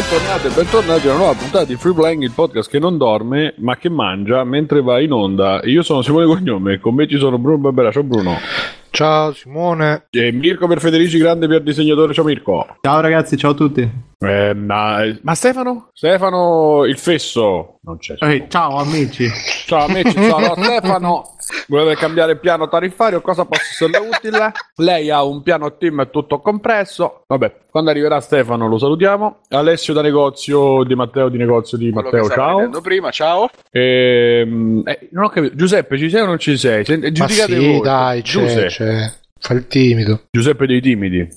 Bentornati e bentornati a una nuova puntata di Free Playing, il podcast che non dorme ma che mangia mentre va in onda. Io sono Simone Cognome e con me ci sono Bruno Barbera. Ciao Bruno. Ciao Simone. E Mirko per Federici, grande per disegnatore. Ciao Mirko. Ciao ragazzi, ciao a tutti. Eh, ma, ma Stefano? Stefano il fesso. Non c'è. Ehi, ciao amici. Ciao amici, ciao Stefano. Volete cambiare il piano tariffario? Cosa posso essere utile? Lei ha un piano team tutto compresso. Vabbè, quando arriverà Stefano lo salutiamo. Alessio da negozio di Matteo di negozio di Quello Matteo, ciao. prima, ciao. Ehm, eh, non ho capito. Giuseppe, ci sei o non ci sei? Sent- Ma giudicate sì, voi. dai, c'è, Giuseppe. c'è. Fa il timido. Giuseppe dei timidi.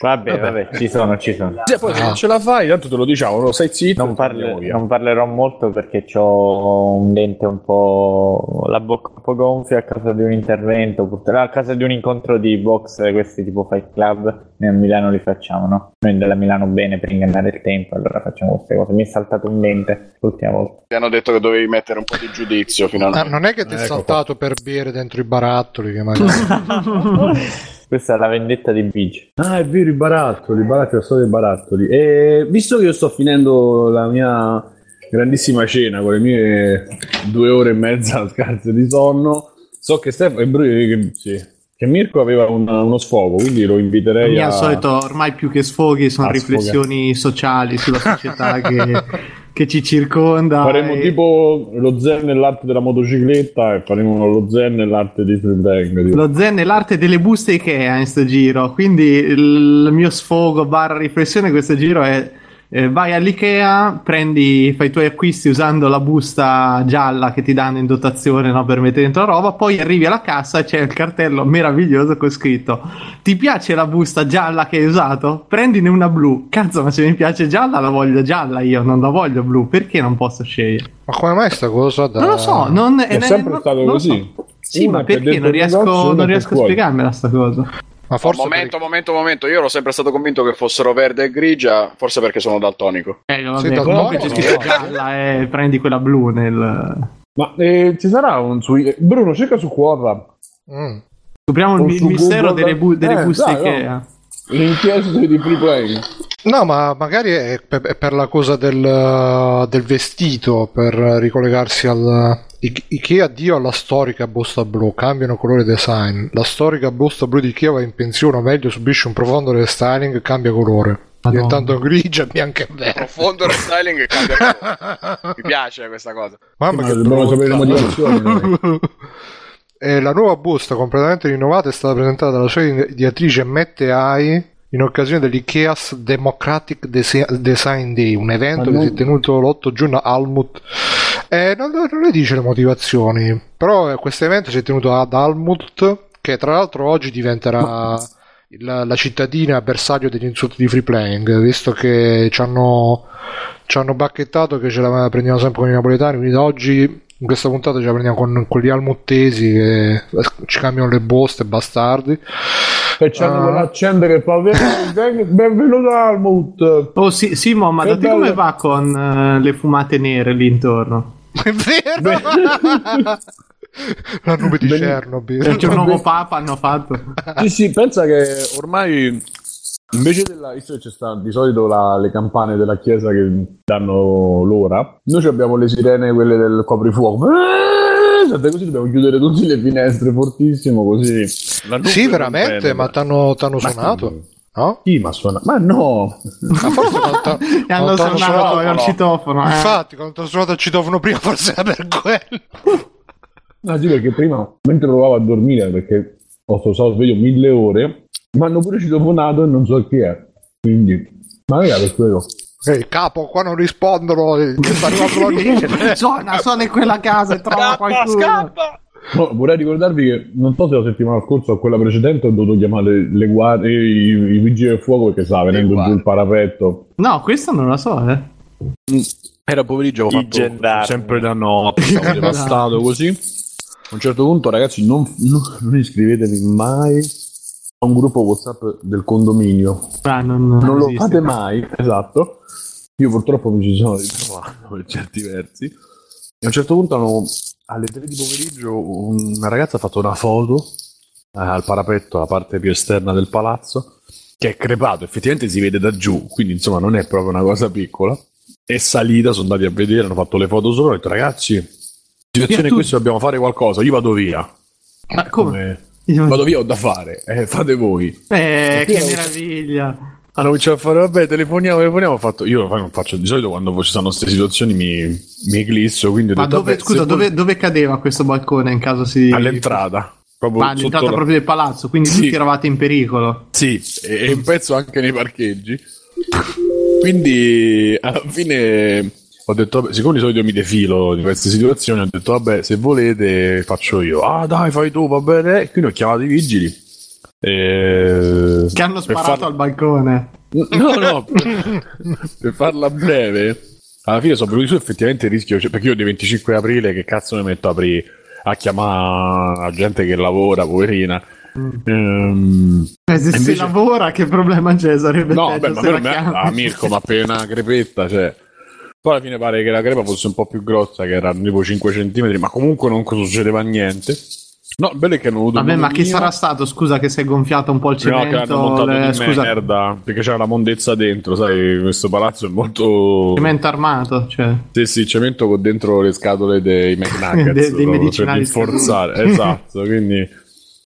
Vabbè, vabbè, ci sono, ci sono. Se poi se Ah. non ce la fai, tanto te lo diciamo, no? sei zitto. Non, via. non parlerò molto perché ho un dente un po'. la bocca un po' gonfia a causa di un intervento, purtroppo a causa di un incontro di box, questi tipo Fight Club. Noi a Milano li facciamo, no? Noi della Milano bene per ingannare il tempo, allora facciamo queste cose. Mi è saltato un dente l'ultima volta. Ti hanno detto che dovevi mettere un po' di giudizio Ah, finalmente. non è che ti è Ecco saltato per bere dentro i barattoli che magari... Questa è la vendetta di Biggio. Ah, è vero, i barattoli, i barattoli, la storia dei barattoli. E visto che io sto finendo la mia grandissima cena con le mie due ore e mezza scarse di sonno, so che Stefano e Bru- che, sì, che Mirko aveva un- uno sfogo, quindi lo inviterei Mia a... al solito, ormai più che sfoghi, sono a riflessioni sociali sulla società che, che ci circonda. Faremo e- tipo lo zen nell'arte della motocicletta e faremo lo zen nell'arte di tipo. Lo zen è l'arte delle buste Ikea in sto giro, quindi il mio sfogo barra riflessione questo giro è eh, vai all'Ikea, prendi, fai i tuoi acquisti usando la busta gialla che ti danno in dotazione no, per mettere dentro la roba, poi arrivi alla cassa e c'è il cartello meraviglioso con scritto ti piace la busta gialla che hai usato? Prendine una blu. Cazzo, ma se mi piace gialla la voglio gialla io, non la voglio blu, perché non posso scegliere? Ma come mai sta cosa da... Non lo so, non È sempre non- stato non così. so. Sì, Una ma è perché non riesco, non è riesco a spiegarmela sta cosa? Ma forse momento, momento, momento. Io ero sempre stato convinto che fossero verde e grigia, forse perché sono daltonico. Eh, vabbè, da- comunque c'è scritto gialla e prendi quella blu nel... Ma eh, ci sarà un su... Bruno, cerca su Quora perché- Mm. Scopriamo il, su mistero Google. delle, bu- delle Eh, buste dai, che... no. le inchieste di free playing. No, ma magari è per, è per la cosa del, del vestito, per ricollegarsi al... I- Ikea addio alla storica busta blu, cambiano colore design. La storica busta blu di Ikea va in pensione, o meglio subisce un profondo restyling e cambia colore. Madonna. Diventando grigia, bianca e verde. Profondo restyling e cambia colore. Mi piace questa cosa. Mamma Ma che dobbiamo sapere le motivazioni. noi. E la nuova busta completamente rinnovata è stata presentata dalla sua ideatrice Mette Ai in occasione dell'IKEA's Democratic Desi- Design Day, un evento Ma che non- si è tenuto l'8 giugno a Almut. Eh, non, non le dice le motivazioni, però eh, questo evento si è tenuto ad Almut, che tra l'altro oggi diventerà il- la cittadina bersaglio degli insulti di free playing, visto che ci hanno, ci hanno bacchettato che ce la prendiamo sempre con i napoletani, quindi da oggi in questa puntata ce la prendiamo con, con gli almuttesi che ci cambiano le boste, bastardi. E c'hanno Ah. quell'accento che fa "Ben- benvenuto al Mut. Oh sì, Simo, ma da te come va con eh, le fumate nere lì intorno? È vero! la nube di Ben- Chernobyl. Perché un nuovo papa hanno fatto. Sì, sì, pensa che ormai invece della visto che c'è sta di solito la- le campane della chiesa che danno l'ora, noi ci abbiamo le sirene, quelle del coprifuoco. Eh, Sente, così dobbiamo chiudere tutte le finestre fortissimo così. Sì, veramente, ma t'hanno, t'hanno Ma suonato? Sì. No? Chi mi ha suonato? Ma no! Ma forse quando E hanno suonato il no. citofono. eh. Infatti, quando ho suonato il citofono prima, forse era per quello. No, sì, perché prima, mentre provavo a dormire, perché ho stato sveglio mille ore, mi hanno pure citofonato e non so chi è. Quindi, magari per quello. Ehi, capo, qua non rispondono. eh, che. Suona, suona in quella casa e trova qualcuno. No, vorrei ricordarvi che non so se la settimana scorsa o quella precedente ho dovuto chiamare le guardie, i, i vigili del fuoco perché stava venendo giù il parapetto. No, questo non lo so, eh. Era pomeriggio, ho gendarmi. sempre da notte, stavo devastato così. A un certo punto, ragazzi, non, non, non iscrivetevi mai a un gruppo WhatsApp del condominio. Ah, non, Non lo esiste. fate mai, esatto. Io purtroppo mi ci sono ritrovato per certi versi. E a un certo punto hanno- alle 3 di pomeriggio una ragazza ha fatto una foto al parapetto, la parte più esterna del palazzo, che è crepato, effettivamente si vede da giù, quindi insomma non è proprio una cosa piccola. È salita, sono andati a vedere, hanno fatto le foto sopra, ho detto ragazzi, situazione tu- questa dobbiamo fare qualcosa, io vado via. Ma come? Vado via, ho da fare, eh, fate voi. Eh, che meraviglia. Hanno cominciato a fare, vabbè, telefoniamo, telefoniamo. Ho fatto, io non faccio di solito quando ci sono queste situazioni mi, mi eclisso. Quindi Ma detto, dove, scusa, dove, voi- dove cadeva questo balcone in caso si... all'entrata, proprio Ma sotto all'entrata la- proprio del palazzo, quindi Sì. tutti eravate in pericolo. Sì, e, e un pezzo anche nei parcheggi. Quindi alla fine ho detto, vabbè, siccome di solito mi defilo di queste situazioni, ho detto, vabbè, se volete faccio io. Ah, dai, fai tu, va bene. E quindi ho chiamato i vigili. E... Che hanno sparato farla- al balcone. No, no, per, farla breve, alla fine sono venuti su effettivamente il rischio, cioè, perché io di 25 aprile che cazzo mi metto a, aprire- a chiamare la gente che lavora, poverina. Ehm, Eh, se, Invece- lavora, che problema c'è? Sarebbe no, beh, ma per me, chiami. ah, Mirko, ma appena una crepetta, cioè... Poi alla fine pare che la crepa fosse un po' più grossa, che era tipo 5 cm, ma comunque non succedeva niente. No, bello che hanno avuto Vabbè, ma chi mulino. sarà stato? Scusa che si è gonfiato un po' il No, che hanno cemento. montato le- di scusa, merda, perché c'era la mondezza dentro, sai, questo palazzo è molto... cemento armato, cioè. Sì, sì, cemento con dentro le scatole dei McNuggets Dei- dei proprio, medicinali per rinforzare. esatto, quindi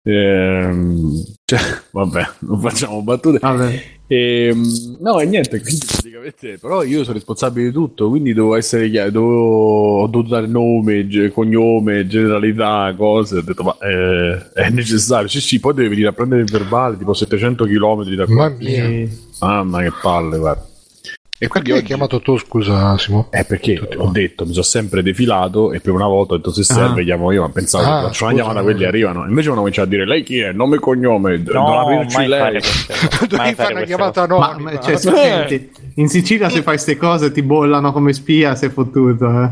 ehm, cioè, vabbè, non facciamo battute. Vabbè. Ehm, no, e niente, quindi praticamente però io sono responsabile di tutto, quindi devo essere chiaro, dovevo- ho dovuto dare nome, cognome, generalità, cose, ho detto ma eh, è necessario, sì sì, poi devi venire a prendere il verbale, tipo 700 km da qua. Mamma mia. Mamma che palle, guarda. E quindi Perché hai oggi- chiamato tu, scusa, Simo? eh, perché Tutti ho qua. detto, mi sono sempre defilato e per una volta ho detto se serve Ah. chiamo io, ma pensavo Ah, che faccio una chiamata, quelli no. arrivano. Invece uno comincia a dire lei chi è, nome e cognome, d- non aprirci lei. Devi fare una chiamata cose. Ma, cioè, senti, in Sicilia se fai queste cose ti bollano come spia, sei fottuto. Eh.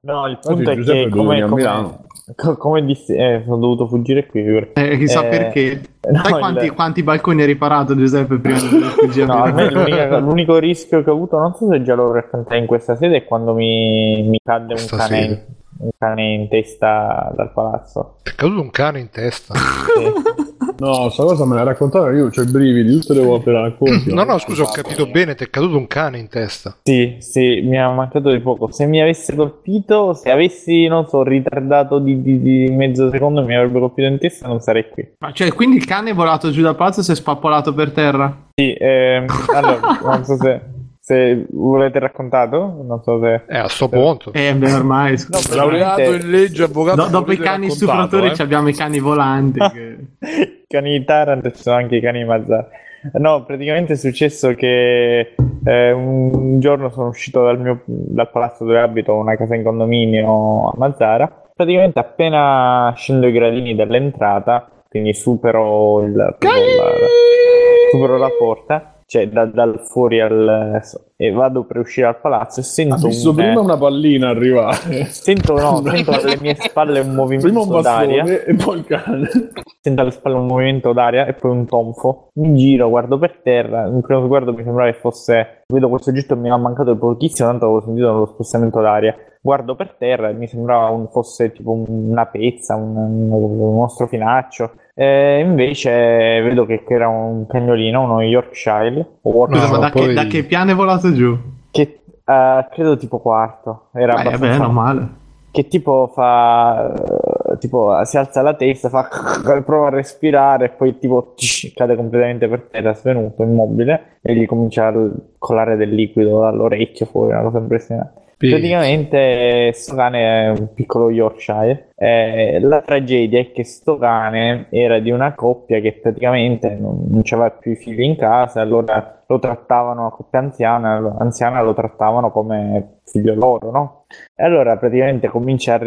No, il punto Oggi è Giuseppe che come, come, Milano. Co- come dissi, eh, sono dovuto fuggire qui. Eh, chissà Eh, perché. no, Sai il- quanti, quanti balconi hai riparato Giuseppe prima di fuggire? No, l'unica- l'unico rischio che ho avuto, non so se già l'ho raccontato in questa sede, è quando mi, mi cadde un Questa cane, sede. Un cane in testa dal palazzo. Ti è caduto un cane in testa. No, sta cosa me la raccontata io, ho i brividi, tutte le volte la racconti. No, no, scusa, ho capito bene, ti è caduto un cane in testa. Sì, sì, mi ha mancato di poco. Se mi avesse colpito, se avessi, non so, ritardato di, di- di mezzo secondo, mi avrebbe colpito in testa, non sarei qui. Ma cioè, quindi il cane è volato giù dal palazzo e si è spappolato per terra? Sì, ehm, allora, non so se, se volete raccontato, non so se... Eh, a sto punto. Eh, beh, ormai. No. Laureato in legge, avvocato. Do- dopo i cani stupratori eh. ci abbiamo i cani volanti. che- I cani di Taranto ci sono anche i cani di Mazzara. No, praticamente è successo che eh, un giorno sono uscito dal, mio, dal palazzo dove abito, una casa in condominio a Mazzara. Praticamente appena scendo i gradini dall'entrata, quindi supero, il, la, supero la porta, cioè da- dal fuori al... e vado per uscire al palazzo e sento Ha visto un, prima una pallina arrivare. sento, no, sento alle mie spalle un Prima un movimento d'aria. e poi il cane. Sento alle spalle un movimento d'aria e poi un tonfo. Mi giro, guardo per terra. In primo sguardo mi sembrava che fosse. Vedo questo oggetto mi era mancato pochissimo, tanto avevo sentito lo spostamento d'aria. Guardo per terra e mi sembrava un- fosse tipo un- una pezza, un, un, uno strofinaccio. E invece vedo che, che era un cagnolino, uno Yorkshire. O Scusa, No, ma da, poi- che, da che piano è volato giù? che eh, credo tipo quarto. Era Eh, abbastanza beh, non male. che tipo fa eh, tipo si alza la testa fa prova a respirare e poi tipo tsh, cade completamente per terra svenuto immobile e gli comincia a colare del liquido dall'orecchio fuori una cosa impressionante praticamente sto cane è un piccolo Yorkshire. Eh, la tragedia è che sto cane era di una coppia che praticamente non, non c'aveva più i figli in casa allora lo trattavano una coppia anziana, anziana lo trattavano come figlio loro no? E allora praticamente cominciano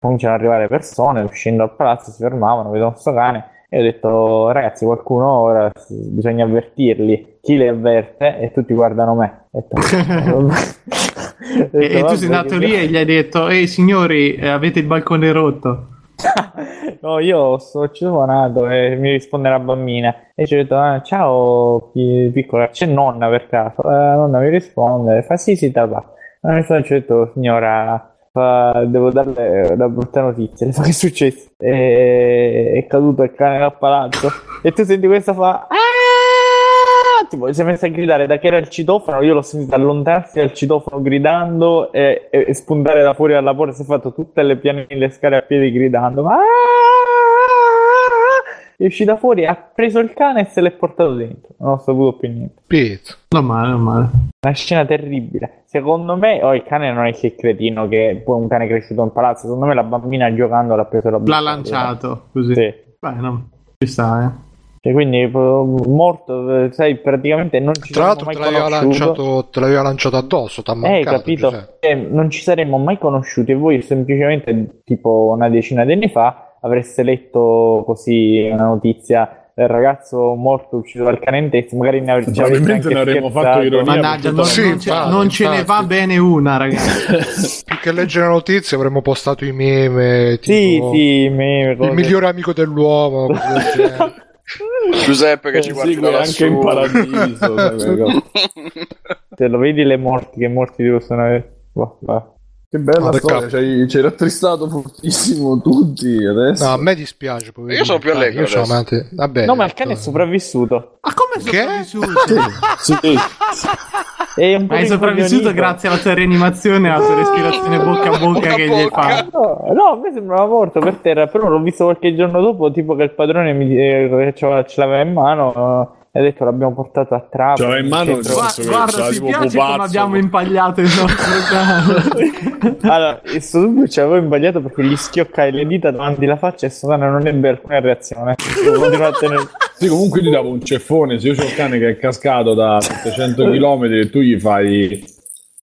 ad arrivare persone, uscendo dal palazzo si fermavano, vedono sto cane e ho detto ragazzi qualcuno ora bisogna avvertirli, chi li avverte? E tutti guardano me. E, detto, e tu sei "Vabbè, andato lì e gli hai detto: Ehi signori, eh, avete il balcone rotto. no, io sto citofonato e mi risponde la bambina e ci ho detto "Ah, ciao pi- piccola, c'è nonna per caso? Eh, nonna mi risponde, fa sì sì da là. Allora mi sono detto signora fa, devo darle una brutta notizia. Le fa che è successo? È, è caduto il cane dal palazzo. e tu senti questa fa. "Ah!" Tipo, si è messa a gridare da che era il citofono. Io l'ho sentita allontanarsi dal citofono gridando e, e- e spuntare da fuori dalla porta. Si è fatto tutte le piani le scale a piedi gridando. "Ah!" È uscita fuori, ha preso il cane e se l'è portato dentro. Non ho saputo più niente. Pizzo. Non male, non male. Una scena terribile. Secondo me, oh, il cane non è che è cretino, che poi un cane cresciuto in palazzo. Secondo me la bambina giocando l'ha preso la L'ha busta. lanciato così. Sì. Beh, no. Ci sta, eh. E quindi eh, morto, eh, sai, praticamente non ci Tra l'altro mai te l'aveva, lanciato, te l'aveva lanciato addosso, t'ha Eh, mancato. capito? Giuseppe. Eh, non ci saremmo mai conosciuti e voi semplicemente, tipo una decina di anni fa, avreste letto così una notizia del ragazzo morto ucciso dal cane in testa, magari ne avreste Probabilmente ne avremmo fatto ironia. Mannaggia, non, Sì, non ce, infatti, non ce ne infatti. va bene una, ragazzi. Più che leggere la notizia avremmo postato i meme. Sì, Tipo, sì, me, Il cose- migliore amico dell'uomo. genere. Giuseppe che ci Eh, guardi segue da anche in lassù. paradiso. cose. Se lo vedi le morti, che morti ti possono avere. Boh, va. Che bella No, storia, peccato. ci hai, ci hai rattristato fortissimo tutti adesso. No, a me dispiace. poverino. Io sono più allegro Io sono adesso. amante- Vabbè, No, ma il cane è eh, sopravvissuto. Ma come Che? sopravvissuto? Sì. È un po' Hai sopravvissuto grazie alla tua rianimazione e alla tua respirazione bocca a bocca che gli hai fatto. No, no, a me sembrava morto per terra, però l'ho visto qualche giorno dopo, tipo che il padrone mi, eh, ce l'aveva- in mano ha detto l'abbiamo portato a. Ce l'aveva in mano, Gua- Guarda, che guarda tipo piace come abbiamo impagliato il nostro cane. Allora, il suo dubbio ci avevo imbagliato perché gli schioccai le dita davanti alla faccia e Sotana non ebbe alcuna reazione. Tenere... Sì, comunque ti davo un ceffone. Se io ho il cane che è cascato da 700 km e tu gli fai.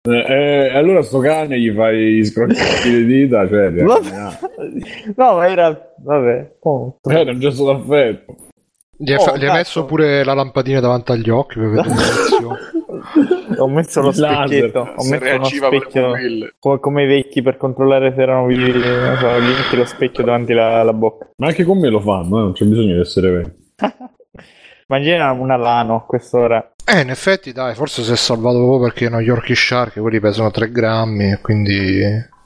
Eh, eh, allora sto cane gli fai scrocchiare le dita, cioè, No, ma era... Vabbè, comunque. era un gesto d'affetto. Gli hai, Oh, fa- gli hai cazzo. messo pure la lampadina davanti agli occhi per vedere. Ho messo lo specchietto, ho Se messo uno specchio pupille. come, come i vecchi per controllare se erano vivi, so, gli metti lo specchio davanti alla, bocca. Ma anche con me lo fanno, eh, non c'è bisogno di essere veri. Immagina una lano a quest'ora. Eh, in effetti, dai, forse si è salvato proprio perché è uno Yorkshire, che quelli pesano 3 grammi, e quindi...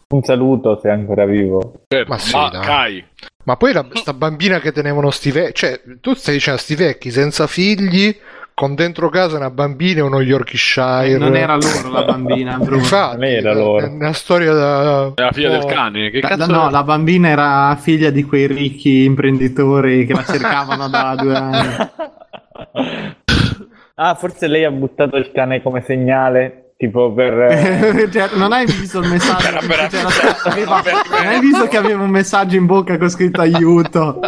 Un saluto se è ancora vivo. Ma sì, Ah, dai. Kai. Ma poi la, sta bambina che tenevano sti vecchi... Cioè, tu stai dicendo sti vecchi senza figli, con dentro casa una bambina e uno Yorkshire... Non era loro la bambina, Bruno. Infatti, Non era loro. È una storia da... È la figlia Oh. del cane. Che cazzo no, è? la bambina era figlia di quei ricchi imprenditori che la cercavano da due anni. Ah, forse lei ha buttato il cane come segnale, tipo per... eh, Cioè, non hai visto il messaggio? Era per- C'era- aveva- non hai visto che aveva un messaggio in bocca con scritto aiuto?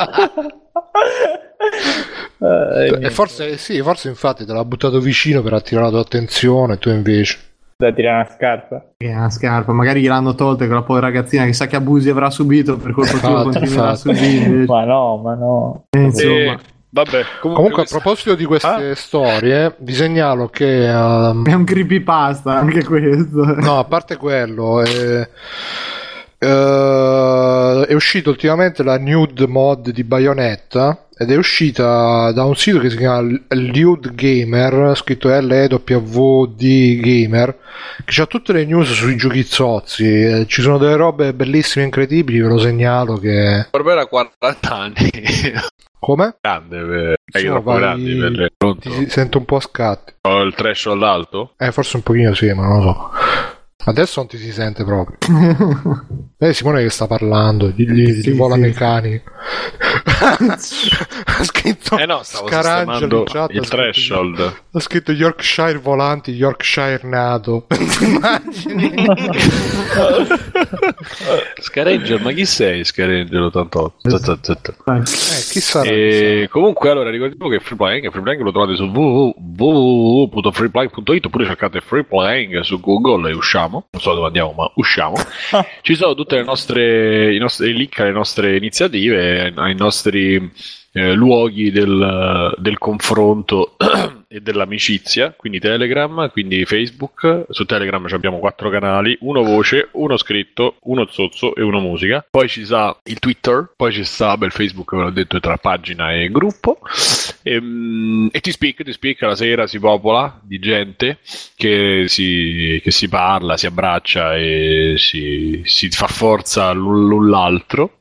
eh, E niente, forse, sì, forse infatti te l'ha buttato vicino per attirare la tua attenzione, tu invece... da tirare una scarpa. Una scarpa, magari gliel'hanno tolte quella povera ragazzina, chissà che abusi avrà subito per colpa tua Infatti, continuerà a infatti. subire. Ma no, ma no. Eh, insomma, Eh, vabbè, comunque, Comunque, a questa- proposito di queste Ah? storie, vi segnalo che... ehm, è un creepypasta anche questo. No, a parte quello, è, eh, è uscito ultimamente la nude mod di Bayonetta ed è uscita da un sito che si chiama Lude Gamer, scritto L-E-W-D Gamer, che ha tutte le news sui giochi zozzi. Eh, Ci sono delle robe bellissime e incredibili, ve lo segnalo che... Barbera ha 40 anni. Come? Grande, per... Sì, è troppo vai- grandi per pronto. Ti sento un po' a scatti. Ho il threshold alto? Eh, forse un pochino sì, ma non lo so. Adesso non ti si sente proprio. Vedi Simone che sta parlando, gli, gli- Sì, gli volano sì. i cani. ha scritto Eh no, stavo Scarangelo in chat, il ha scritto- threshold. Ha scritto Yorkshire volanti, Yorkshire nato. Immagini? Scareggio, ma chi sei Scareggio 88? Dai. eh, chi sarà? E comunque allora ricordiamo che Freeplaying, Freeplaying lo trovate su www.freeplaying.it oppure cercate Freeplaying su Google e usciamo, non so dove andiamo ma usciamo. Ci sono tutte le nostre i nostri link alle nostre iniziative, ai nostri eh, luoghi del, del confronto e dell'amicizia, quindi Telegram, quindi Facebook. Su Telegram abbiamo quattro canali, uno voce, uno scritto, uno zozzo e uno musica. Poi ci sta il Twitter, poi ci sta beh, il Facebook, ve l'ho detto, tra pagina e gruppo. E, mm, e ti spicca, ti spicca, la sera si popola di gente che si, che si parla, si abbraccia e si, si fa forza l'un l'altro.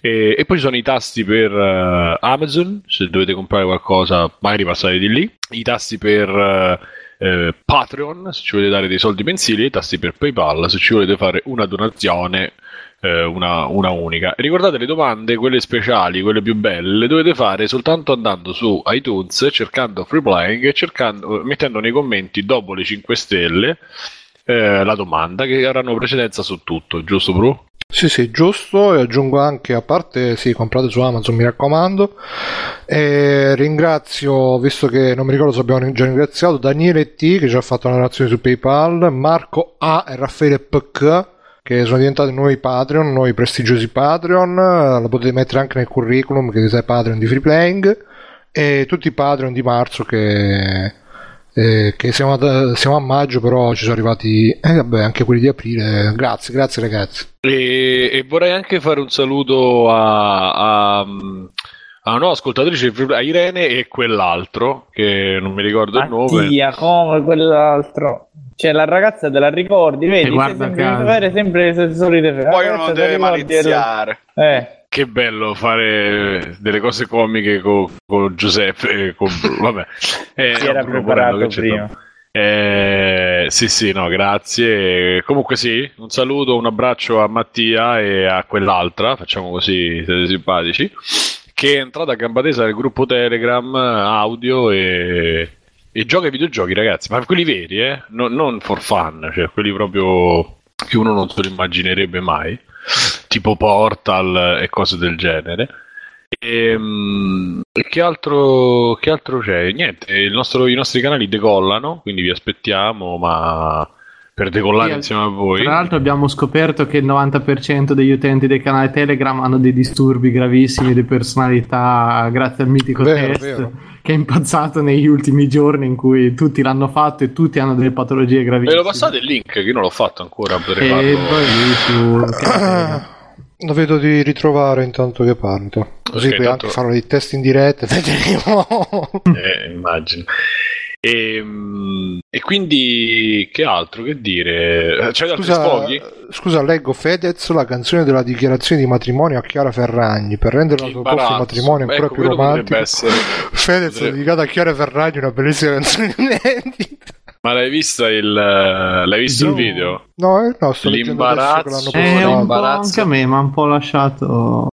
E, e poi ci sono i tasti per eh, Amazon, se dovete comprare qualcosa magari passate di lì, i tasti per eh, eh, Patreon, se ci volete dare dei soldi mensili, i tasti per PayPal, se ci volete fare una donazione eh, una, una unica. Ricordate le domande, quelle speciali, quelle più belle, le dovete fare soltanto andando su iTunes, cercando Free Playing e cercando, mettendo nei commenti dopo le 5 stelle eh, la domanda che avranno precedenza su tutto, giusto Bru? Sì, sì, giusto. E aggiungo anche, a parte, sì, comprate su Amazon, mi raccomando. E ringrazio, visto che non mi ricordo se abbiamo già ringraziato, Daniele T, che ci ha fatto una donazione su PayPal, Marco A e Raffaele PK, che sono diventati nuovi Patreon, nuovi prestigiosi Patreon. Lo potete mettere anche nel curriculum che siete Patreon di Free Playing. E tutti i Patreon di marzo che eh, che siamo a, siamo a, maggio, però ci sono arrivati eh, vabbè, anche quelli di aprile. Grazie, grazie ragazzi. E, e vorrei anche fare un saluto a, a, a una ascoltatrice, a Irene e quell'altro, che non mi ricordo Mattia, il nome. Mattia, come quell'altro. Cioè, la ragazza te la ricordi, vedi? guarda sempre, caso. fare sempre le solite Poi ragazza, te deve e maliziare. Eh. Che bello fare delle cose comiche con, con Giuseppe. Con, vabbè, eh, Si era Bruno preparato che prima. Eh, sì, sì, no, grazie. Comunque sì, un saluto, un abbraccio a Mattia e a quell'altra, facciamo così, siete simpatici, che è entrata a gamba tesa nel gruppo Telegram audio e, e gioca ai videogiochi, ragazzi, ma quelli veri, eh? No- non for fun, cioè quelli proprio che uno non se lo immaginerebbe mai, tipo Portal e cose del genere. E, mm, e che, altro, che altro c'è? Niente, nostro- i nostri canali decollano, quindi vi aspettiamo, ma per decollare Sì, insieme a voi. Tra l'altro abbiamo scoperto che il 90% degli utenti del canale Telegram hanno dei disturbi gravissimi di personalità grazie al mitico Vero, test vero. che è impazzato negli ultimi giorni in cui tutti l'hanno fatto e tutti hanno delle patologie Ve gravissime. lo passate il link, che io non l'ho fatto ancora, potrei E poi lì su Lo vedo di ritrovare intanto che parlo. Così Ok, puoi tanto- anche fare dei test in diretta. Vedremo. Eh, immagino. E, mm, e quindi che altro? Che dire? C'è Scusa, scusa, leggo Fedez la canzone della dichiarazione di matrimonio a Chiara Ferragni per rendere la tua coppia di matrimonio ancora Ecco, più romantica. essere- Fedez potrebbe- ha dedicato a Chiara Ferragni una bellissima canzone di inedita. Ma l'hai vista il, l'hai visto il video? No, eh, no, sto L'imbarazzo. l'hanno Eh, un po' imbarazzo. anche a me, ma un po' lasciato.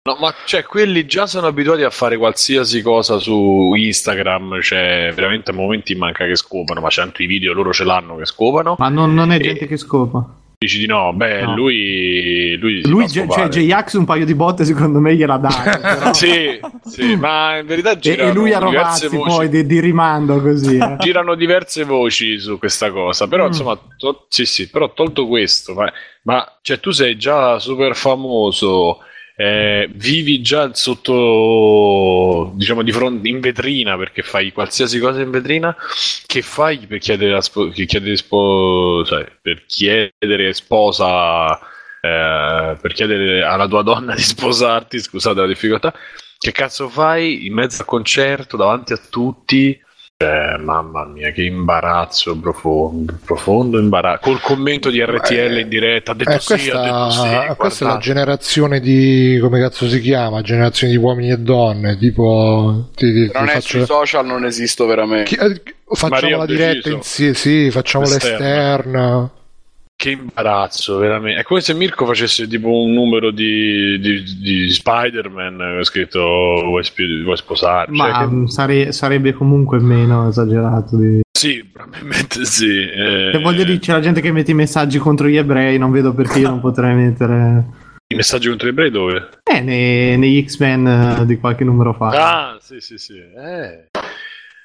No, ma cioè, quelli già sono abituati a fare qualsiasi cosa su Instagram, cioè veramente a momenti manca che scopano, ma c'è anche i video loro ce l'hanno che scopano. Ma non, non è E- gente che scopa. Dici di no, beh, No. lui lui, Lui, fa cioè. J-Ax un paio di botte secondo me gliela dà. però. sì, sì, ma in verità e, girano e lui a Rovazzi poi di, di rimando così. eh. girano diverse voci su questa cosa, però Mm. insomma, to- sì, sì, però tolto questo, ma, ma, cioè, tu sei già super famoso, eh, vivi già sotto, diciamo, di fronte in vetrina perché fai qualsiasi cosa in vetrina, che fai per chiedere, spo- chiedere spo- cioè, per chiedere sposa, eh, per chiedere alla tua donna di sposarti, scusate la difficoltà, che cazzo fai in mezzo al concerto davanti a tutti? Eh, mamma mia, che imbarazzo profondo, profondo imbarazzo. Col commento di RTL in diretta, ha detto Eh, sì, questa, ha detto sì. questa è la guardate. generazione di come cazzo si chiama? Generazione di uomini e donne. Tipo, ti, ti- ti Non è faccio- sui social, non esisto veramente. Chi- eh, facciamo Maria la diretta insieme, sì, facciamo L'esterna. l'esterna. Che imbarazzo, veramente. È come se Mirko facesse tipo un numero di, di, di Spider-Man eh, scritto vuoi, spi- vuoi sposare? Ma Cioè, che- sare- sarebbe comunque meno esagerato. Di... Sì, probabilmente sì. eh, Se voglio dire, c'è la gente che mette i messaggi contro gli ebrei, non vedo perché io non potrei mettere. I messaggi contro gli ebrei dove? Eh, nei- negli X-Men eh, di qualche numero fa. Ah, sì, sì, sì. Eh.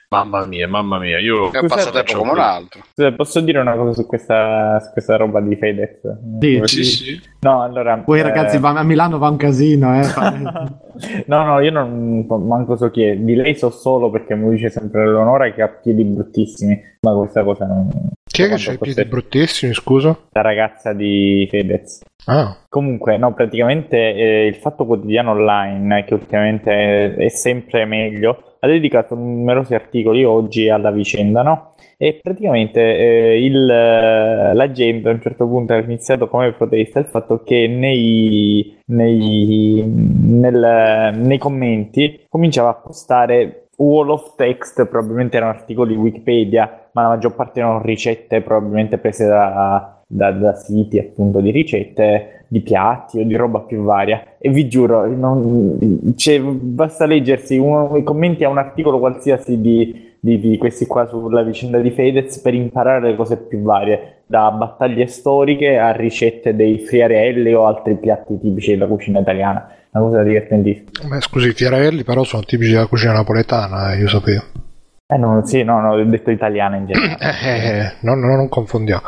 Mamma mia, mamma mia. Io È passatempo faccio come un altro. Scusa, posso dire una cosa su questa, su questa roba di Fedez? Sì, Sì, sì. No, allora... Poi ragazzi, eh, va- a Milano va un casino, eh. no, no, io non manco so chi è. Di lei so solo perché mi dice sempre Eleonora che ha piedi bruttissimi. Ma questa cosa non... Chi è che c'ha i piedi bruttissimi, scusa? La ragazza di Fedez. Ah. Comunque, no, praticamente eh, il Fatto Quotidiano Online, che ultimamente è, è sempre meglio, ha dedicato numerosi articoli oggi alla vicenda, no? E praticamente eh, il, la gente a un certo punto ha iniziato come protesta il fatto che nei, nei, nel, nei commenti cominciava a postare wall of text, probabilmente erano articoli Wikipedia, ma la maggior parte erano ricette probabilmente prese da, da, da, siti appunto di ricette di piatti o di roba più varia. E vi giuro non, cioè, basta leggersi uno, i commenti a un articolo qualsiasi di, di, di, questi qua sulla vicenda di Fedez per imparare le cose più varie da battaglie storiche a ricette dei friarelli o altri piatti tipici della cucina italiana. Una cosa divertentissima. Beh, scusi i friarelli però sono tipici della cucina napoletana eh, io sapevo eh, no, sì, no, no, ho detto italiana in generale. Eh, no, no, non confondiamo.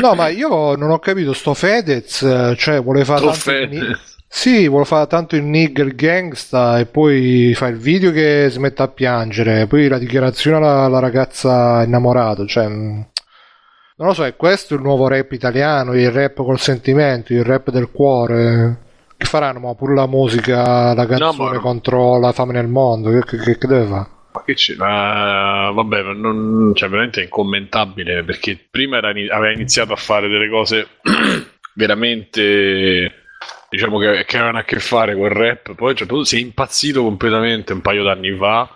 no, ma io non ho capito, sto Fedez, cioè vuole fare tanto il, sì, vuole fare tanto il nigger gangsta e poi fa il video che si mette a piangere, poi la dichiarazione alla, alla ragazza innamorata, cioè... Non lo so, è questo il nuovo rap italiano, il rap col sentimento, il rap del cuore. Che faranno? Ma pure la musica, la canzone no, contro la fame nel mondo, che, che, che deve fare? Ma che c'è? Uh, vabbè, non, cioè, veramente è incommentabile perché prima era, aveva iniziato a fare delle cose veramente diciamo che, che avevano a che fare con il rap. Poi cioè, si è impazzito completamente un paio d'anni fa.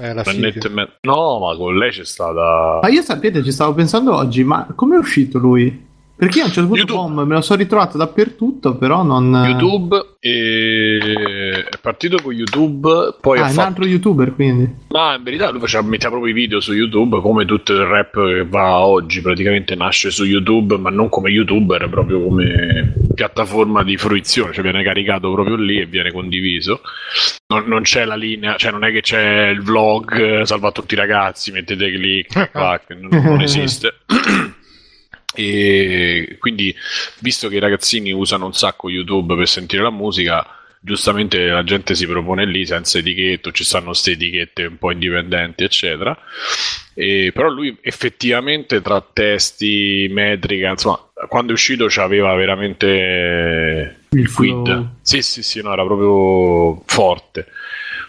Eh, la me- no, ma con lei c'è stata. Ma io sapete, ci stavo pensando oggi, ma come è uscito lui? Perché io a un certo punto YouTube. me lo sono ritrovato dappertutto, però non. YouTube e... è partito con YouTube. Poi ah, è fatto... un altro youtuber quindi. Ma in verità lui faceva, metteva proprio i video su YouTube, come tutto il rap che va oggi. Praticamente nasce su YouTube, ma non come youtuber, proprio come piattaforma di fruizione. Cioè viene caricato proprio lì e viene condiviso. Non, non c'è la linea, cioè non è che c'è il vlog, salva tutti i ragazzi, mettete click, clac, non, non esiste. E quindi, visto che i ragazzini usano un sacco YouTube per sentire la musica, giustamente la gente si propone lì senza etichetto, ci stanno queste etichette un po' indipendenti, eccetera. E, però lui effettivamente tra testi, metrica, insomma, quando è uscito c'aveva veramente il quid. Sì, sì, sì, no, era proprio forte.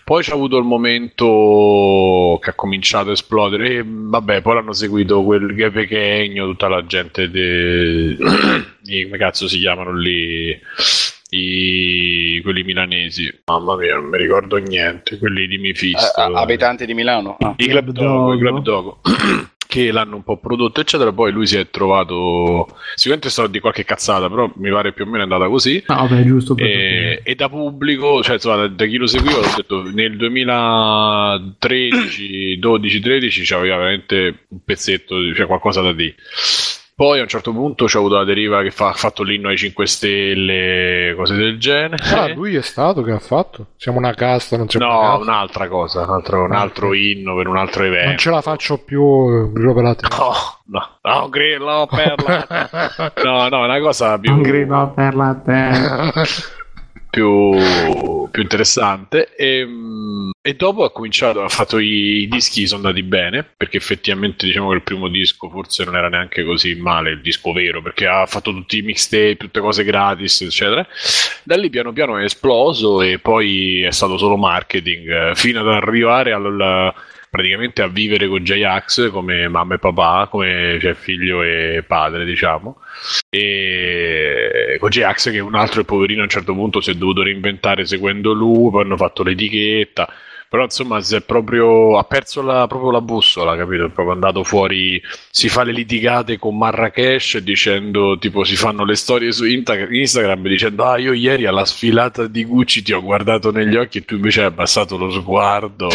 Poi c'è avuto il momento che ha cominciato a esplodere e vabbè, poi l'hanno seguito quel Ghepe Chegno, tutta la gente de... di, come cazzo si chiamano lì i... quelli milanesi. Mamma mia, non mi ricordo niente, quelli di Mifisto. Uh, abitanti di Milano. Ah. I Club Dogo, i Club Dogo. che l'hanno un po' prodotto, eccetera. Poi lui si è trovato. Sicuramente è stato di qualche cazzata, però mi pare più o meno è andata così. Ah, vabbè, giusto. E, e, da pubblico, cioè insomma, da, chi lo seguiva, ho detto nel 2013, 12, 13 c'aveva veramente un pezzetto, cioè qualcosa da dire. Poi a un certo punto c'è avuto la deriva che fa, ha fatto l'inno ai 5 Stelle, cose del genere. Ah, lui è stato che ha fatto? Siamo una casta, non siamo No, un'altra cosa, un altro, un altro inno per un altro evento. Non ce la faccio più, grillo per la terra. No, no, no, grillo per la. No, no, è una cosa più... Un grillo per la terra. più, più interessante. E, e, dopo ha cominciato ha fatto i, i, dischi sono andati bene perché effettivamente diciamo che il primo disco forse non era neanche così male il disco vero perché ha fatto tutti i mixtape tutte cose gratis eccetera. Da lì piano piano è esploso e poi è stato solo marketing eh, fino ad arrivare al praticamente a vivere con J-Ax come mamma e papà, come cioè, figlio e padre, diciamo. E con J-Ax che è un altro poverino a un certo punto si è dovuto reinventare seguendo lui, poi hanno fatto l'etichetta però insomma si è proprio, ha perso la, proprio la bussola, capito? È proprio andato fuori, si fa le litigate con Marrakesh dicendo, tipo, si fanno le storie su Instagram dicendo, ah io ieri alla sfilata di Gucci ti ho guardato negli occhi e tu invece hai abbassato lo sguardo.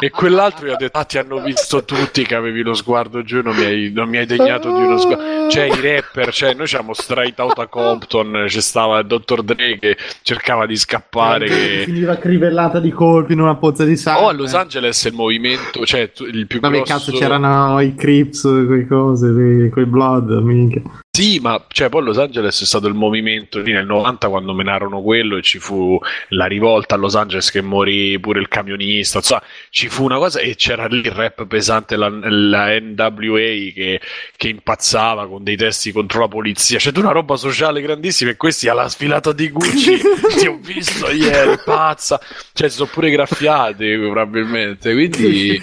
e quell'altro gli ha detto, ah ti hanno visto tutti che avevi lo sguardo giù, non mi hai, non mi hai degnato di uno sguardo. Cioè i rapper, cioè noi siamo straight out a Compton, c'è stava il Dr. Dre che cercava di scappare. Che... Crivellata di colpi in una pozza di sangue. Oh, a Los Angeles il movimento, cioè il più Vabbè, grosso... cazzo, c'erano i Crips, quei cose, quei Blood, minchia. Sì, ma cioè, poi Los Angeles è stato il movimento lì nel 90 quando menarono quello e ci fu la rivolta a Los Angeles che morì pure il camionista, insomma, ci fu una cosa e c'era lì il rap pesante, la, la NWA che, che, impazzava con dei testi contro la polizia, c'è una roba sociale grandissima e questi alla sfilata di Gucci, ti ho visto ieri, pazza, cioè si sono pure graffiati probabilmente, quindi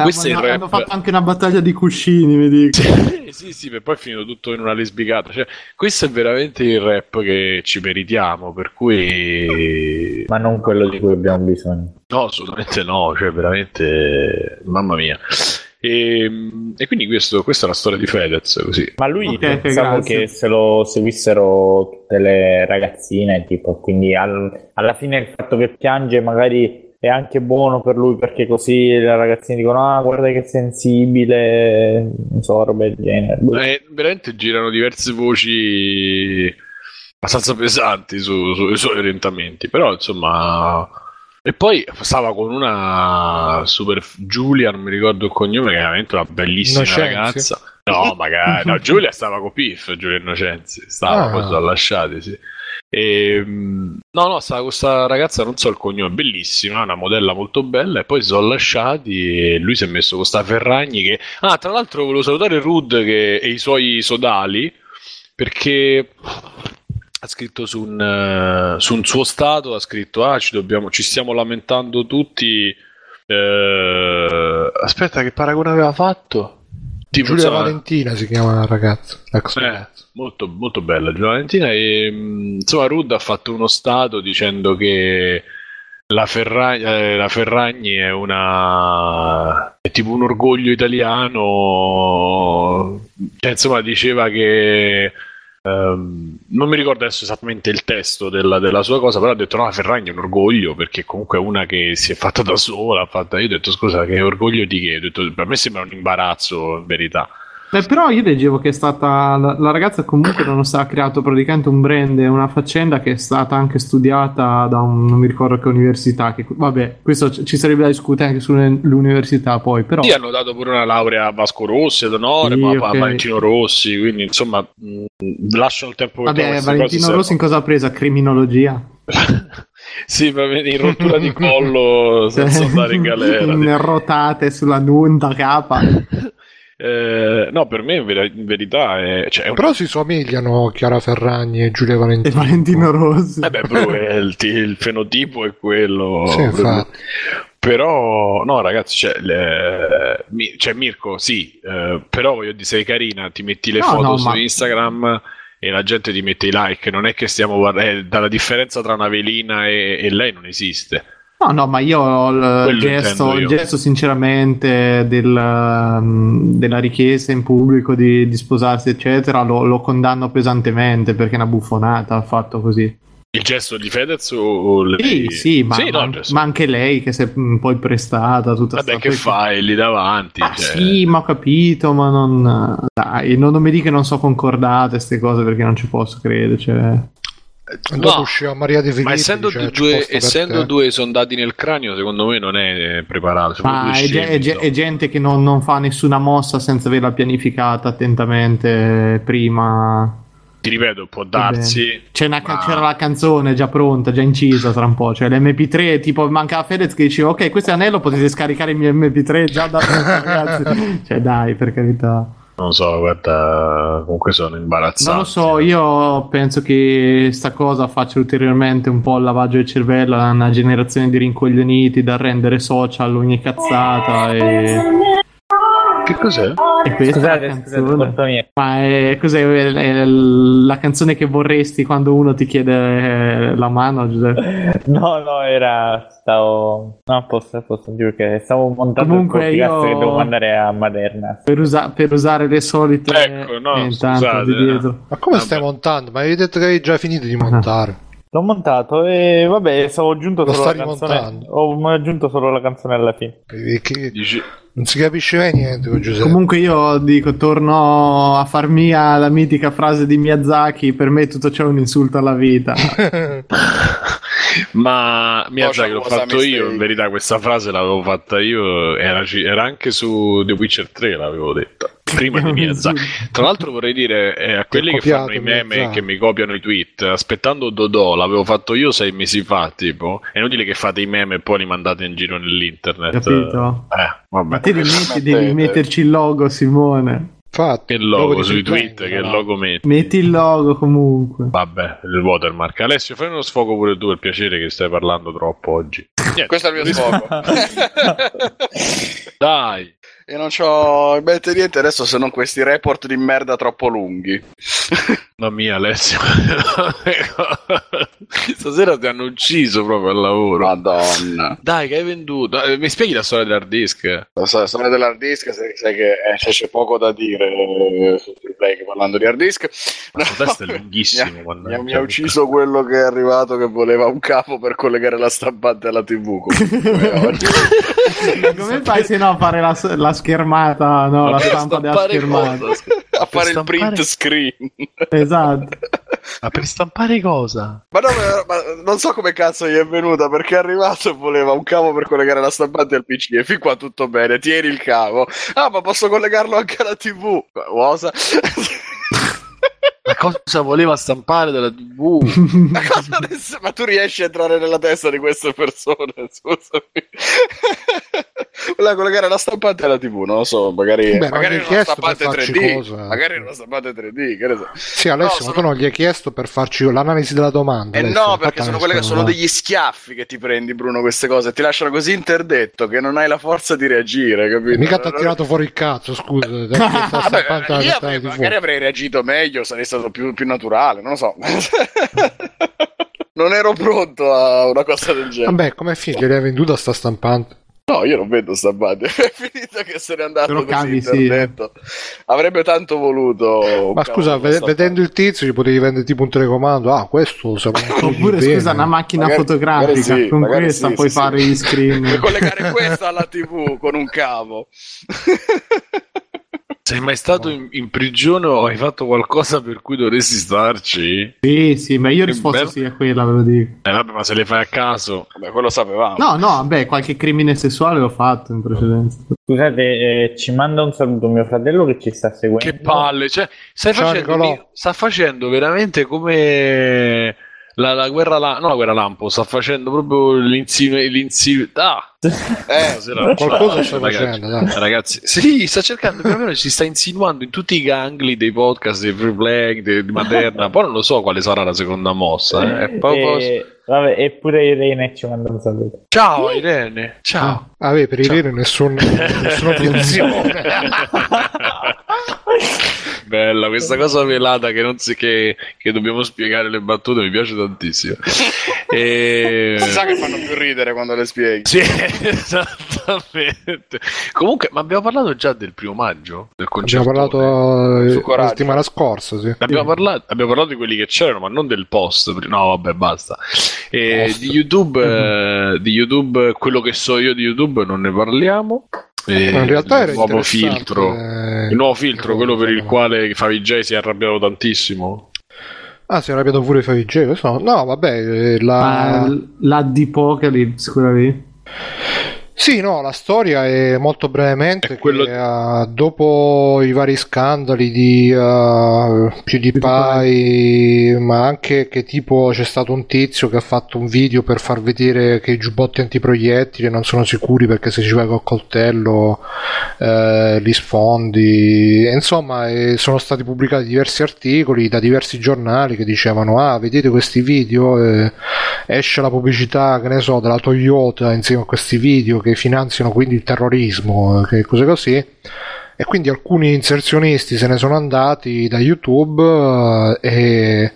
questo è il rap. Hanno fatto anche una battaglia di cuscini, mi dico. Sì, sì, sì, poi è finito tutto in una lesbicata. Cioè, questo è veramente il rap che ci meritiamo, per cui... Ma non quello di cui abbiamo bisogno. No, assolutamente no, cioè veramente... Mamma mia. E, e, quindi questo, questa è la storia di Fedez così. Ma lui okay, pensavo grazie. che se lo seguissero tutte le ragazzine, tipo, quindi al, alla fine il fatto che piange magari è anche buono per lui perché così le ragazzine dicono ah guarda che sensibile non so roba del genere eh, veramente girano diverse voci abbastanza pesanti su, sui suoi orientamenti però insomma e poi stava con una super Giulia non mi ricordo il cognome che è veramente una bellissima Innocenzi. ragazza no magari no Giulia stava con Piff Giulia Innocenzi stava ah. poi sono lasciati sì e, ehm, no, no, stava questa ragazza, non so il cognome, bellissima, una modella molto bella. E poi si sono lasciati e lui si è messo con questa Ferragni. Che, ah, tra l'altro, volevo salutare Rud che, e i suoi sodali perché ha scritto su un, uh, su un, suo stato: ha scritto, ah, ci, dobbiamo, ci stiamo lamentando tutti. Uh, aspetta, che paragone aveva fatto? Tipo, Giulia insomma, Valentina si chiama la ragazza. Eh, molto, molto bella Giulia Valentina. E mm, insomma, Rud ha fatto uno stato dicendo che la, Ferragni, eh, la Ferragni è una. è tipo un orgoglio italiano. Cioè, insomma, diceva che Um, non mi ricordo adesso esattamente il testo della, della, sua cosa, però ha detto no, Ferragni è un orgoglio perché comunque è una che si è fatta da sola. Fatta... Io ho detto scusa, che orgoglio di che? Ho detto, per me sembra un imbarazzo in verità. Beh, però io leggevo che è stata la, la ragazza comunque non ha creato praticamente un brand, una faccenda che è stata anche studiata da un non mi ricordo che università. Che, vabbè, questo ci sarebbe da discutere anche sull'università poi. Però... Sì, hanno dato pure una laurea a Vasco Rossi ad onore, sì, ma okay. a Valentino Rossi, quindi insomma mh, lasciano il tempo che Vabbè, Valentino Rossi in cosa ha preso? Criminologia? sì, va bene, in rottura di collo senza andare in galera. In rotate sulla nunta capa. Eh, no, per me in, ver- in verità è, cioè, è. Però si somigliano Chiara Ferragni e Giulia Valentino. E Valentino Rossi. Eh beh, bro, il, il, fenotipo è quello. Sì, infatti. Però, no, ragazzi, cioè, le, mi, cioè Mirko, sì, eh, però voglio dire, sei carina, ti metti le no, foto no, su ma... Instagram e la gente ti mette i like. Non è che stiamo guardando, eh, dalla differenza tra una velina e, e lei non esiste. No, no, ma io il gesto, il gesto, sinceramente del, um, della richiesta in pubblico di, di sposarsi, eccetera, lo, lo, condanno pesantemente perché è una buffonata ha fatto così. Il gesto di Fedez o lei? Sì, sì, ma, sì, no, ma, anche lei che si è un po' prestata. Tutta Vabbè, che fai lì davanti? Ah, cioè... Sì, ma ho capito, ma non... Dai, non, non mi dica che non so concordate queste cose perché non ci posso credere. Cioè... Dopo no, usciva Maria De Filippi, ma essendo, cioè, due, essendo due, sondati nel cranio, secondo me non è preparato. Ma è, scemi, è, è, gente che non, non, fa nessuna mossa senza averla pianificata attentamente prima. Ti ripeto, può darsi. Ma... C'era la canzone già pronta, già incisa tra un po'. Cioè l'MP3, tipo manca Fedez che diceva: Ok, questo è anello, potete scaricare il mio MP3 già da ragazzi. cioè, dai, per carità. Non so, guarda, comunque sono imbarazzato. Non lo so, io penso che sta cosa faccia ulteriormente un po' il lavaggio del cervello a una generazione di rincoglioniti da rendere social ogni cazzata e che cos'è? È questa scusate, la canzone. Scusate, Ma è, cos'è è la canzone che vorresti quando uno ti chiede la mano, Giuseppe? No, no, era. Stavo. No, posso, posso dire che stavo montando Comunque il io... che devo mandare a Maderna. Per, usa... per usare le solite. Ecco, no, eh, scusate, di dietro. Ma come Vabbè. stai montando? Ma hai detto che hai già finito di montare. L'ho montato e vabbè, stavo aggiunto Lo solo la canzone. Ho aggiunto solo la canzone alla fine. Che... Non si capisce mai niente con Giuseppe. Comunque io dico, torno a far mia la mitica frase di Miyazaki, per me tutto ciò è un insulto alla vita. Ma Miyazaki l'ho fatto io, mistake. in verità questa frase l'avevo fatta io, era, era anche su The Witcher 3 l'avevo detta, prima di Miyazaki. Tra l'altro vorrei dire eh, a quelli che fanno i meme Miyazaki. che mi copiano i tweet, aspettando Dodò, l'avevo fatto io sei mesi fa, tipo, è inutile che fate i meme e poi li mandate in giro nell'internet. Capito? Eh, vabbè. Ma te devi, metti- devi metterci il logo, Simone. Infatti, Che logo di sui tweet, che no? logo metti? Metti il logo comunque. Vabbè, il watermark. Alessio, fai uno sfogo pure tu, per piacere che stai parlando troppo oggi. Niente, Questo è il mio sfogo. Dai. Io non c'ho in mente niente adesso se non questi report di merda troppo lunghi. Mamma mia, Alessio. Stasera ti hanno ucciso proprio al lavoro. Madonna. Dai, che hai venduto? Eh, Mi spieghi la storia dell'hard disk? La storia storia dell'hard disk, sai, sai che eh, c'è, c'è poco da dire eh, su parlando di hard disk. Questo test è lunghissimo. Mi ha, quando- mi ha- ucciso quello che è arrivato che voleva un capo per collegare la stampante alla TV. comunque. Come fai se no a fare la, la schermata, no, la stampa della schermata? cosa? a fare il stampare- print screen. Esatto. Ma per stampare cosa? Ma, no, ma- ma non so come cazzo gli è venuta perché è arrivato e voleva un cavo per collegare la stampante al PC e fin qua tutto bene, tieni il cavo. Ah, ma posso collegarlo anche alla TV? Cosa? Ma cosa voleva stampare dalla TV? ma, cosa adesso- ma tu riesci a entrare nella testa di queste persone? Scusami. Voleva collegare la stampante alla TV, non lo so, magari, Beh, magari gli era hai una chiesto per stampante farci 3D. cosa. Magari era una stampante 3D, che ne so. Sì, Alessio, No, ma sono- tu non gli hai chiesto per farci l'analisi della domanda. Eh Alessio, no, fatta perché sono, quelle che sono degli schiaffi che ti prendi, Bruno, queste cose. Ti lasciano così interdetto che non hai la forza di reagire, capito? Mica ti ha tirato fuori il cazzo, scusa. Vabbè, io avrei- magari avrei reagito meglio, sarei stato più, più naturale, non lo so. non ero pronto a una cosa del genere. Vabbè, come figli l'hai venduta sta stampante? No, io non vedo stampante. È finita che se n'è andato lo così sì. Avrebbe tanto voluto. Ma scusa, di ve- stampante. vedendo il tizio gli potevi vendere tipo un telecomando. Ah, questo sarà un Oppure bene. scusa, una macchina Magari- fotografica. magari sì, con questa sì, puoi sì, fare sì. gli screen. Puoi collegare questa alla TV con un cavo. Sei mai stato in, in prigione o hai fatto qualcosa per cui dovresti starci? Sì, sì, ma io ho risposto bello. sì a quella, ve lo dico. Eh vabbè, ma se le fai a caso. Vabbè, quello sapevamo. No, no, vabbè, qualche crimine sessuale l'ho fatto in precedenza. Scusate, eh, ci manda un saluto mio fratello che ci sta seguendo. Che palle, cioè, stai Ciao, facendo, Nicolò. sta facendo veramente come la, la guerra la, no la guerra lampo, sta facendo proprio l'insieme l'insieme ah, Eh, stasera- Qualcosa sta ragazzi, facendo, dai. ragazzi, sì, sta cercando più o meno si sta insinuando in tutti i gangli dei podcast dei free play, di, di Materna, poi non lo so quale sarà la seconda mossa, eh. È proprio- E, vabbè, eppure Irene ci manda un saluto. Ciao Irene, ciao. Ah, beh, per i veri nessun, nessuna obiezione. Bella questa cosa velata che non si che, che dobbiamo spiegare le battute mi piace tantissimo. E... si sa che fanno più ridere quando le spieghi. Sì, esattamente. Comunque, ma abbiamo parlato già del primo maggio? Del Abbiamo concerto? parlato eh, Su la settimana scorsa, sì. Abbiamo parlato, abbiamo parlato di quelli che c'erano, ma non del post. No, vabbè, basta. E di YouTube, eh, di YouTube, quello che so io di YouTube, non ne parliamo. E Ma in realtà era il nuovo filtro, eh, il nuovo filtro, quello per il quale Favij si è arrabbiato tantissimo. Ah, si è arrabbiato pure Favij, questo no. No, vabbè, eh, la... Ma l- la di Apocalypse, quella lì. Sì, no, la storia è molto brevemente quello- che, eh, dopo i vari scandali di eh, PewDiePie, ma anche che tipo c'è stato un tizio che ha fatto un video per far vedere che i giubbotti antiproiettili non sono sicuri perché se ci vai col coltello eh, li sfondi. E Insomma, eh, sono stati pubblicati diversi articoli da diversi giornali che dicevano: Ah, vedete questi video? eh, esce la pubblicità, che ne so, della Toyota insieme a questi video che finanziano quindi il terrorismo, che cose così. E quindi alcuni inserzionisti se ne sono andati da YouTube eh, e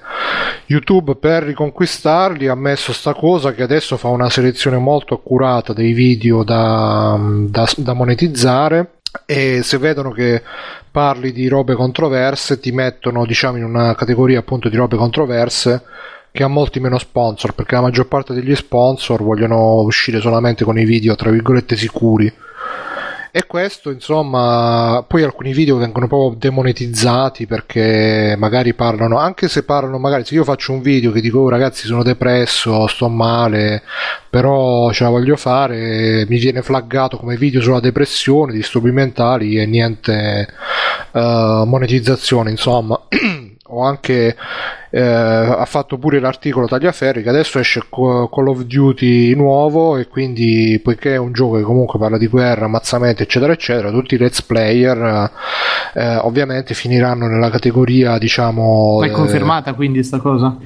YouTube per riconquistarli ha messo sta cosa che adesso fa una selezione molto accurata dei video da, da- da monetizzare e se vedono che parli di robe controverse ti mettono diciamo in una categoria appunto di robe controverse che ha molti meno sponsor perché la maggior parte degli sponsor vogliono uscire solamente con i video tra virgolette sicuri E questo, insomma, poi alcuni video vengono proprio demonetizzati perché magari parlano, anche se parlano, magari se io faccio un video che dico, oh, ragazzi, sono depresso, sto male, però ce la voglio fare, mi viene flaggato come video sulla depressione, disturbi mentali e niente uh, monetizzazione, insomma. o anche eh, ha fatto pure l'articolo Tagliaferri che adesso esce Call of Duty nuovo e quindi poiché è un gioco che comunque parla di guerra, ammazzamento eccetera eccetera tutti i let's player eh, ovviamente finiranno nella categoria diciamo è confermata quindi sta cosa?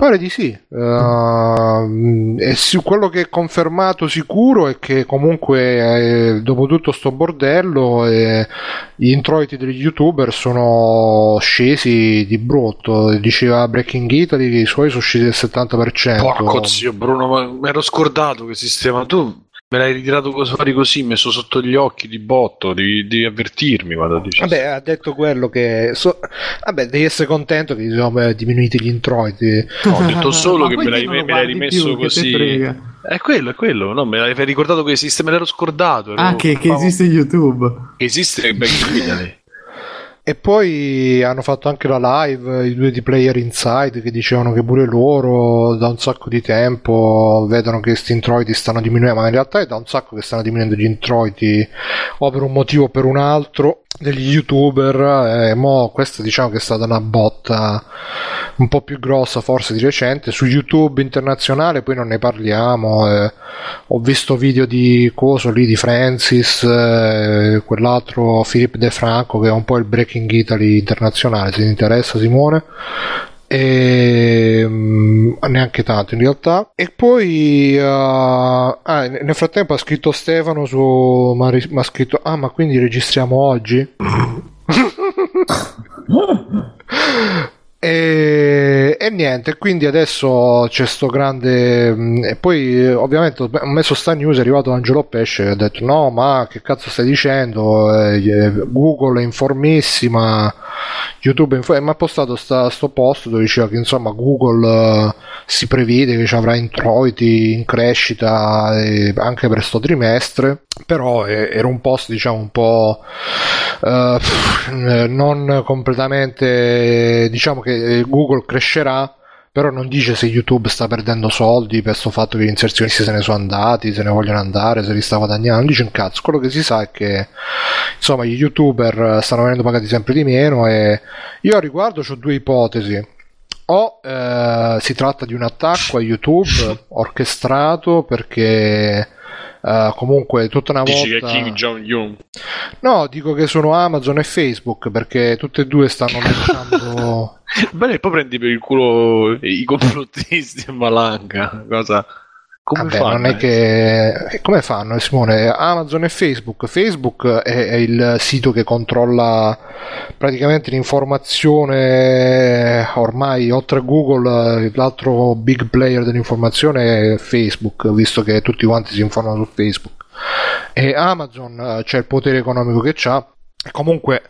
Pare di sì. Uh, e su quello che è confermato sicuro è che comunque eh, dopo tutto sto bordello eh, gli introiti degli youtuber sono scesi di brutto. Diceva Breaking Italy che i suoi sono scesi del 70%. Porco zio Bruno, ma mi ero scordato che sistema tu Me l'hai ritirato fuori così, messo sotto gli occhi di botto, devi, devi avvertirmi quando dici. Vabbè, ha detto quello che. So... Vabbè, devi essere contento che diciamo, diminuiti gli introiti. No, ho detto solo che me l'hai, me l'hai rimesso più, così. È quello, è quello, no, me l'hai ricordato che esiste, me l'ero scordato. Ero... Ah, che, che esiste YouTube. Che esiste Back Italy. E poi hanno fatto anche la live, i due di Player Inside, che dicevano che pure loro da un sacco di tempo vedono che questi introiti stanno diminuendo, ma in realtà è da un sacco che stanno diminuendo gli introiti, o per un motivo o per un altro degli youtuber e mo questa diciamo che è stata una botta un po' più grossa forse di recente. Su youtube internazionale poi non ne parliamo eh, ho visto video di coso lì di Francis eh, quell'altro Philip De Franco che è un po' il Breaking Italy internazionale se ti interessa Simone. E, um, neanche tanto in realtà. E poi uh, ah, nel frattempo ha scritto Stefano su ma ha scritto ah ma quindi registriamo oggi E, e, niente, quindi adesso c'è sto grande. Mm, e poi ovviamente ho messo sta news. È arrivato Angelo Pesce che ha detto: No, ma che cazzo stai dicendo? Eh, Google è informissima, YouTube è informissima. Mi ha postato sta, sto post dove diceva che insomma Google si prevede che ci avrà introiti in crescita eh, anche per sto trimestre. Però eh, era un post, diciamo, un po' uh, non completamente diciamo che che eh, Google crescerà però non dice se YouTube sta perdendo soldi per questo fatto che gli inserzionisti se ne sono andati, se ne vogliono andare, se li sta guadagnando, non dice un cazzo, quello che si sa è che insomma gli youtuber stanno venendo pagati sempre di meno e io a riguardo ho due ipotesi, o eh, si tratta di un attacco a YouTube orchestrato perché Uh, comunque tutta una Dici volta... che Kim Jong-un? No, dico che sono Amazon e Facebook perché tutte e due stanno lanciando... Bene, poi prendi per il culo i complottisti e Malanga, cosa... Come Vabbè, fanno? Non è che... Eh, come fanno Simone? Amazon e Facebook. Facebook è, è, il sito che controlla praticamente l'informazione ormai oltre a Google l'altro big player dell'informazione è Facebook, visto che tutti quanti si informano su Facebook. E Amazon eh, c'è il potere economico che ha. Comunque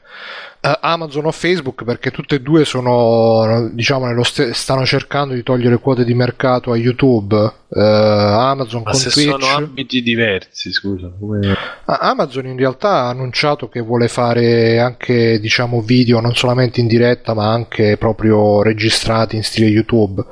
Amazon o Facebook perché tutte e due sono diciamo st- stanno cercando di togliere quote di mercato a YouTube uh, Amazon Ma con se Twitch sono ambiti diversi scusa come... Amazon in realtà ha annunciato che vuole fare anche diciamo video non solamente in diretta ma anche proprio registrati in stile YouTube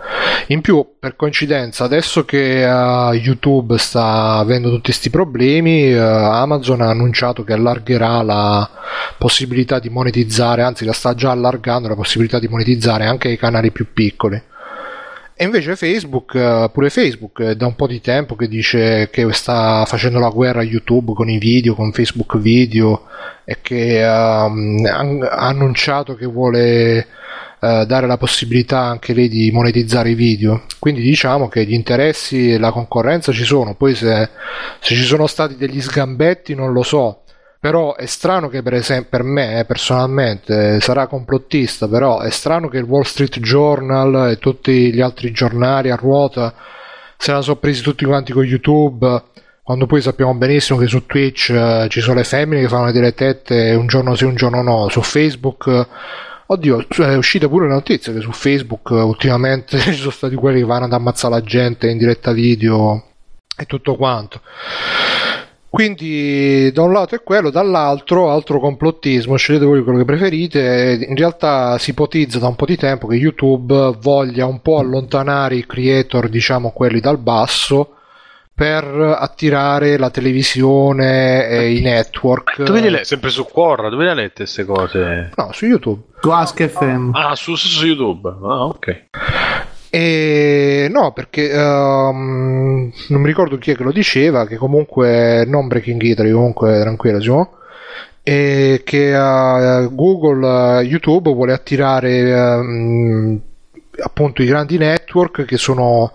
in più per coincidenza adesso che uh, YouTube sta avendo tutti questi problemi Amazon ha annunciato che allargherà la possibilità di monetizzare, anzi la sta già allargando la possibilità di monetizzare anche i canali più piccoli. E invece Facebook, eh, pure Facebook, è da un po' di tempo che dice che sta facendo la guerra a YouTube con i video, con Facebook Video e che um, ha annunciato che vuole uh, dare la possibilità anche lei di monetizzare i video. Quindi diciamo che gli interessi e la concorrenza ci sono, poi se, se ci sono stati degli sgambetti non lo so però è strano che per esempio per me eh, personalmente sarà complottista però è strano che il Wall Street Journal e tutti gli altri giornali a ruota se la sono presi tutti quanti con YouTube quando poi sappiamo benissimo che su Twitch eh, ci sono le femmine che fanno le tette un giorno sì un giorno no su Facebook Oddio, è uscita pure la notizia che su Facebook ultimamente ci sono stati quelli che vanno ad ammazzare la gente in diretta video e tutto quanto. Quindi da un lato è quello, dall'altro altro complottismo, scegliete voi quello che preferite, in realtà si ipotizza da un po' di tempo che YouTube voglia un po' allontanare i creator, diciamo quelli dal basso, per attirare la televisione e i network. Dove le Sempre su Quora, dove le ha lette queste cose? No, su YouTube. Su Ask FM. Ah, su, su YouTube. Ah, ok. E no, perché um, non mi ricordo chi è che lo diceva, che comunque non Breaking Italy, comunque tranquillo, Simo, e che uh, Google, uh, YouTube vuole attirare um, appunto i grandi network che sono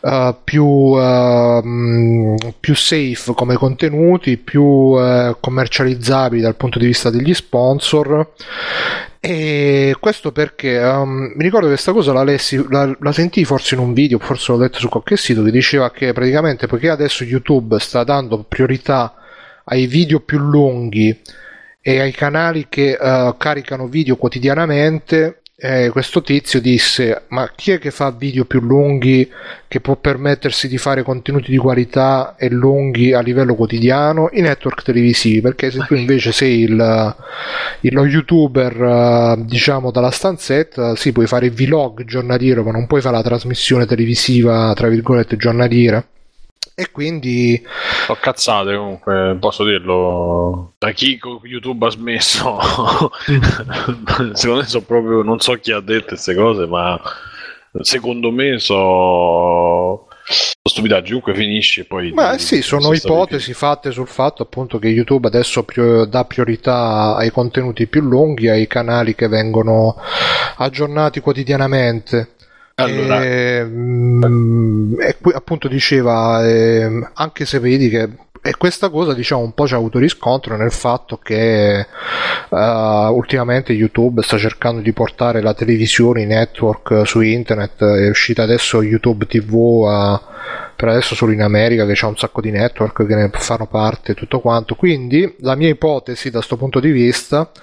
uh, più, uh, più, safe come contenuti, più uh, commercializzabili dal punto di vista degli sponsor. E questo perché um, mi ricordo che questa cosa la, lessi, la, la sentii forse in un video, forse l'ho letto su qualche sito che diceva che praticamente poiché adesso YouTube sta dando priorità ai video più lunghi e ai canali che uh, caricano video quotidianamente eh, questo tizio disse ma chi è che fa video più lunghi che può permettersi di fare contenuti di qualità e lunghi a livello quotidiano i network televisivi? Perché se tu invece sei il, il lo youtuber eh, diciamo dalla stanzetta sì puoi fare vlog giornaliero ma non puoi fare la trasmissione televisiva tra virgolette giornaliera e quindi ho cazzate comunque posso dirlo da chi YouTube ha smesso. Secondo me so proprio non so chi ha detto queste cose ma secondo me so stupidaggine comunque finisce e poi Beh, sì, sono ipotesi fatte sul fatto appunto che YouTube adesso prior- dà priorità ai contenuti più lunghi, ai canali che vengono aggiornati quotidianamente allora. E, mm, e appunto diceva, eh, anche se vedi che e questa cosa diciamo un po' ci ha avuto riscontro nel fatto che uh, ultimamente YouTube sta cercando di portare la televisione, i network su internet, è uscita adesso YouTube TV uh, per adesso solo in America che c'è un sacco di network che ne fanno parte tutto quanto, quindi la mia ipotesi da questo punto di vista è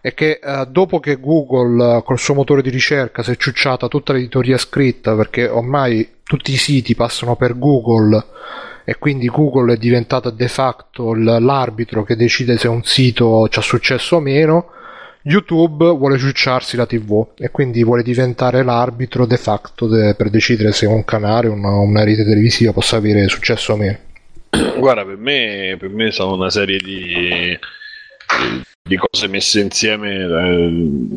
che eh, dopo che Google col suo motore di ricerca si è ciucciata tutta l'editoria scritta perché ormai tutti i siti passano per Google e quindi Google è diventata de facto l'arbitro che decide se un sito ci ha successo o meno YouTube vuole ciucciarsi la TV e quindi vuole diventare l'arbitro de facto de- per decidere se un canale una, una rete televisiva possa avere successo o meno. Guarda, per me, per me sono una serie di di cose messe insieme. Eh,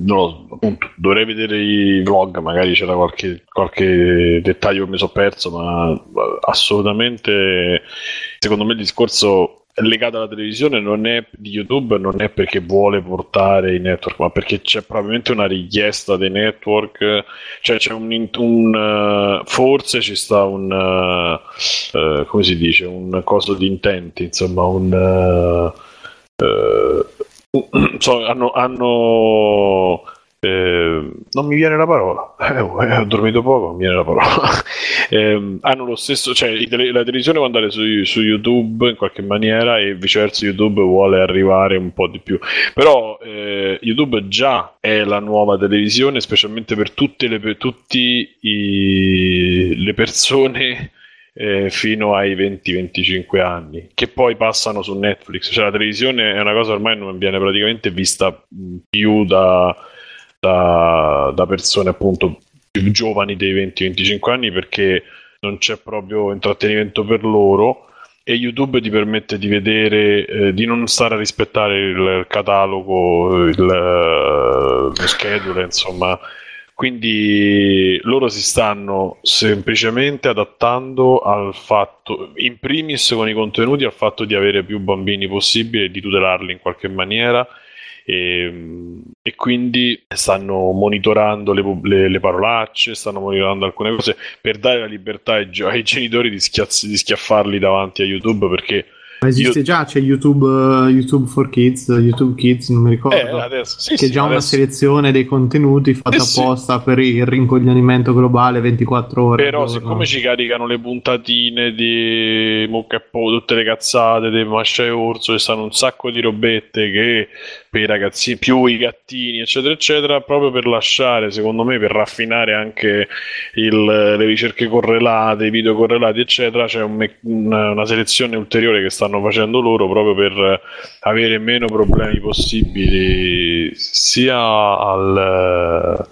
no, appunto, dovrei vedere i vlog, magari c'era qualche, qualche dettaglio che mi sono perso, ma assolutamente secondo me il discorso legato alla televisione non è di YouTube non è perché vuole portare i network ma perché c'è probabilmente una richiesta dei network cioè c'è un, un uh, forse ci sta un uh, uh, come si dice un coso di intenti insomma un so, hanno, hanno eh, non mi viene la parola, eh, oh, eh, ho dormito poco, non mi viene la parola. eh, hanno lo stesso, cioè la televisione può andare su, su, YouTube in qualche maniera e viceversa YouTube vuole arrivare un po' di più. Però eh, YouTube già è la nuova televisione, specialmente per tutte le, per tutti i, le persone eh, fino ai 20-25 anni, che poi passano su Netflix. Cioè la televisione è una cosa ormai non viene praticamente vista più da, da, da persone appunto più giovani dei 20-25 anni perché non c'è proprio intrattenimento per loro e YouTube ti permette di vedere, eh, di non stare a rispettare il catalogo, il, lo schedule, insomma, quindi loro si stanno semplicemente adattando al fatto, in primis con i contenuti, al fatto di avere più bambini possibile e di tutelarli in qualche maniera. E, e, quindi stanno monitorando le, le, le, parolacce, stanno monitorando alcune cose per dare la libertà ai, ai genitori di, schiazz- di schiaffarli davanti a YouTube perché ma esiste Io... già, c'è YouTube, uh, YouTube for Kids, YouTube Kids, non mi ricordo. Eh, adesso, sì, che sì, è già adesso... una selezione dei contenuti fatta eh, apposta sì. per il rincoglionimento globale 24 ore. Però, siccome ci caricano le puntatine di Mucca e Po, tutte le cazzate di Mascia e Orso, e stanno un sacco di robette che per i ragazzini, più i gattini, eccetera, eccetera, proprio per lasciare, secondo me, per raffinare anche il, le ricerche correlate, i video correlati, eccetera, c'è un, una, una, selezione ulteriore che stanno stanno facendo loro proprio per avere meno problemi possibili sia al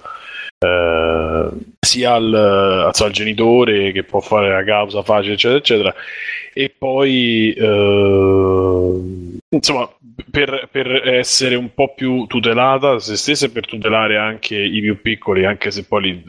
eh, sia al, al, genitore che può fare la causa facile eccetera eccetera e poi eh, insomma per, per, essere un po' più tutelata se stessa e per tutelare anche i più piccoli anche se poi li,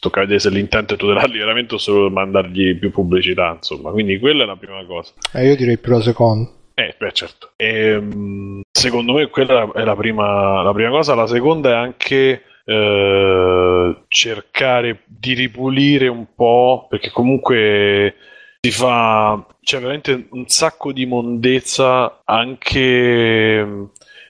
tocca vedere se l'intento è tutelarli veramente o solo mandargli più pubblicità insomma quindi quella è la prima cosa eh, io direi più la seconda eh, beh, certo. E, ehm, secondo me quella è la prima, la prima cosa. La seconda è anche eh, cercare di ripulire un po', perché comunque si fa c'è veramente un sacco di mondezza anche mm,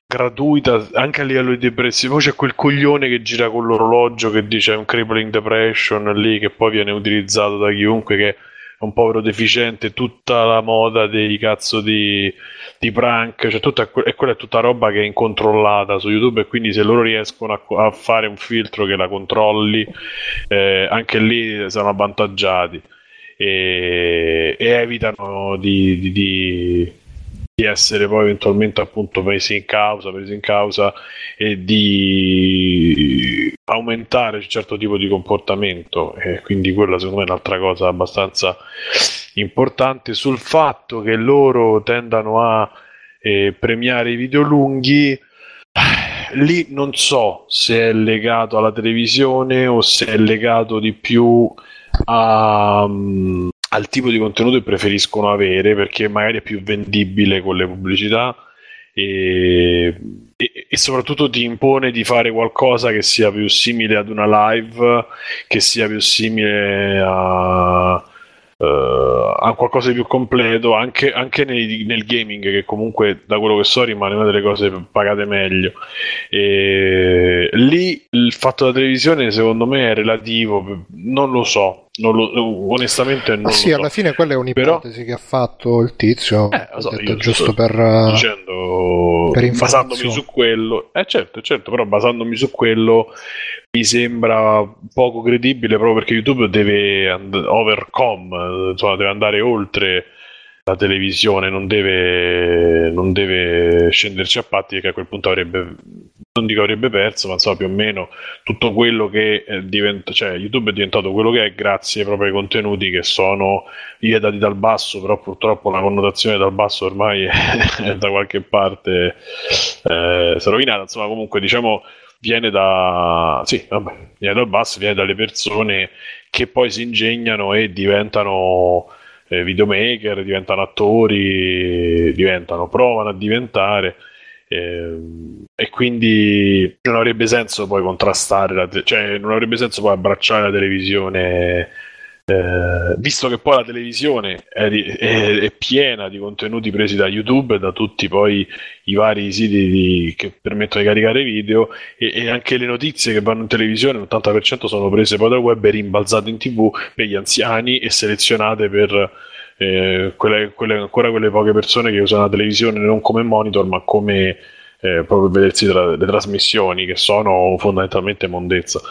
gratuita anche a livello di depressione. Poi c'è quel coglione che gira con l'orologio che dice un crippling depression lì che poi viene utilizzato da chiunque che un povero deficiente, tutta la moda dei cazzo di, di prank, cioè tutta, e quella è tutta roba che è incontrollata su YouTube e quindi se loro riescono a, a fare un filtro che la controlli, eh, anche lì sono avvantaggiati e, e evitano di, di, di di essere poi eventualmente appunto presi in causa, presi in causa e di aumentare un certo tipo di comportamento. E quindi quella secondo me è un'altra cosa abbastanza importante. Sul fatto che loro tendano a eh, premiare i video lunghi lì non so se è legato alla televisione o se è legato di più a, um, al tipo di contenuto che preferiscono avere perché magari è più vendibile con le pubblicità e, e, e, soprattutto ti impone di fare qualcosa che sia più simile ad una live, che sia più simile a, uh, a qualcosa di più completo, anche, anche nei, nel gaming, che comunque da quello che so rimane una delle cose pagate meglio. E lì il fatto della televisione secondo me è relativo, non lo so, lo, onestamente non ah, sì, so. alla fine quella è un'ipotesi Però... che ha fatto il tizio. Eh, so, detto, giusto per dicendo per basandomi su quello. Eh certo, certo, però basandomi su quello mi sembra poco credibile proprio perché YouTube deve and- overcome, insomma, deve andare oltre la televisione, non deve, non deve scenderci a patti perché a quel punto avrebbe non dico avrebbe perso, ma insomma più o meno tutto quello che è diventa, cioè YouTube è diventato quello che è grazie proprio ai contenuti che sono vietati dal basso, però purtroppo la connotazione dal basso ormai è, da qualche parte eh, rovinata, insomma comunque diciamo viene da sì, vabbè, viene dal basso, viene dalle persone che poi si ingegnano e diventano eh, videomaker, diventano attori, diventano, provano a diventare eh, e quindi non avrebbe senso poi contrastare, te- cioè non avrebbe senso poi abbracciare la televisione, eh, visto che poi la televisione è, è, è, piena di contenuti presi da YouTube e da tutti poi i vari siti di, che permettono di caricare video e, e, anche le notizie che vanno in televisione, l'80% sono prese poi dal web e rimbalzate in tv per gli anziani e selezionate per eh, quelle, quelle, ancora quelle poche persone che usano la televisione non come monitor ma come eh, proprio vedersi tra, le trasmissioni che sono fondamentalmente mondezza.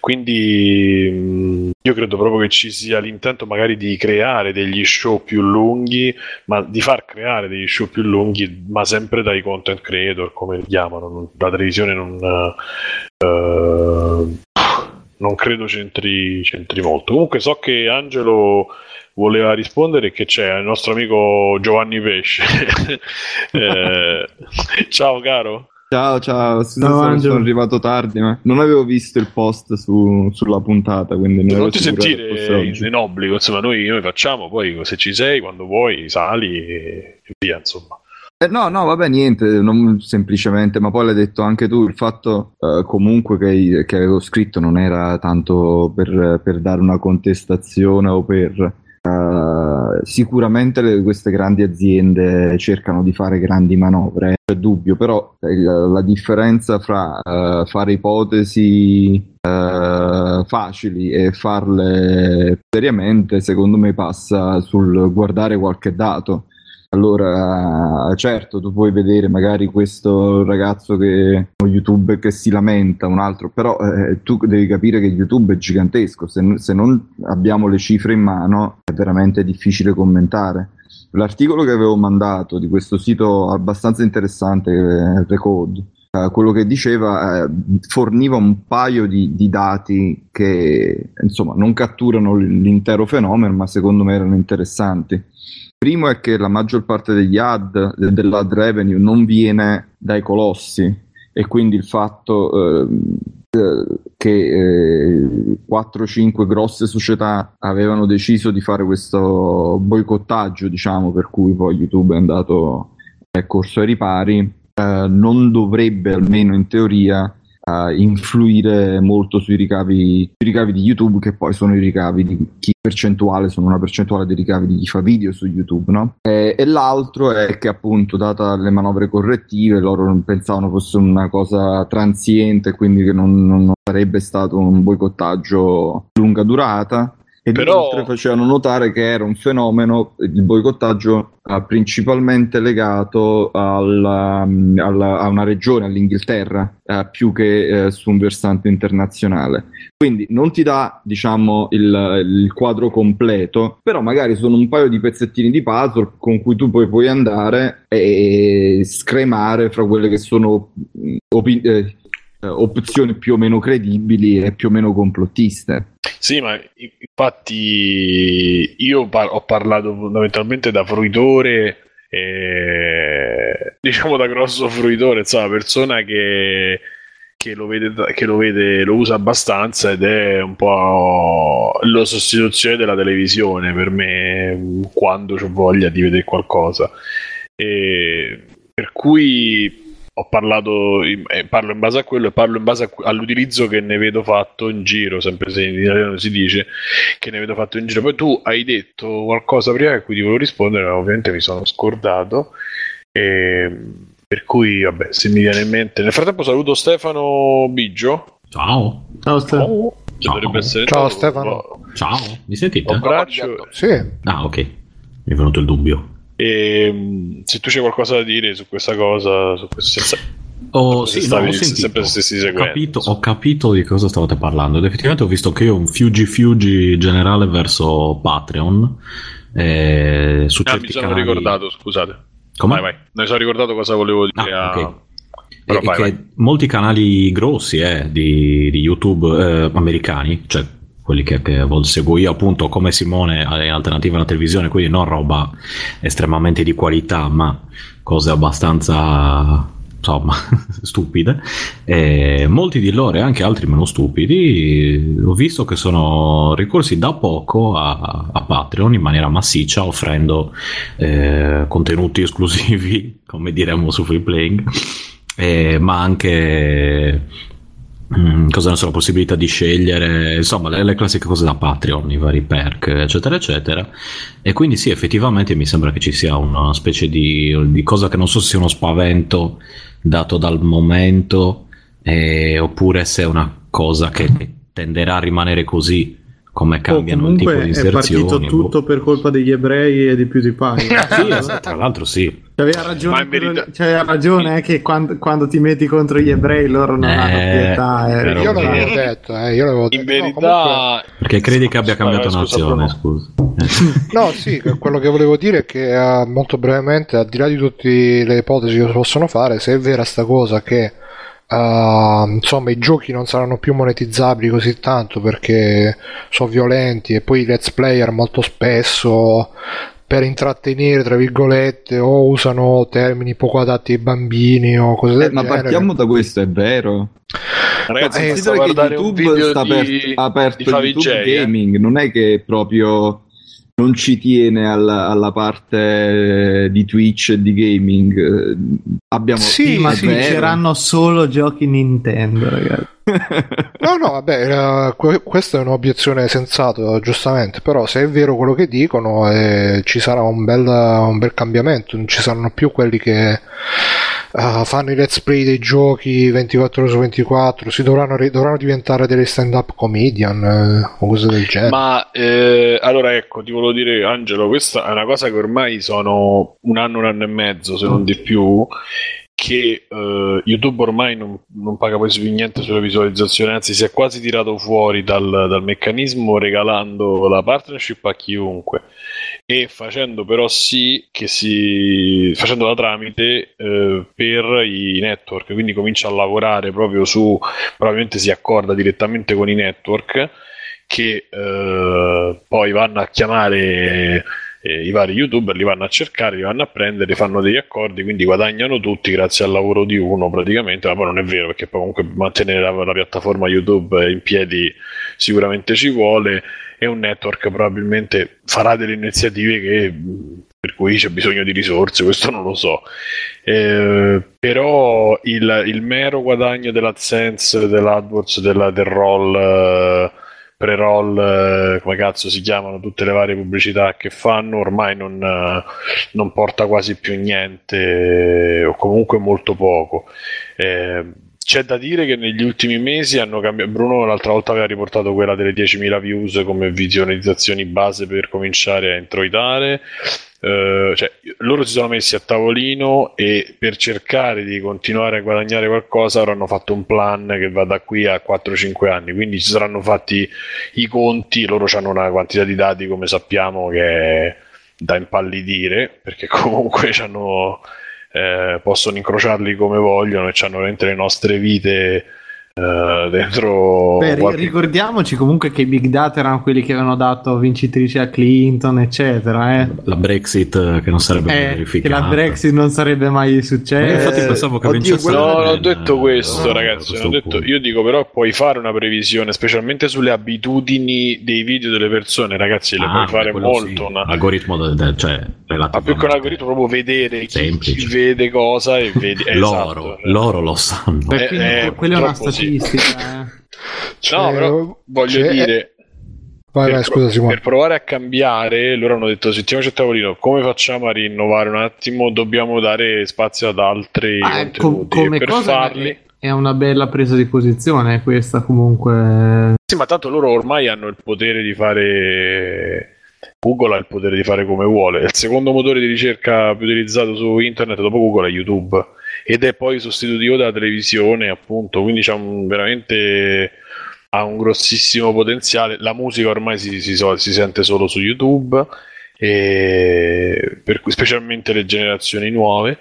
Quindi mh, mm, io credo proprio che ci sia l'intento magari di creare degli show più lunghi, ma di far creare degli show più lunghi, ma sempre dai content creator, come li chiamano. La televisione non, uh, non credo c'entri, c'entri molto. Comunque so che Angelo voleva rispondere che c'è il nostro amico Giovanni Pesce. eh, ciao caro. Ciao, ciao, scusa no, sono arrivato tardi, ma non avevo visto il post su, sulla puntata, quindi non, non ti sentire in, in, obbligo, insomma, noi, noi, facciamo, poi se ci sei, quando vuoi, sali e via, insomma. Eh, no, no, vabbè, niente, non, semplicemente, ma poi l'hai detto anche tu, il fatto eh, comunque che, che, avevo scritto non era tanto per, per dare una contestazione o per Uh, sicuramente le, queste grandi aziende cercano di fare grandi manovre, c'è dubbio, però eh, la differenza fra uh, fare ipotesi uh, facili e farle seriamente, secondo me, passa sul guardare qualche dato. Allora, certo, tu puoi vedere magari questo ragazzo che YouTube che si lamenta, un altro, però eh, tu devi capire che YouTube è gigantesco, se, se, non abbiamo le cifre in mano è veramente difficile commentare. l'articolo che avevo mandato di questo sito abbastanza interessante, Recode, eh, quello che diceva eh, forniva un paio di, di, dati che insomma non catturano l'intero fenomeno, ma secondo me erano interessanti. Primo è che la maggior parte degli ad, dell'ad revenue non viene dai colossi e quindi il fatto eh, che eh, 4-5 grosse società avevano deciso di fare questo boicottaggio, diciamo, per cui poi YouTube è andato è corso ai ripari, eh, non dovrebbe, almeno in teoria, uh, influire molto sui ricavi, sui ricavi, di YouTube, che poi sono i ricavi di chi percentuale, sono una percentuale dei ricavi di chi fa video su YouTube, no? E, e l'altro è che appunto, data le manovre correttive, loro pensavano fosse una cosa transiente, quindi che non, non sarebbe stato un boicottaggio lunga durata e Però... inoltre facevano notare che era un fenomeno, il boicottaggio uh, principalmente legato alla, um, alla, a una regione, all'Inghilterra, uh, più che uh, su un versante internazionale. Quindi non ti dà, diciamo, il, il, quadro completo, però magari sono un paio di pezzettini di puzzle con cui tu poi puoi andare e scremare fra quelle che sono mm, opi- eh, opzioni più o meno credibili e più o meno complottiste. Sì, ma infatti io par- ho parlato fondamentalmente da fruitore, eh, diciamo da grosso fruitore, insomma, persona che, che, lo vede, che lo vede, lo usa abbastanza ed è un po' la sostituzione della televisione per me quando ho voglia di vedere qualcosa. E per cui ho parlato, eh, parlo in base a quello e parlo in base a, all'utilizzo che ne vedo fatto in giro, sempre se in italiano si dice che ne vedo fatto in giro. Poi tu hai detto qualcosa prima a cui ti volevo rispondere, ma ovviamente mi sono scordato. E, per cui, vabbè, se mi viene in mente. Nel frattempo saluto Stefano Biggio. Ciao. Ciao Stefano. Ciao, Ciao Stefano. Ciao, mi sentite? Un abbraccio. Sì. Ah, ok. Mi è venuto il dubbio. E ehm, se tu c'è qualcosa da dire su questa cosa, su questo senza... Oh, sì, no, ho sentito, ho capito, ho capito, di cosa stavate parlando ed effettivamente ho visto che ho un Fuji Fuji generale verso Patreon eh, su ah, mi sono canali... ricordato, scusate come? Vai, vai. mi sono ricordato cosa volevo dire ah, okay. a... Però e, vai, che vai. molti canali grossi eh, di, di YouTube eh, americani, cioè quelli che, che seguo io appunto come Simone in alternativa alla televisione, quindi non roba estremamente di qualità, ma cose abbastanza insomma stupide. E molti di loro e anche altri meno stupidi ho visto che sono ricorsi da poco a, a Patreon in maniera massiccia, offrendo eh, contenuti esclusivi, come diremmo su Free Playing. Eh, ma anche Mm, cosa ne so, la possibilità di scegliere, insomma, le, le, classiche cose da Patreon, i vari perk, eccetera, eccetera. E quindi sì, effettivamente mi sembra che ci sia una specie di, di cosa che non so se sia uno spavento dato dal momento, eh, oppure se è una cosa che tenderà a rimanere così come cambiano il tipo di inserzioni. È partito tutto boh. per colpa degli ebrei e di più di PewDiePie. sì, esatto, tra l'altro sì. C'aveva ragione, quello, c'aveva ragione eh, che quando, quando, ti metti contro gli ebrei loro non eh, hanno pietà. Eh. Io l'avevo detto, eh, io l'avevo detto. In verità... No, comunque... Perché credi che abbia cambiato vai, nazione, scusa. no, sì, quello che volevo dire è che uh, molto brevemente, al di là di tutte le ipotesi che si possono fare, se è vera sta cosa che Uh, insomma i giochi non saranno più monetizzabili così tanto perché sono violenti e poi i let's player molto spesso per intrattenere tra virgolette o usano termini poco adatti ai bambini o cose del eh, genere. ma partiamo da questo è vero? Ragazzi eh, sto che YouTube sta di, aperto, aperto YouTube Gaming non è che proprio non ci tiene alla, alla, parte di Twitch e di gaming. Abbiamo sì, ma sì, c'erano solo giochi Nintendo, ragazzi. no, no, vabbè, uh, questa è un'obiezione sensata, giustamente, però se è vero quello che dicono eh, ci sarà un bel, un bel cambiamento, non ci saranno più quelli che uh, fanno i let's play dei giochi 24 ore su 24, si dovranno, dovranno diventare delle stand up comedian eh, o cose del genere. Ma eh, allora ecco, ti volevo dire Angelo, questa è una cosa che ormai sono un anno, un anno e mezzo, se non di più che eh, YouTube ormai non, non paga quasi più niente sulle visualizzazioni, anzi si è quasi tirato fuori dal, dal meccanismo regalando la partnership a chiunque. E facendo però sì che si facendola tramite eh, per i network, quindi comincia a lavorare proprio su, probabilmente si accorda direttamente con i network che eh, poi vanno a chiamare eh, i vari youtuber, li vanno a cercare, li vanno a prendere, fanno degli accordi, quindi guadagnano tutti grazie al lavoro di uno praticamente, ma poi non è vero perché comunque mantenere la, la piattaforma YouTube in piedi sicuramente ci vuole e un network probabilmente farà delle iniziative che per cui c'è bisogno di risorse, questo non lo so. Eh, però il, il, mero guadagno dell'AdSense, dell'AdWords, della, del roll, eh, pre-roll, eh, come cazzo si chiamano, tutte le varie pubblicità che fanno, ormai non, eh, non porta quasi più niente, o comunque molto poco. Eh, c'è da dire che negli ultimi mesi hanno cambiato. Bruno l'altra volta aveva riportato quella delle 10.000 views come visualizzazioni base per cominciare a introitare. Uh, cioè, loro si sono messi a tavolino e per cercare di continuare a guadagnare qualcosa avranno fatto un plan che va da qui a 4-5 anni. Quindi ci saranno fatti i conti. Loro hanno una quantità di dati, come sappiamo, che è da impallidire perché comunque eh, possono incrociarli come vogliono e hanno veramente le nostre vite Uh, dentro Beh, qualche... ricordiamoci comunque che i big data erano quelli che avevano dato vincitrice a Clinton eccetera eh. la Brexit che non sarebbe eh, mai verificata che la Brexit non sarebbe mai successa infatti pensavo che vincesse no, non ho detto questo no, ragazzi questo detto, io dico però puoi fare una previsione specialmente sulle abitudini dei video delle persone ragazzi le ah, puoi fare molto sì. una... algoritmo de, cioè ma più che un algoritmo proprio vedere chi, chi, vede cosa e vedi loro, esatto. loro lo sanno. Eh, eh, quella è una statistica statistica. Eh. no, però voglio dire. Vai, vai, scusa, pro- per provare a cambiare, loro hanno detto: Settiamoci a tavolino, come facciamo a rinnovare un attimo? Dobbiamo dare spazio ad altri ah, contenuti. Com- come per farli. È una bella presa di posizione questa, comunque. Sì, ma tanto loro ormai hanno il potere di fare. Google ha il potere di fare come vuole. Il secondo motore di ricerca più utilizzato su internet dopo Google è YouTube ed è poi sostitutivo della televisione, appunto, quindi c'è un, veramente ha un grossissimo potenziale. La musica ormai si, si, si sente solo su YouTube, per, specialmente le generazioni nuove.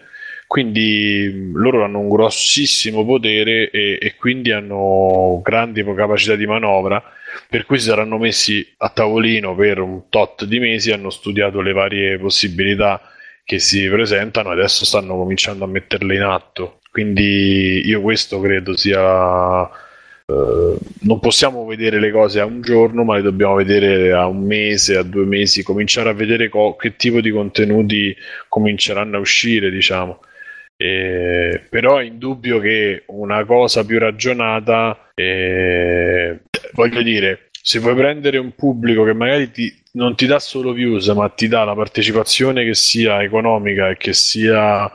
Quindi loro hanno un grossissimo potere e, e quindi hanno grandi capacità di manovra per cui si saranno messi a tavolino per un tot di mesi, hanno studiato le varie possibilità che si presentano e adesso stanno cominciando a metterle in atto. Quindi io questo credo sia... Uh, non possiamo vedere le cose a un giorno, ma le dobbiamo vedere a un mese, a due mesi, cominciare a vedere co- che tipo di contenuti cominceranno a uscire, diciamo. Eh, però è indubbio che una cosa più ragionata, eh, voglio dire, se vuoi prendere un pubblico che magari ti, non ti dà solo views, ma ti dà la partecipazione che sia economica e che sia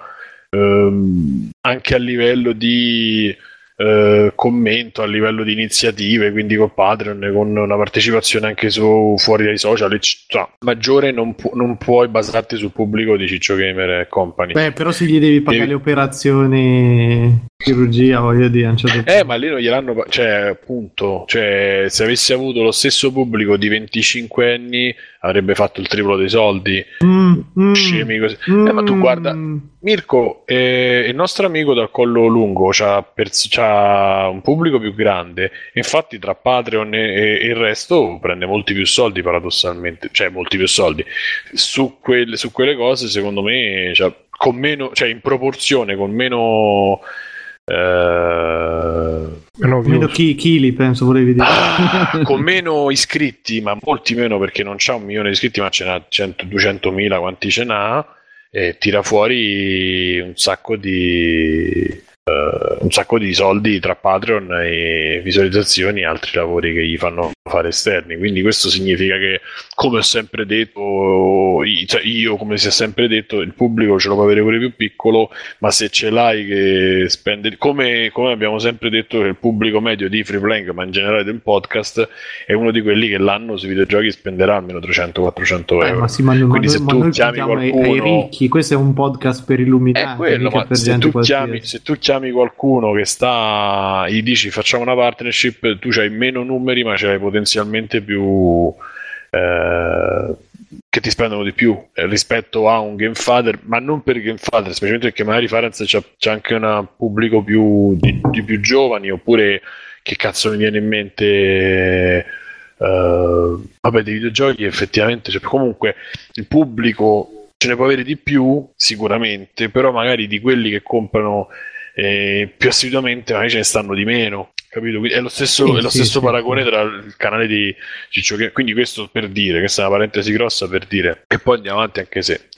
ehm, anche a livello di eh, commento a livello di iniziative, quindi con Patreon, con una partecipazione anche su, fuori dai social, cioè, maggiore non, pu- non, puoi basarti sul pubblico di Ciccio Gamer e Company. Beh, però se gli devi pagare devi... le operazioni chirurgia, voglio dire, un certo Eh, ma lì non gliel'hanno, cioè, appunto, cioè, se avessi avuto lo stesso pubblico di 25 anni avrebbe fatto il triplo dei soldi. Mm, mm, Scemi così. Mm, eh, ma tu guarda, Mirko, eh, il nostro amico dal collo lungo c'ha, pers- c'ha un pubblico più grande, infatti tra Patreon e, e, il resto prende molti più soldi paradossalmente, cioè molti più soldi. Su, quelle, su quelle cose secondo me, cioè, con meno, cioè in proporzione, con meno... Eh, meno, meno chi, chili penso volevi dire. Ah, con meno iscritti ma molti meno perché non c'ha un milione di iscritti ma ce n'ha 100, 200 mila quanti ce n'ha e tira fuori un sacco di eh, un sacco di soldi tra Patreon e visualizzazioni e altri lavori che gli fanno fare esterni. Quindi questo significa che, come ho sempre detto, cioè io come si è sempre detto, il pubblico ce lo può avere pure più piccolo, ma se ce l'hai che spende, come, come abbiamo sempre detto che il pubblico medio di Free Playing, ma in generale del podcast, è uno di quelli che l'anno sui videogiochi spenderà almeno 300-400 Eh, euro. ma sì, ma, ma Quindi noi, se ma tu noi chiami puntiamo ai- ai, qualcuno- ricchi, questo è un podcast per illuminati, È quello, ma se tu, chiami, se tu chiami qualcuno che sta, gli dici facciamo una partnership, tu hai meno numeri, ma ce l'hai potenzialmente più eh, che ti spendono di più eh, rispetto a un Gamefather, ma non per Gamefather, specialmente perché magari Farenz c'ha, c'ha anche un pubblico più, di, di più giovani, oppure che cazzo mi viene in mente. eh, vabbè, dei videogiochi effettivamente, cioè, comunque il pubblico ce ne può avere di più sicuramente, però magari di quelli che comprano eh, più assiduamente magari ce ne stanno di meno. Capito? È lo stesso, Sì, è lo sì, stesso sì, paragone tra il canale di Ciccio Quindi questo per dire, questa è una parentesi grossa per dire, e poi andiamo avanti anche se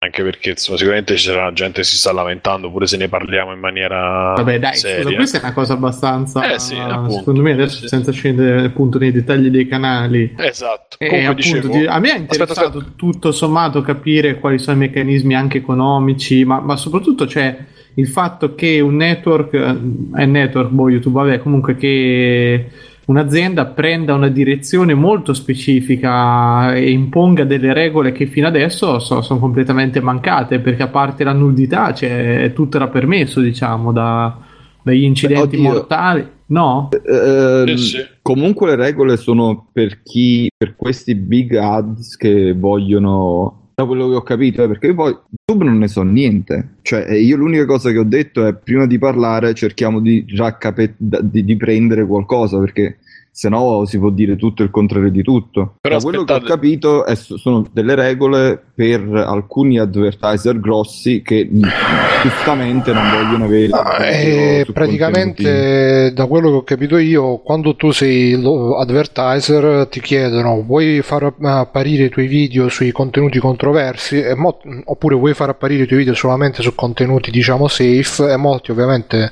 anche perché insomma, sicuramente ci sarà gente che si sta lamentando, pure se ne parliamo in maniera Vabbè, dai, seria. scusa, questa è una cosa abbastanza. Eh sì, appunto. secondo me, adesso senza scendere appunto nei dettagli dei canali. Esatto. E Comunque appunto, dicevo, a me Aspetta, interessato aspetta. tutto sommato capire quali sono i meccanismi anche economici, ma, ma soprattutto c'è il fatto che un network, eh, è network, boh, YouTube, vabbè, comunque che un'azienda prenda una direzione molto specifica e imponga delle regole che fino adesso so- sono completamente mancate, perché a parte la nudità, cioè, tutto era permesso, diciamo, da- dagli incidenti oddio. mortali. No? Ehm, sì. Comunque le regole sono per chi, per questi big ads che vogliono, da quello che ho capito, eh, perché io poi YouTube non ne so niente. Cioè, io l'unica cosa che ho detto è prima di parlare cerchiamo di, da- di, di prendere qualcosa, perché se no si può dire tutto il contrario di tutto. Però da quello che ho capito è- sono delle regole per alcuni advertiser grossi che giustamente non vogliono avere Ah, video e su contenuti. praticamente da quello che ho capito io quando tu sei advertiser ti chiedono vuoi far app- apparire i tuoi video sui contenuti controversi e mo- oppure vuoi far apparire i tuoi video solamente su contenuti diciamo safe e molti ovviamente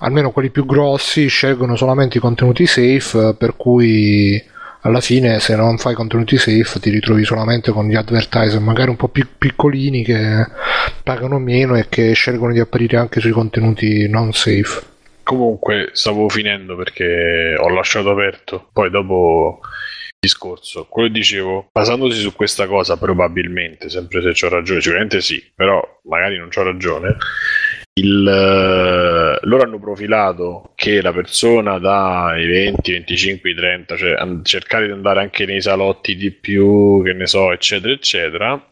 almeno quelli più grossi scelgono solamente i contenuti safe per cui alla fine se non fai contenuti safe ti ritrovi solamente con gli advertiser magari un po' più piccolini che pagano meno e che scelgono di apparire anche sui contenuti non safe. Comunque stavo finendo perché ho lasciato aperto. Poi dopo il discorso, quello dicevo, basandosi su questa cosa, probabilmente, sempre se ho ragione, sicuramente sì, però magari non ho ragione. Il, eh, loro hanno profilato che la persona dai 20, 25, 30, cioè cercare di andare anche nei salotti di più, che ne so, eccetera, eccetera,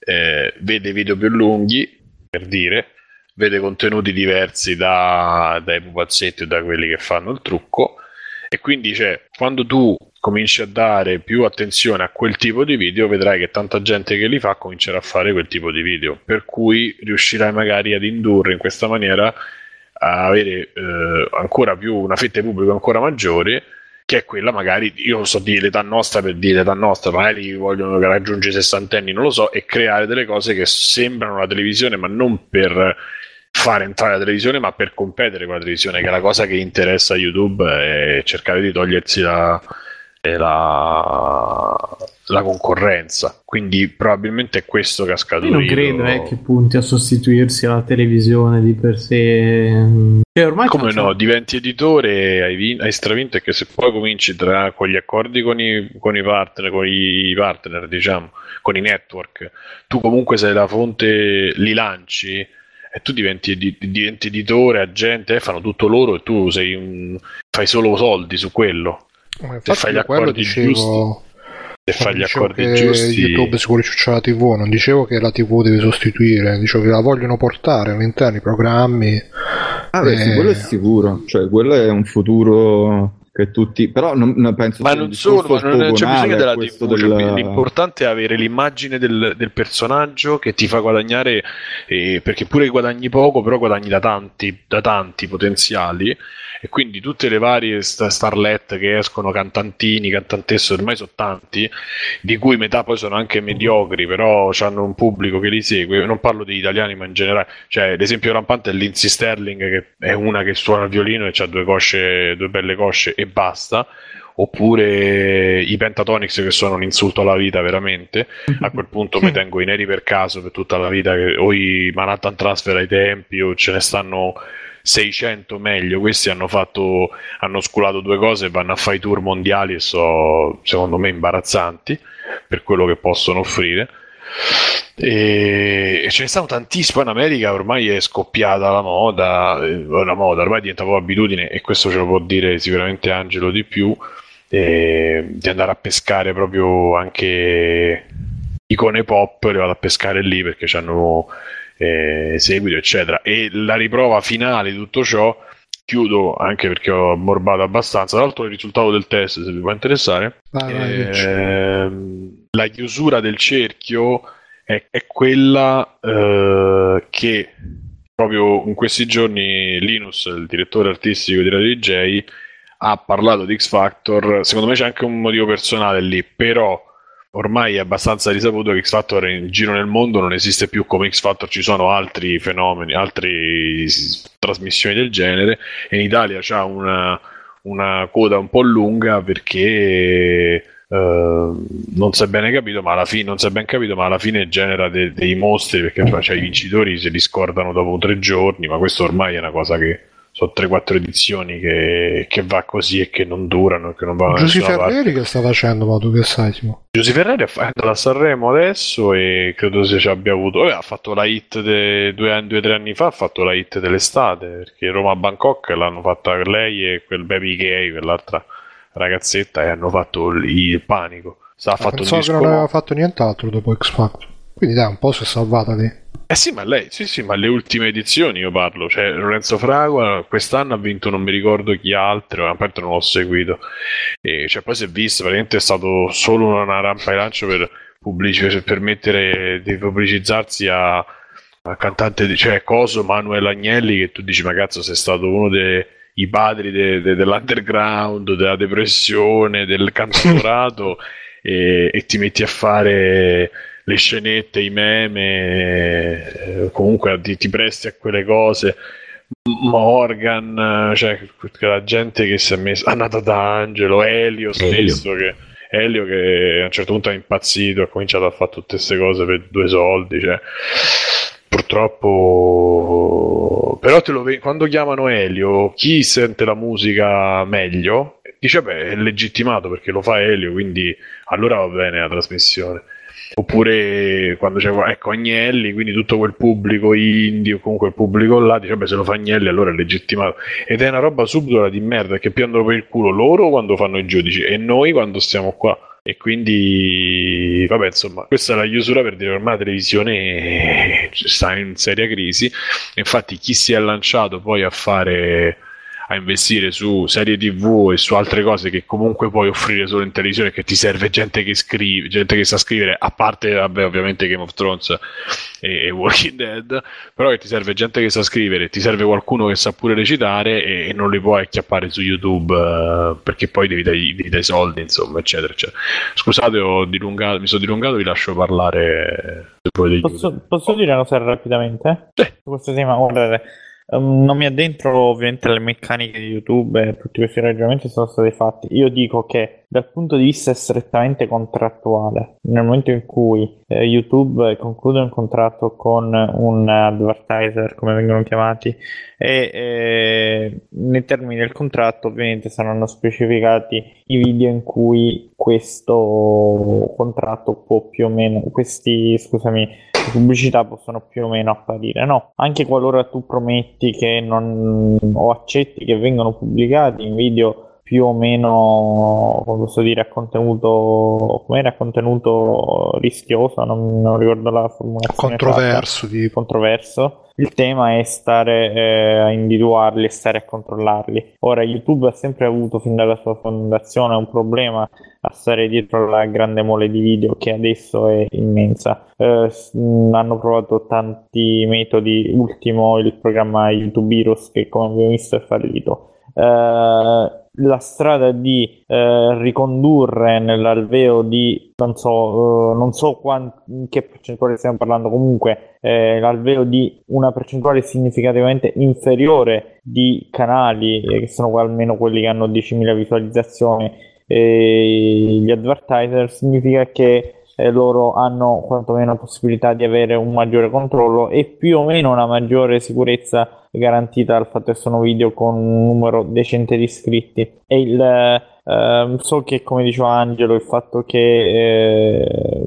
eh, vede video più lunghi, per dire, vede contenuti diversi da- dai pupazzetti o da quelli che fanno il trucco. E quindi cioè, quando tu cominci a dare più attenzione a quel tipo di video vedrai che tanta gente che li fa comincerà a fare quel tipo di video. Per cui riuscirai magari ad indurre in questa maniera a avere eh, ancora più una fetta di pubblico ancora maggiore che è quella magari, io so dire l'età nostra per dire l'età nostra, magari vogliono raggiungere i sessantenni, non lo so, e creare delle cose che sembrano la televisione, ma non per fare entrare la televisione, ma per competere con la televisione, che è la cosa che interessa a YouTube, è cercare di togliersi la, eh, la, la concorrenza. Quindi probabilmente è questo che ha Io scaturito. non credo eh, che punti a sostituirsi alla televisione di per sé. Cioè, ormai Come no, diventi editore, hai, vin- hai stravinto e che se poi cominci tra, con gli accordi con i, con i partner, con i partner, diciamo, con i network, tu comunque sei la fonte, li lanci e tu diventi, edi- diventi editore, agente, eh, fanno tutto loro e tu sei un, fai solo soldi su quello. Ma Se infatti fai gli accordi dicevo, giusti, se fai gli accordi giusti, YouTube si vuole ciucciare la TV, non dicevo che la TV deve sostituire, dicevo che la vogliono portare all'interno i programmi. Ah, beh, sì, Eh, quello è sicuro, cioè quello è un futuro che tutti però non, non penso Ma sia un non solo, ma non c'è bisogno della TV, cioè, del- l'importante è avere l'immagine del, del personaggio che ti fa guadagnare, eh, perché pure guadagni poco, però guadagni da tanti, da tanti potenziali, e quindi tutte le varie sta- starlet che escono, cantantini, cantantesse, ormai sono tanti, di cui metà poi sono anche mediocri, però hanno un pubblico che li segue, non parlo degli italiani, ma in generale, cioè l'esempio rampante è Lindsay Sterling, che è una che suona il violino e ha due cosce, due belle cosce e basta, oppure i Pentatonics che sono un insulto alla vita veramente. A quel punto mi tengo i neri per caso per tutta la vita che- o i Manhattan Transfer ai tempi o ce ne stanno 600 meglio questi hanno fatto hanno sculato due cose vanno a fare i tour mondiali e sono secondo me imbarazzanti per quello che possono offrire e, ce ne stanno tantissimi. Poi in America ormai è scoppiata la moda, eh, la moda ormai diventa proprio abitudine, e questo ce lo può dire sicuramente Angelo di più. eh, di andare a pescare proprio anche icone pop, le vado a pescare lì perché hanno seguito, eccetera. E la riprova finale di tutto ciò. Chiudo anche perché ho ammorbato abbastanza. Tra l'altro, il risultato del test, se vi può interessare, dici. Ehm, la chiusura del cerchio è, è quella eh, che proprio in questi giorni Linus, il direttore artistico di Radio DJ, ha parlato di X Factor. Secondo me c'è anche un motivo personale lì, però ormai è abbastanza risaputo che X Factor in giro nel mondo non esiste più come X Factor, ci sono altri fenomeni, altre trasmissioni del genere e in Italia c'ha una, una coda un po' lunga perché eh, non si è bene capito, ma alla fine non si è ben capito, ma alla fine genera de- dei mostri perché cioè, i vincitori se li scordano dopo tre giorni, ma questo ormai è una cosa che sono 3-4 edizioni che, che va così e che non durano e che non vanno Giusy nessuna parte. Ferreri che sta facendo, ma tu che sai? Giusy Ferreri è andato a Sanremo adesso e credo se ci abbia avuto. Vabbè, ha fatto la hit de- due due o tre anni fa, ha fatto la hit dell'estate perché Roma Bangkok l'hanno fatta lei e quel baby gay, quell'altra ragazzetta, e hanno fatto il, il panico. Sta ha fatto il Pensavo che disco. non aveva fatto nient'altro dopo X Factor. Quindi dai, un po' si è salvata lì. Eh sì, ma lei, sì, sì, ma le ultime edizioni io parlo, cioè Lorenzo Fragua quest'anno ha vinto non mi ricordo chi altro, a parte non l'ho seguito, e cioè poi si è visto, praticamente è stato solo una rampa di lancio per, pubblici- per permettere di pubblicizzarsi a, a cantante, di- cioè Coso, Manuel Agnelli, che tu dici, ma cazzo sei stato uno dei padri de- de- dell'underground, della depressione, del cantautorato e, e ti metti a fare le scenette, i meme, eh, comunque ti, ti presti a quelle cose. Morgan, eh, cioè la gente che si è messa, Anata D'Angelo, Elio stesso, che, Elio che a un certo punto è impazzito, ha cominciato a fare tutte queste cose per due soldi, cioè, purtroppo, però te lo ve- quando chiamano Elio, chi sente la musica meglio dice: Beh, è legittimato perché lo fa Elio, quindi allora va bene la trasmissione. Oppure quando c'è ecco, Agnelli, quindi tutto quel pubblico indie o comunque il pubblico là dice: Beh, se lo fa Agnelli, allora è legittimato. Ed è una roba subdola di merda che prendono per il culo loro quando fanno i giudici e noi quando stiamo qua. E quindi, vabbè, insomma, questa è la chiusura per dire ormai la televisione sta in seria crisi. Infatti, chi si è lanciato poi a fare a investire su serie tv e su altre cose che comunque puoi offrire solo in televisione che ti serve gente che scrive gente che sa scrivere a parte vabbè ovviamente Game of Thrones e, e Walking Dead però che ti serve gente che sa scrivere ti serve qualcuno che sa pure recitare e, e non li puoi acchiappare su YouTube eh, perché poi devi dare, devi dare i soldi insomma eccetera eccetera. Scusate ho dilungato, mi sono dilungato vi lascio parlare volete Posso, posso dire una cosa rapidamente? Su questo tema, ehm, non mi addentro ovviamente alle meccaniche di YouTube e tutti questi ragionamenti sono stati fatti. Io dico che dal punto di vista strettamente contrattuale, nel momento in cui eh, YouTube conclude un contratto con un advertiser, come vengono chiamati, e eh, nei termini del contratto ovviamente saranno specificati i video in cui questo contratto può più o meno, questi, scusami, pubblicità possono più o meno apparire, no? Anche qualora tu prometti che non o accetti che vengano pubblicati in video più o meno, come posso dire, a contenuto, com'era, a contenuto rischioso, non, non ricordo la formulazione. Controverso, di controverso. Il tema è stare eh, a individuarli e stare a controllarli. Ora, YouTube ha sempre avuto fin dalla sua fondazione un problema a stare dietro la grande mole di video che adesso è immensa. Eh, hanno provato tanti metodi, ultimo il programma YouTube Heroes che come abbiamo visto è fallito. Eh, la strada di eh, ricondurre nell'alveo di non so, uh, non so quant- che percentuale stiamo parlando. Comunque eh, l'alveo di una percentuale significativamente inferiore di canali eh, che sono almeno quelli che hanno 10.000 visualizzazioni gli advertiser significa che eh, loro hanno quantomeno la possibilità di avere un maggiore controllo e più o meno una maggiore sicurezza garantita dal fatto che sono video con un numero decente di iscritti. E il, eh, so che, come diceva Angelo, il fatto che eh,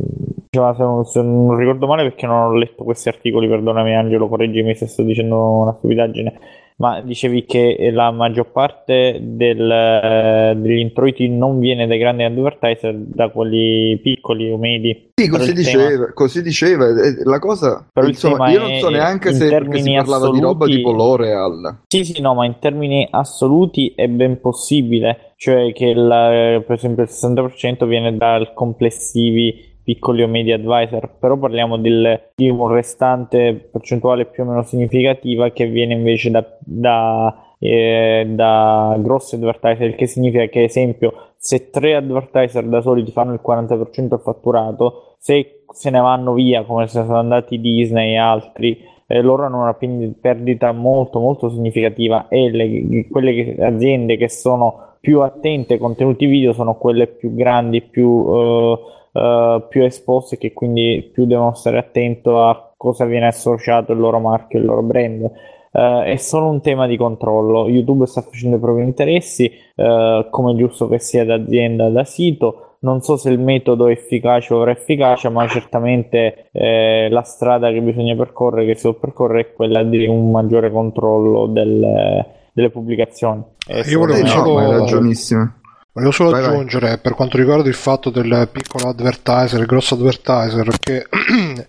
diceva, se, non, se non ricordo male perché non ho letto questi articoli, perdonami Angelo, correggimi se sto dicendo una stupidaggine ma dicevi che la maggior parte del, eh, degli introiti non viene dai grandi advertiser, da quelli piccoli o medi. Sì, così diceva, tema... così diceva, La cosa, Però insomma, io non so neanche se si parlava assoluti... di roba tipo L'Oreal. Sì, sì, no, ma in termini assoluti è ben possibile, cioè che il, per esempio il 60% viene dal complessivi piccoli o medi advisor, però parliamo del, di un restante percentuale più o meno significativa che viene invece da, da, eh, da grossi advertiser, il che significa che, esempio, se tre advertiser da soli ti fanno il 40% del fatturato, se se ne vanno via come se sono andati Disney e altri, eh, loro hanno una perdita molto molto significativa e le, quelle che, aziende che sono più attente ai contenuti video sono quelle più grandi, più... Eh, uh, più esposti che quindi più devono stare attento a cosa viene associato il loro marchio, il loro brand. Uh, è solo un tema di controllo. YouTube sta facendo i propri interessi, uh, come è giusto che sia d'azienda, da sito. Non so se il metodo è efficace o efficace, ma certamente eh, la strada che bisogna percorrere, che si può percorrere, è quella di un maggiore controllo del, delle pubblicazioni. Io volevo solo... No, ragionissimo. Volevo solo vai aggiungere vai. per quanto riguarda il fatto del piccolo advertiser, il grosso advertiser, che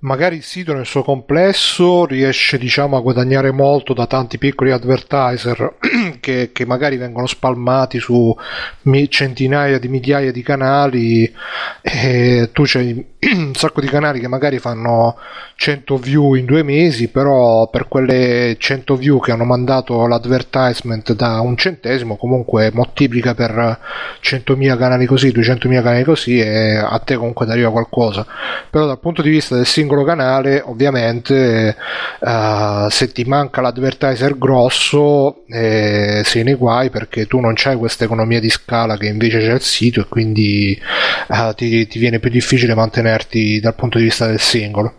magari il sito nel suo complesso riesce diciamo, a guadagnare molto da tanti piccoli advertiser che, che, magari vengono spalmati su centinaia di migliaia di canali. E tu c'hai un sacco di canali che magari fanno 100 view in due mesi però per quelle 100 view che hanno mandato l'advertisement da un centesimo comunque moltiplica per 100.000 canali così 200.000 canali così e a te comunque ti arriva qualcosa. Però dal punto di vista del singolo singolo canale, ovviamente uh, se ti manca l'advertiser grosso eh, sei nei guai perché tu non c'hai questa economia di scala che invece c'è il sito e quindi uh, ti, ti, viene più difficile mantenerti dal punto di vista del singolo.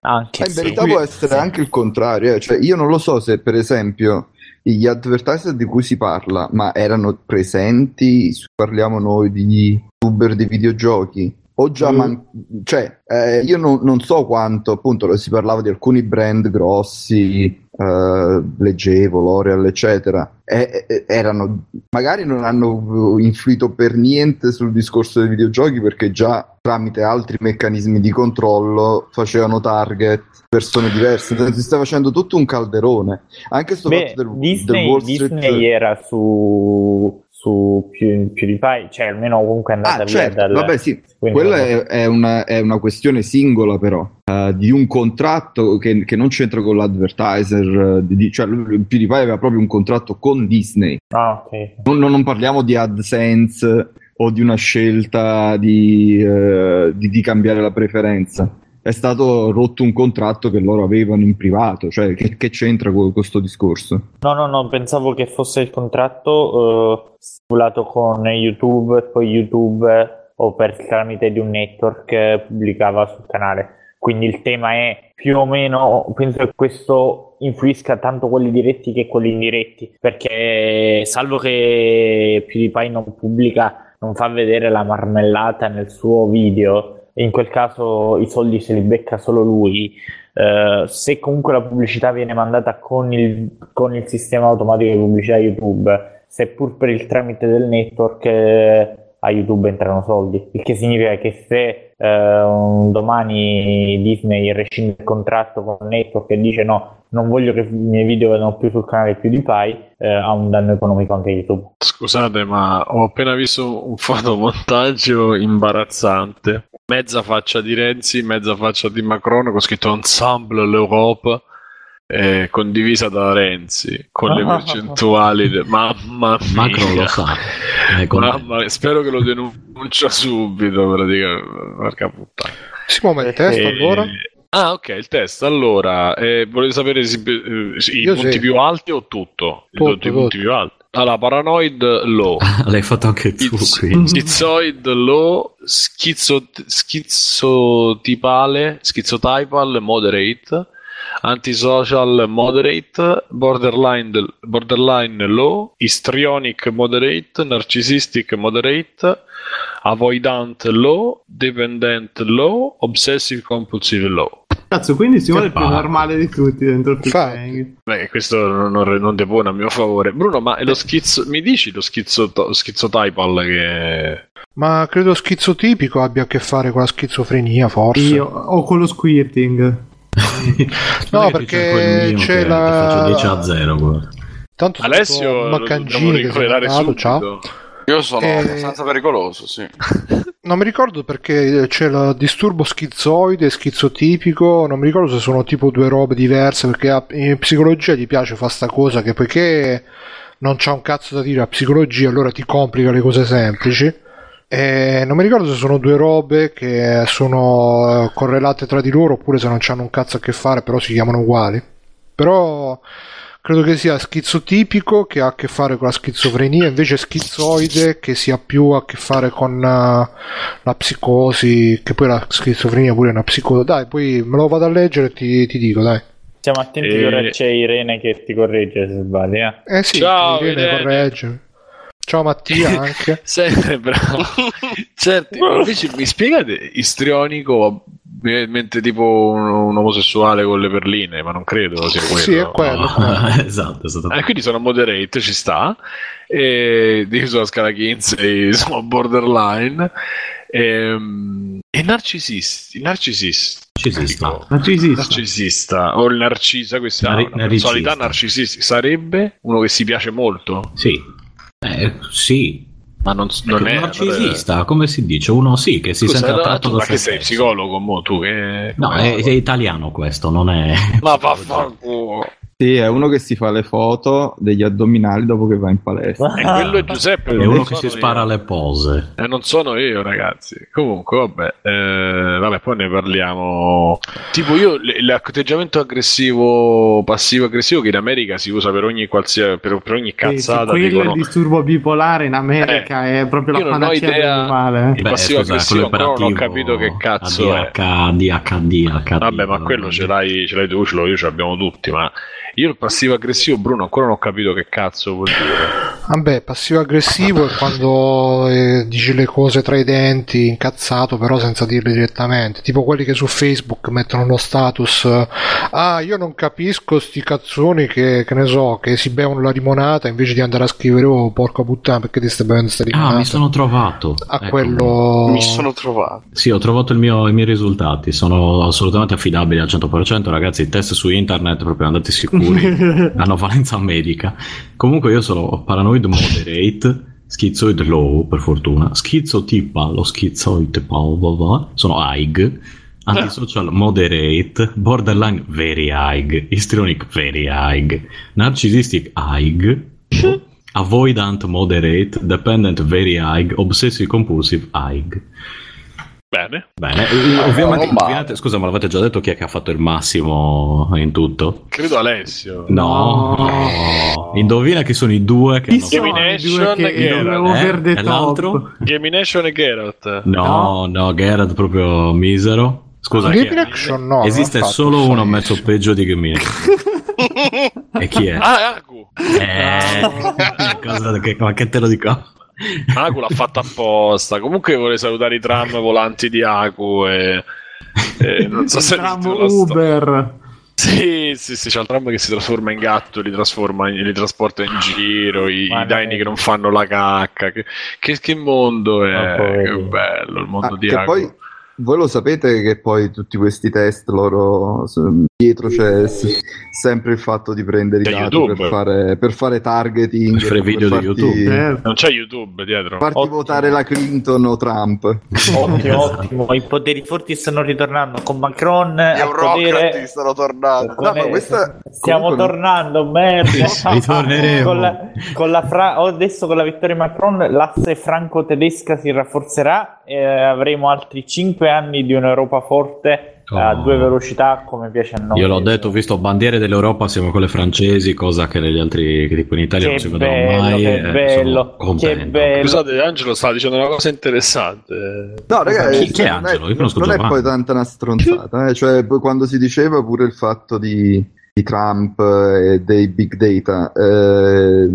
Anche in verità può essere sì. anche il contrario, eh. cioè, io non lo so se per esempio gli advertiser di cui si parla, ma erano presenti, parliamo noi di youtuber di videogiochi, o già mm. man- cioè eh, io non, non, so quanto appunto si parlava di alcuni brand grossi eh, leggevo L'Oreal eccetera e, e, erano magari non hanno influito per niente sul discorso dei videogiochi perché già tramite altri meccanismi di controllo facevano target persone diverse si sta facendo tutto un calderone anche sto Beh, fatto del, Disney, del Wall Street Disney era su su più, PewDiePie, cioè almeno comunque è andata ah, via certo. dal... Vabbè sì, quella è, è, una, è, una, questione singola però, uh, di un contratto che, che, non c'entra con l'advertiser, uh, di, cioè PewDiePie aveva proprio un contratto con Disney. Ah, ok. Non, non, non parliamo di AdSense o di una scelta di, uh, di, di cambiare la preferenza è stato rotto un contratto che loro avevano in privato, cioè che, che c'entra con questo discorso? No, no, no, pensavo che fosse il contratto eh, stipulato con YouTube poi YouTube o per tramite di un network che pubblicava sul canale. Quindi il tema è più o meno, penso che questo influisca tanto quelli diretti che quelli indiretti, perché salvo che PewDiePie non pubblica, non fa vedere la marmellata nel suo video, in quel caso i soldi se li becca solo lui. Uh, se comunque la pubblicità viene mandata con il, con il sistema automatico di pubblicità YouTube seppur per il tramite del network eh, a YouTube entrano soldi, il che significa che se eh, un domani Disney rescinde il contratto con il network e dice no, non voglio che i miei video vadano più sul canale PewDiePie, eh, ha un danno economico anche YouTube. Scusate, ma ho appena visto un fotomontaggio imbarazzante. Mezza faccia di Renzi, mezza faccia di Macron con scritto Ensemble l'Europe. eh, condivisa da Renzi con le percentuali de- mamma mia Macron lo sa. Con- Mamma, spero che lo denuncia subito praticamente porca puttana Simo, ma il test Eh, allora? ah ok il test allora eh, volete sapere se- eh, i Io punti sì. più alti o tutto? I Tutto, tutti i punti tutto. più alti allora paranoid low L'hai fatto anche tu, Schiz- quindi. Schizoid low, schizo, schizotipale, schizotypal moderate, antisocial moderate, borderline, borderline low, histrionic moderate, narcissistic moderate, avoidant low, dependent low, obsessive compulsive low. Cazzo, quindi si vuole il più normale di tutti dentro il. Big Beh, questo non, non, non depone a mio favore. Bruno, ma è lo schizzo, mi dici lo schizzo, schizotypal che... Ma credo schizotipico abbia a che fare con la schizofrenia, forse. Io o con lo squirting. No, perché c'è la- faccio 10 a 0. guarda. Tanto Alessio lo dobbiamo mandato, subito. ciao. Io sono Eh, abbastanza pericoloso, sì. Non mi ricordo perché c'è il disturbo schizoide, schizotipico, non mi ricordo se sono tipo due robe diverse, perché in psicologia gli piace fare sta cosa che poiché non c'ha un cazzo da dire a psicologia, allora ti complica le cose semplici. E non mi ricordo se sono due robe che sono eh, correlate tra di loro oppure se non c'hanno un cazzo a che fare, però si chiamano uguali. Però credo che sia schizotipico che ha a che fare con la schizofrenia, invece schizoide che sia più a che fare con eh, la psicosi, che poi la schizofrenia pure è una psicosi. Dai, poi me lo vado a leggere e ti, ti dico, dai. Siamo attenti Eh, che ora c'è Irene che ti corregge se sbagli. Eh? Eh sì, Ciao, Irene Irene. corregge. Ciao Mattia anche. Sempre bravo. Certo, invece mi spiegate istrionico mi- mentre tipo un, un omosessuale con le perline, ma non credo sia quello. Sì, è quello. esatto, esatto. Eh, quindi sono moderate, ci sta. E io sulla scala Kinsey sono borderline. Ehm, E, narcisisti, narcisisti. Ci si sta. Narcisista. Narcisista o il narcisa, questa è una personalità narcisista. Sarebbe uno che si piace molto, Sì. Eh, sì. Ma non, non un è narcisista, come si dice? Uno sì, che si Scusa, sente attratto da ma se che sei stesso. psicologo, mo, tu che... No, è, è italiano questo, non è... Ma vaffanculo. Sì, è uno che si fa le foto degli addominali dopo che va in palestra. E quello è Giuseppe. È uno che si io. spara le pose. E non sono io, ragazzi. Comunque, vabbè, eh, vabbè, poi ne parliamo. Tipo, io l- l'atteggiamento aggressivo, passivo-aggressivo che in America si usa per ogni qualsiasi per, per ogni Sì, sì, cazzata. quello è dicono, il disturbo bipolare in America è proprio io la non ho panacea idea- del male. Il Beh, passivo scusa, aggressivo quello ancora non ho capito che cazzo è. ADH, ADHD, HD. Vabbè, ma quello ce l'hai, ce l'hai tu, ce l'ho io, ce l'abbiamo tutti. Ma io il passivo aggressivo, Bruno, ancora non ho capito che cazzo vuol dire. Vabbè, passivo aggressivo è quando eh, dici le cose tra i denti, incazzato, però senza dirle direttamente. Tipo quelli che su Facebook mettono lo status: eh, Ah, io non capisco sti cazzoni che, che ne so, che si bevono la limonata invece di andare a scrivere, oh porca puttana, perché ti stai bevendo sta limonata? Ah, mi sono trovato. A Ecco. quello. Mi sono trovato. Sì, ho trovato il mio- i miei risultati, sono assolutamente affidabili al 100%, ragazzi, i test su internet proprio andate sicuri, hanno valenza medica. Comunque io sono paranoid moderate, schizoid low, per fortuna, schizotipal o schizoid sono AIG, antisocial moderate, borderline very AIG, histrionic very AIG, narcissistic AIG, avoidant moderate, dependent very AIG, obsessive compulsive AIG. Bene. Bene, eh, ovviamente, ovviamente- scusa, ma l'avete già detto chi è che ha fatto il massimo in tutto? Credo Alessio. No, No. indovina chi sono i due che Chi hanno due che over the eh? E l'altro? Gamination e Geralt. No, no, Gerard proprio misero. Scusa? Action no. esiste solo uno suo- mezzo peggio di Game E chi è? Ah, Aku. Eh, cosa che, ma che te lo dico? Aku l'ha fatta apposta. Comunque vorrei salutare i tram volanti di Aku e, e non so se Tram Uber. Sì, sì, sì, c'è il tram che si trasforma in gatto, li, trasforma, in- li trasporta in giro, i, i daini che non fanno la cacca. Che, che- che mondo è? Che bello il mondo Ah, di Agro. poi voi lo sapete che poi tutti questi test loro dietro c'è sempre il fatto di prendere i C'è dati YouTube. per fare, per fare targeting, Per fare per video di farti- YouTube. Certo. Non c'è YouTube dietro. farti Ottimo. votare la Clinton o Trump. Ottimo, ottimo. I poteri forti stanno ritornando con Macron. Eurocrati potere. stanno tornando. No, ma questa- Stiamo comunque- tornando, merda. Ritorneremo. con la, con la fra- adesso con la vittoria di Macron l'asse franco-tedesca si rafforzerà e avremo altri 5 anni di un'Europa forte a Oh. due velocità come piace a noi. Io l'ho detto, ho visto bandiere dell'Europa siamo quelle francesi, cosa che negli altri, che tipo in Italia non Che si vedono bello, mai. che eh, bello, che bello. Scusate, Angelo sta dicendo una cosa interessante. No, ragazzi, Chi- chi è non Angelo? Io conosco non è poi tanta una stronzata, eh? cioè quando si diceva pure il fatto di, di Trump eh, e dei big data, eh,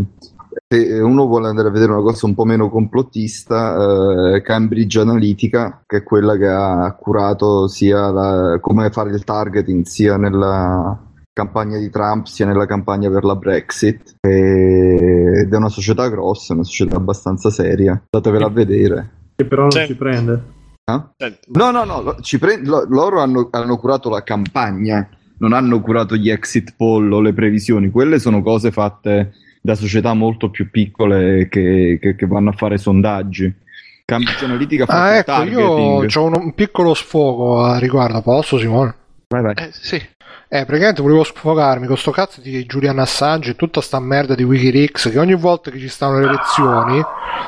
se uno vuole andare a vedere una cosa un po' meno complottista, eh, Cambridge Analytica, che è quella che ha curato sia la- come fare il targeting sia nella campagna di Trump sia nella campagna per la Brexit e- ed è una società grossa, una società abbastanza seria, andatevela a vedere. Che però non Sì. si prende. Eh? Senti, No, no, no, lo- ci pre- lo- loro hanno, hanno curato la campagna, non hanno curato gli exit poll o le previsioni, quelle sono cose fatte da società molto più piccole che, che- che vanno a fare sondaggi. Cambridge Analytica fa Ah, il ecco, io targeting. ho un, un piccolo sfogo a riguardo, posso Simone? Vai, vai. eh, sì. Eh, praticamente volevo sfogarmi con sto cazzo di Julian Assange e tutta sta merda di Wikileaks che ogni volta che ci stanno le elezioni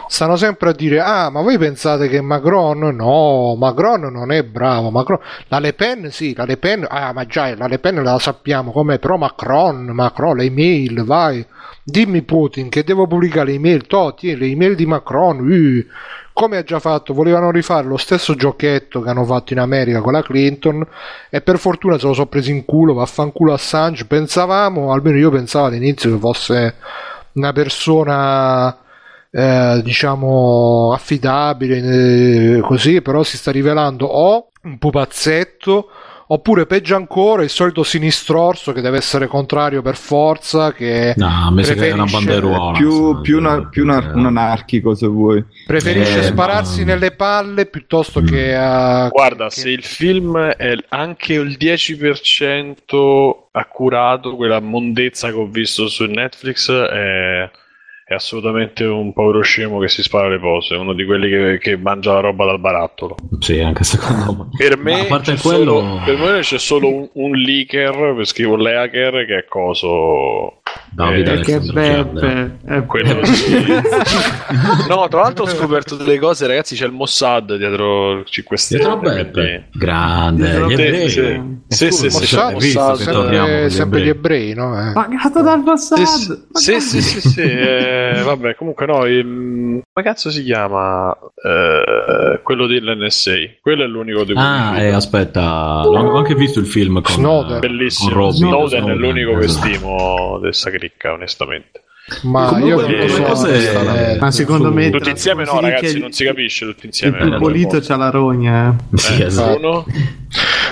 stanno sempre a dire ah ma voi pensate che Macron no Macron non è bravo Macron la Le Pen sì la Le Pen ah ma già la Le Pen la sappiamo com'è però Macron Macron le email vai dimmi Putin che devo pubblicare email to, le email di Macron uh. come ha già fatto volevano rifare lo stesso giochetto che hanno fatto in America con la Clinton e per fortuna se lo sono preso in culo, vaffanculo Assange. Pensavamo, almeno io pensavo all'inizio che fosse una persona eh, diciamo affidabile, eh, così, però si sta rivelando o un pupazzetto oppure peggio ancora il solito sinistrorso che deve essere contrario per forza che No, sa che è una Preferisce- banderuola. più, più una- più una- un anarchico se vuoi. preferisce Eh, spararsi ma- nelle palle piuttosto Mm. che a Guarda, che- se il film è anche il 10% accurato, quella mondezza che ho visto su Netflix è, è assolutamente un povero scemo che si spara le pose, uno di quelli che, che mangia la roba dal barattolo. Sì, anche secondo me. Per me, a parte c'è quello- solo, per me c'è solo un, un leaker, per scrivo l'hacker, che è coso... Davide Eh, che. Beppe. Eh, Quello sì. no, tra l'altro ho scoperto delle cose, ragazzi. C'è il Mossad dietro 5 Stelle. Dietro Beppe. Grande, Dietro gli ebrei. Sì, sì, sì, Mossad, che sempre, gli ebrei. no? Eh. Pagato dal Mossad. Sì, sì, sì, sì, sì, eh, vabbè, comunque no, come cazzo si chiama eh, quello dell'NSA? Quello è l'unico di cui Ah, eh, aspetta, l'ho anche visto il film con Snowden. Bellissimo. con Robin. Snowden, è l'unico che esatto. stimo di sta cricca, onestamente. Ma Comunque, io non lo so. cose- eh, Ma secondo Su- me Tutti insieme no, ragazzi, il- non si capisce tutti Il insieme. più pulito c'ha la rogna. eh. Sì, Eh, esatto. uno?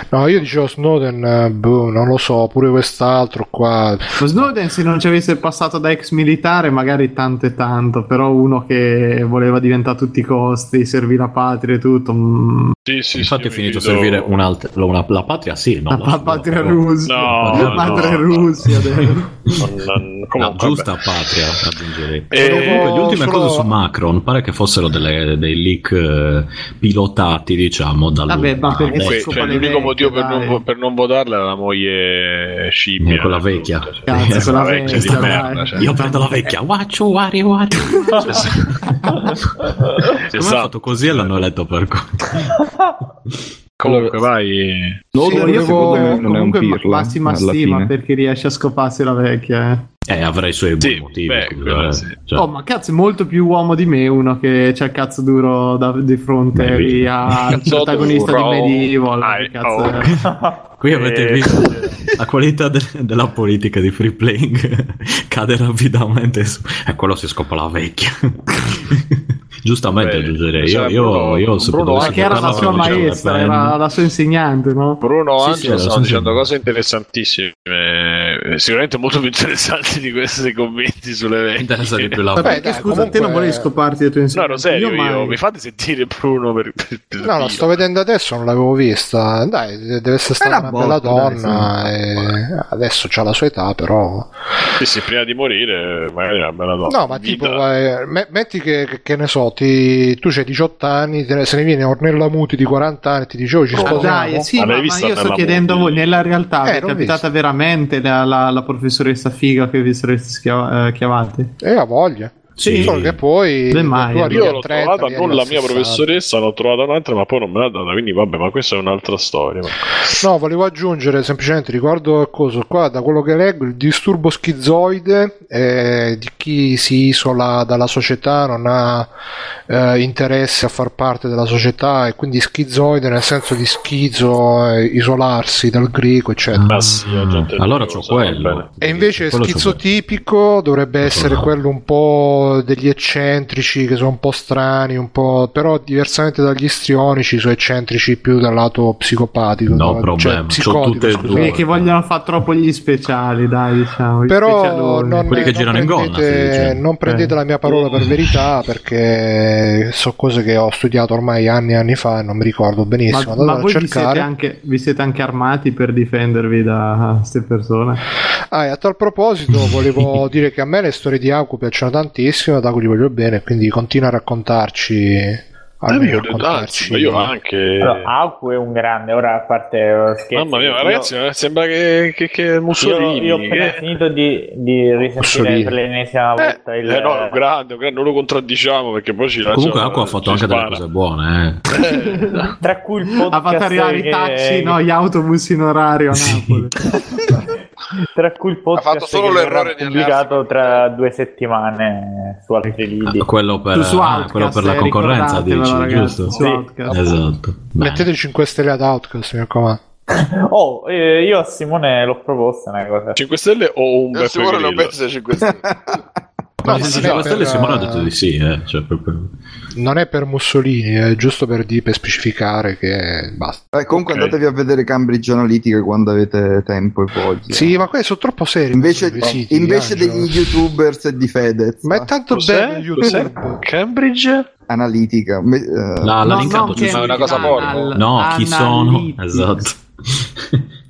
No, io dicevo Snowden, eh, boh, non lo so, pure quest'altro qua. Lo Snowden se non ci avesse passato da ex militare magari tanto e tanto, però uno che voleva diventare a tutti i costi, servì la patria e tutto. mm, Sì, sì, Infatti sì, è finito a servire un'altra, una- la patria sì, no? la la- pa- patria però- russa. No, la patria no. Russia. Non- non- giusta patria, aggiungerei. Eh, Comunque, le ultime solo- cose su Macron pare che fossero delle- dei leak eh, pilotati, diciamo, dal Vabbè, ma perché le l'unico vecchie, motivo per non, per non votarla era la moglie scimmia. Quella vecchia. Cazzo, quella vecchia di vecchia, merda, dai. cioè. Io prendo la vecchia. Waccio, wari, wari. Come ha Esatto. fatto così e l'hanno eletto per Comunque, vai. Snowden, Sì, io secondo me, comunque, non è un comunque pirla massima stima fine. perché riesce a scoparsi la vecchia. eh. Eh, avrei i suoi buoni Sì, motivi. beh, eh. sì. Cioè, Oh, ma cazzo, è molto più uomo di me uno che c'ha il cazzo duro da- di fronte lì al protagonista duro. di Medieval. È? oh. Qui avete Eh, visto la qualità de- della politica di free playing cade rapidamente su... E quello si scopa la vecchia. Giustamente Beh, aggiungerei. Io, c'era io, Bruno- io se Bruno anche che era la sua maestra, era la sua insegnante, no? Bruno Sì, Angelo sì, stanno dicendo cose interessantissime, eh, sicuramente molto più interessanti di questi commenti sulle vecchie. Vabbè, dai, scusa, comunque- te non volevi scoparti dei tuoi No, insegnanti? ero serio io, mai- mi fate sentire Bruno per, per, per No, la sto vedendo adesso, non l'avevo vista. Dai, deve essere stata una una bella botta, dai, donna. e Adesso c'ha la sua età, però. Sì, sì, prima di morire magari è una bella donna. No, ma Vita. tipo, eh, me- metti che, che- che ne so, ti- tu c'hai 18 anni, te ne- se ne viene Ornella Muti di 40 anni, ti dice, oh, ci Ah, sposiamo. dai, sì, Ma ma, io sto nella chiedendo a voi, nella realtà Eh, è capitata veramente la, la- la professoressa figa che vi sareste schia- eh, chiavati? E ha voglia. Sì. Solo che poi Io a l'ho 30, trovata non la a mia 60. professoressa, l'ho trovata un'altra, ma poi non me l'ha data. Quindi, vabbè, ma questa è un'altra storia. ma- No, volevo aggiungere semplicemente, ricordo cosa qua, da quello che leggo, il disturbo schizoide eh, di chi si isola dalla società, non ha eh, interesse a far parte della società e quindi schizoide nel senso di schizo, eh, isolarsi dal greco, eccetera. Ah, sì, gente allora lo c'ho quello. E invece Quello schizotipico dovrebbe essere quello un po' degli eccentrici che sono un po' strani, un po', però diversamente dagli istrionici sono eccentrici più dal lato psicopatico, No Cioè, problema, c'ho psicotico, tutte e scusate. due. Quelli che vogliono fare troppo gli speciali, dai, diciamo. Però non, Quelli che non girano in gonna, non prendete Eh. la mia parola per verità perché so cose che ho studiato ormai anni e anni fa e non mi ricordo benissimo. Ma, ma Andate a voi vi siete, cercare. anche, vi siete anche armati per difendervi da queste persone? Ah, e a tal proposito volevo dire che a me le storie di Aku piacciono tantissimo, ad Aku gli voglio bene, quindi continua a raccontarci. Eh, almeno io, raccontarci- io anche. Allora, Aku è un grande, ora a parte eh, scherzi, Mamma mia, ma io- ragazzi, sembra che, che, che Mussolini. Io, io ho appena eh. finito di, di risentire per l'ennesima Eh, volta il... eh, no, è un grande, un grande, non lo contraddiciamo perché poi ci. Comunque Acqua ha fatto anche delle spara. cose buone, eh. Tra cui il podcast Ha fatto arrivare i che- taxi, no, gli autobus in orario a Napoli. Tra cui il podcast fatto solo che verrà l'errore di pubblicato tra due settimane su altri lidi. Ah, quello per, Su ah, Outcast, quello per la eh, concorrenza, dici, ragazzi, giusto? su Sì. Outcast. Esatto. Beh. Mettete 5 stelle ad Outcast, mi raccomando. Oh, eh, io a Simone l'ho proposta una cosa. 5 stelle o un Io Beppe sicuro ne ho Grillo? perse 5 stelle. Ma No, Cinque per- Stelle Simone ha detto di sì, eh. Cioè, proprio... Non è per Mussolini, è giusto per, di- per specificare che basta. Eh, comunque Ok. andatevi a vedere Cambridge Analytica quando avete tempo e voglia. Sì, ma quelli sono troppo seri. Invece, questi siti, invece Angelo. degli youtubers e di Fedez. Ma è tanto Cos'è? bello Cos'è? YouTube. Cambridge? Analitica. Eh, La, l'ha No, linkato no, è una cosa porno. No, chi sono? Esatto.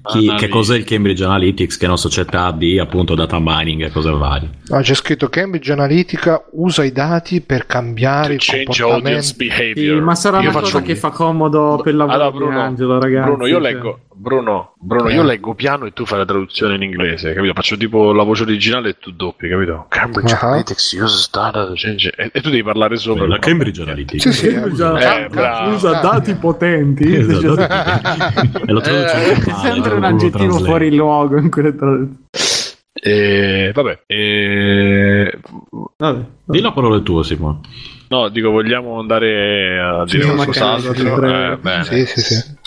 Chi- che cos'è il Cambridge Analytics, che è una società di appunto data mining e cose varie. No, c'è scritto Cambridge Analytica usa i dati per cambiare il comportamento. Sì, ma sarà Io una faccio- cosa che fa comodo per lavoro Allora, Bruno, Angelo, ragazzi. Bruno, io cioè. leggo. Bruno, Bruno, Eh. io leggo piano e tu fai la traduzione in inglese, capito? Faccio tipo la voce originale e tu doppi, capito? Cambridge Ah. Analytics uses data to change- e, e tu devi parlare sopra. La Cambridge Analytics. Sì, sì, Eh, usa, Eh, bravo. usa dati potenti. Esatto. e traduce È sempre un aggettivo Translate. fuori luogo in quelle traduzioni. E, vabbè, e, Vabbè. Di la parola tua, Simone. no, dico, vogliamo andare a dire Sì, qualcos'altro? Eh, bene. Sì, sì, sì.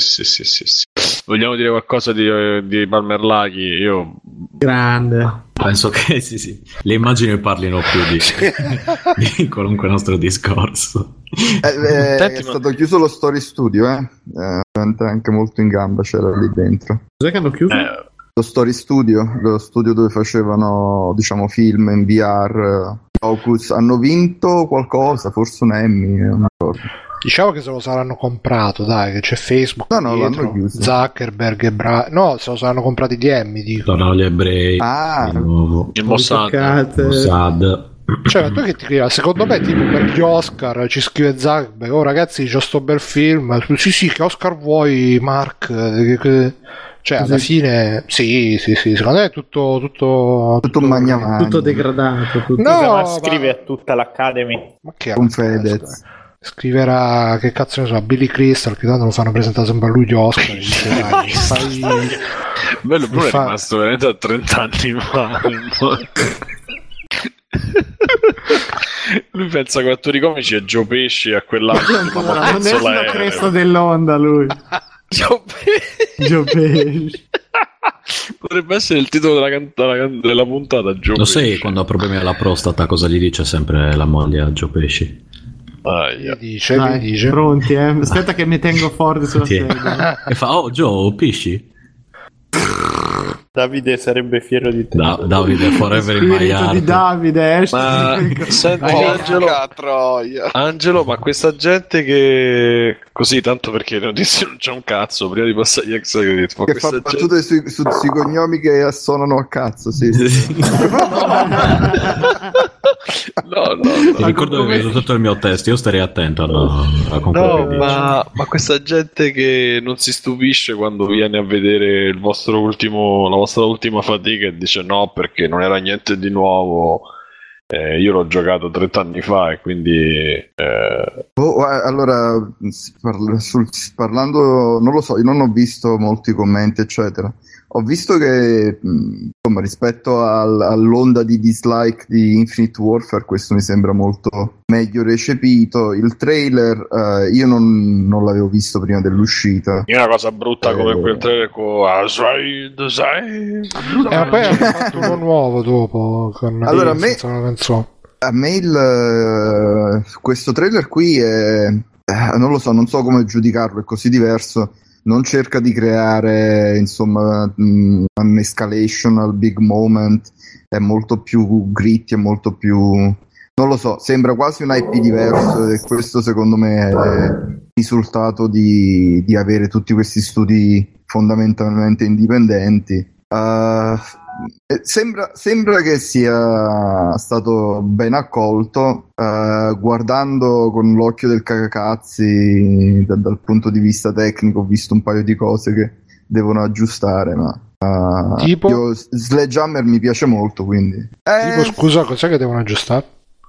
Sì, sì, sì, sì. Vogliamo dire qualcosa di, di Palmer Lucky? Io Grande. Penso che sì, sì. Le immagini parlino più di, di qualunque nostro discorso. eh, eh, Senti, è ma- stato chiuso lo story studio, eh. Eh, anche molto in gamba c'era lì dentro. Cos'è che hanno chiuso? eh, Lo story studio, lo studio dove facevano, diciamo, film in VR. eh, Focus. Hanno vinto qualcosa, forse un Emmy, non mi ricordo. Diciamo che se lo saranno comprato, dai, che c'è Facebook. No, no, dietro, l'hanno chiuso. Zuckerberg e Bra... No, se lo saranno comprati gli Emmy, dico. Tornano gli ebrei. Ah, di nuovo. il Mossad. Toccate. Mossad. Cioè, tu che ti credi? Secondo me, tipo per gli Oscar ci scrive Zuckerberg: Oh, ragazzi, c'ho sto bel film. Sì, sì, che Oscar vuoi, Mark? Cioè, alla fine, sì, sì, sì. Secondo me è tutto. Tutto, tutto magna. Tutto degradato. Tutto... No, ma ma- scrive a tutta l'Academy. Ma che Con Fedez. Scriverà che cazzo ne so, Billy Crystal, che tanto lo fanno presentare sempre a lui gli Oscar. dice, dai, fai- Bello, Bruno è Fa- rimasto veramente a 30 anni fa. Lui pensa che attori comici è Joe Pesci a quell'altro. ma non è l'è? cresta dell'onda lui. Joe Pesci. Gio Pesci. Potrebbe essere il titolo della, can- della della puntata. Joe Lo sai quando ha problemi alla prostata cosa gli dice sempre la moglie a Gio Pesci? Aia. Che dice, Dai, che dice. pronti, eh? Aspetta che mi tengo forte sulla Sì. sedia. E fa, oh Joe, pisci? Davide sarebbe fiero di te. Da- Davide forever in my Spirito di. Davide, eh, Ma senti, Porca Angelo, troia. Angelo, ma questa gente che così, tanto perché ne ho detto non c'è un cazzo, prima di passare agli ex credit, Che fa gente... battute sui, su- sui cognomi che assonano a cazzo, sì. No, no, Ti no. ricordo che vedo tutto il mio testo, io starei attento a, a con quello No, ma, ma questa gente che non si stupisce quando viene a vedere il vostro ultimo, la vostra ultima fatica e dice no perché non era niente di nuovo, eh, io l'ho giocato 30 anni fa e quindi eh, Oh, eh, allora, parlando, non lo so, io non ho visto molti commenti, eccetera. Ho visto che, mh, insomma, rispetto al- all'onda di dislike di Infinite Warfare, questo mi sembra molto meglio recepito. Il trailer, eh, io non, non l'avevo visto prima dell'uscita. è una cosa brutta come Eh. quel trailer con Aside, sai? E poi hanno fatto uno nuovo dopo con Allora, a me-. A me il, eh, questo trailer qui è, eh, non lo so, non so come giudicarlo, è così diverso. Non cerca di creare, insomma, mh, un'escalation al big moment, è molto più gritty, è molto più, non lo so, sembra quasi un IP diverso e questo secondo me è risultato di, di avere tutti questi studi fondamentalmente indipendenti. Eh, Sembra, sembra che sia stato ben accolto, eh, guardando con l'occhio del cagacazzi da- dal punto di vista tecnico, ho visto un paio di cose che devono aggiustare, ma eh, Tipo? io- Sledgehammer mi piace molto, quindi. Eh, Tipo, scusa, cos'è che devono aggiustare?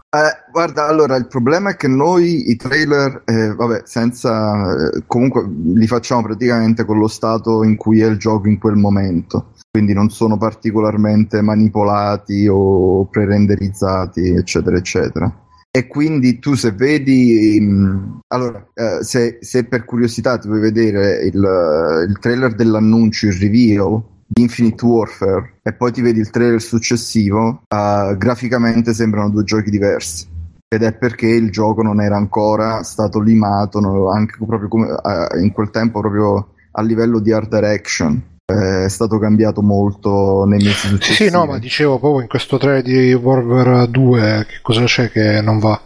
eh, guarda, allora il problema è che noi i trailer, eh, vabbè, senza eh, comunque li facciamo praticamente con lo stato in cui è il gioco in quel momento, quindi non sono particolarmente manipolati o pre-renderizzati, eccetera, eccetera. E quindi tu se vedi, mh, allora, eh, se, se per curiosità ti vuoi vedere il, il trailer dell'annuncio, il reveal di Infinite Warfare e poi ti vedi il trailer successivo, eh, graficamente sembrano due giochi diversi. Ed è perché il gioco non era ancora stato limato, no, anche proprio come, eh, in quel tempo, proprio a livello di art direction. Eh, È stato cambiato molto nei mesi successivi. sì, no, ma dicevo proprio in questo trailer di Warfare 2 che cosa c'è che non va?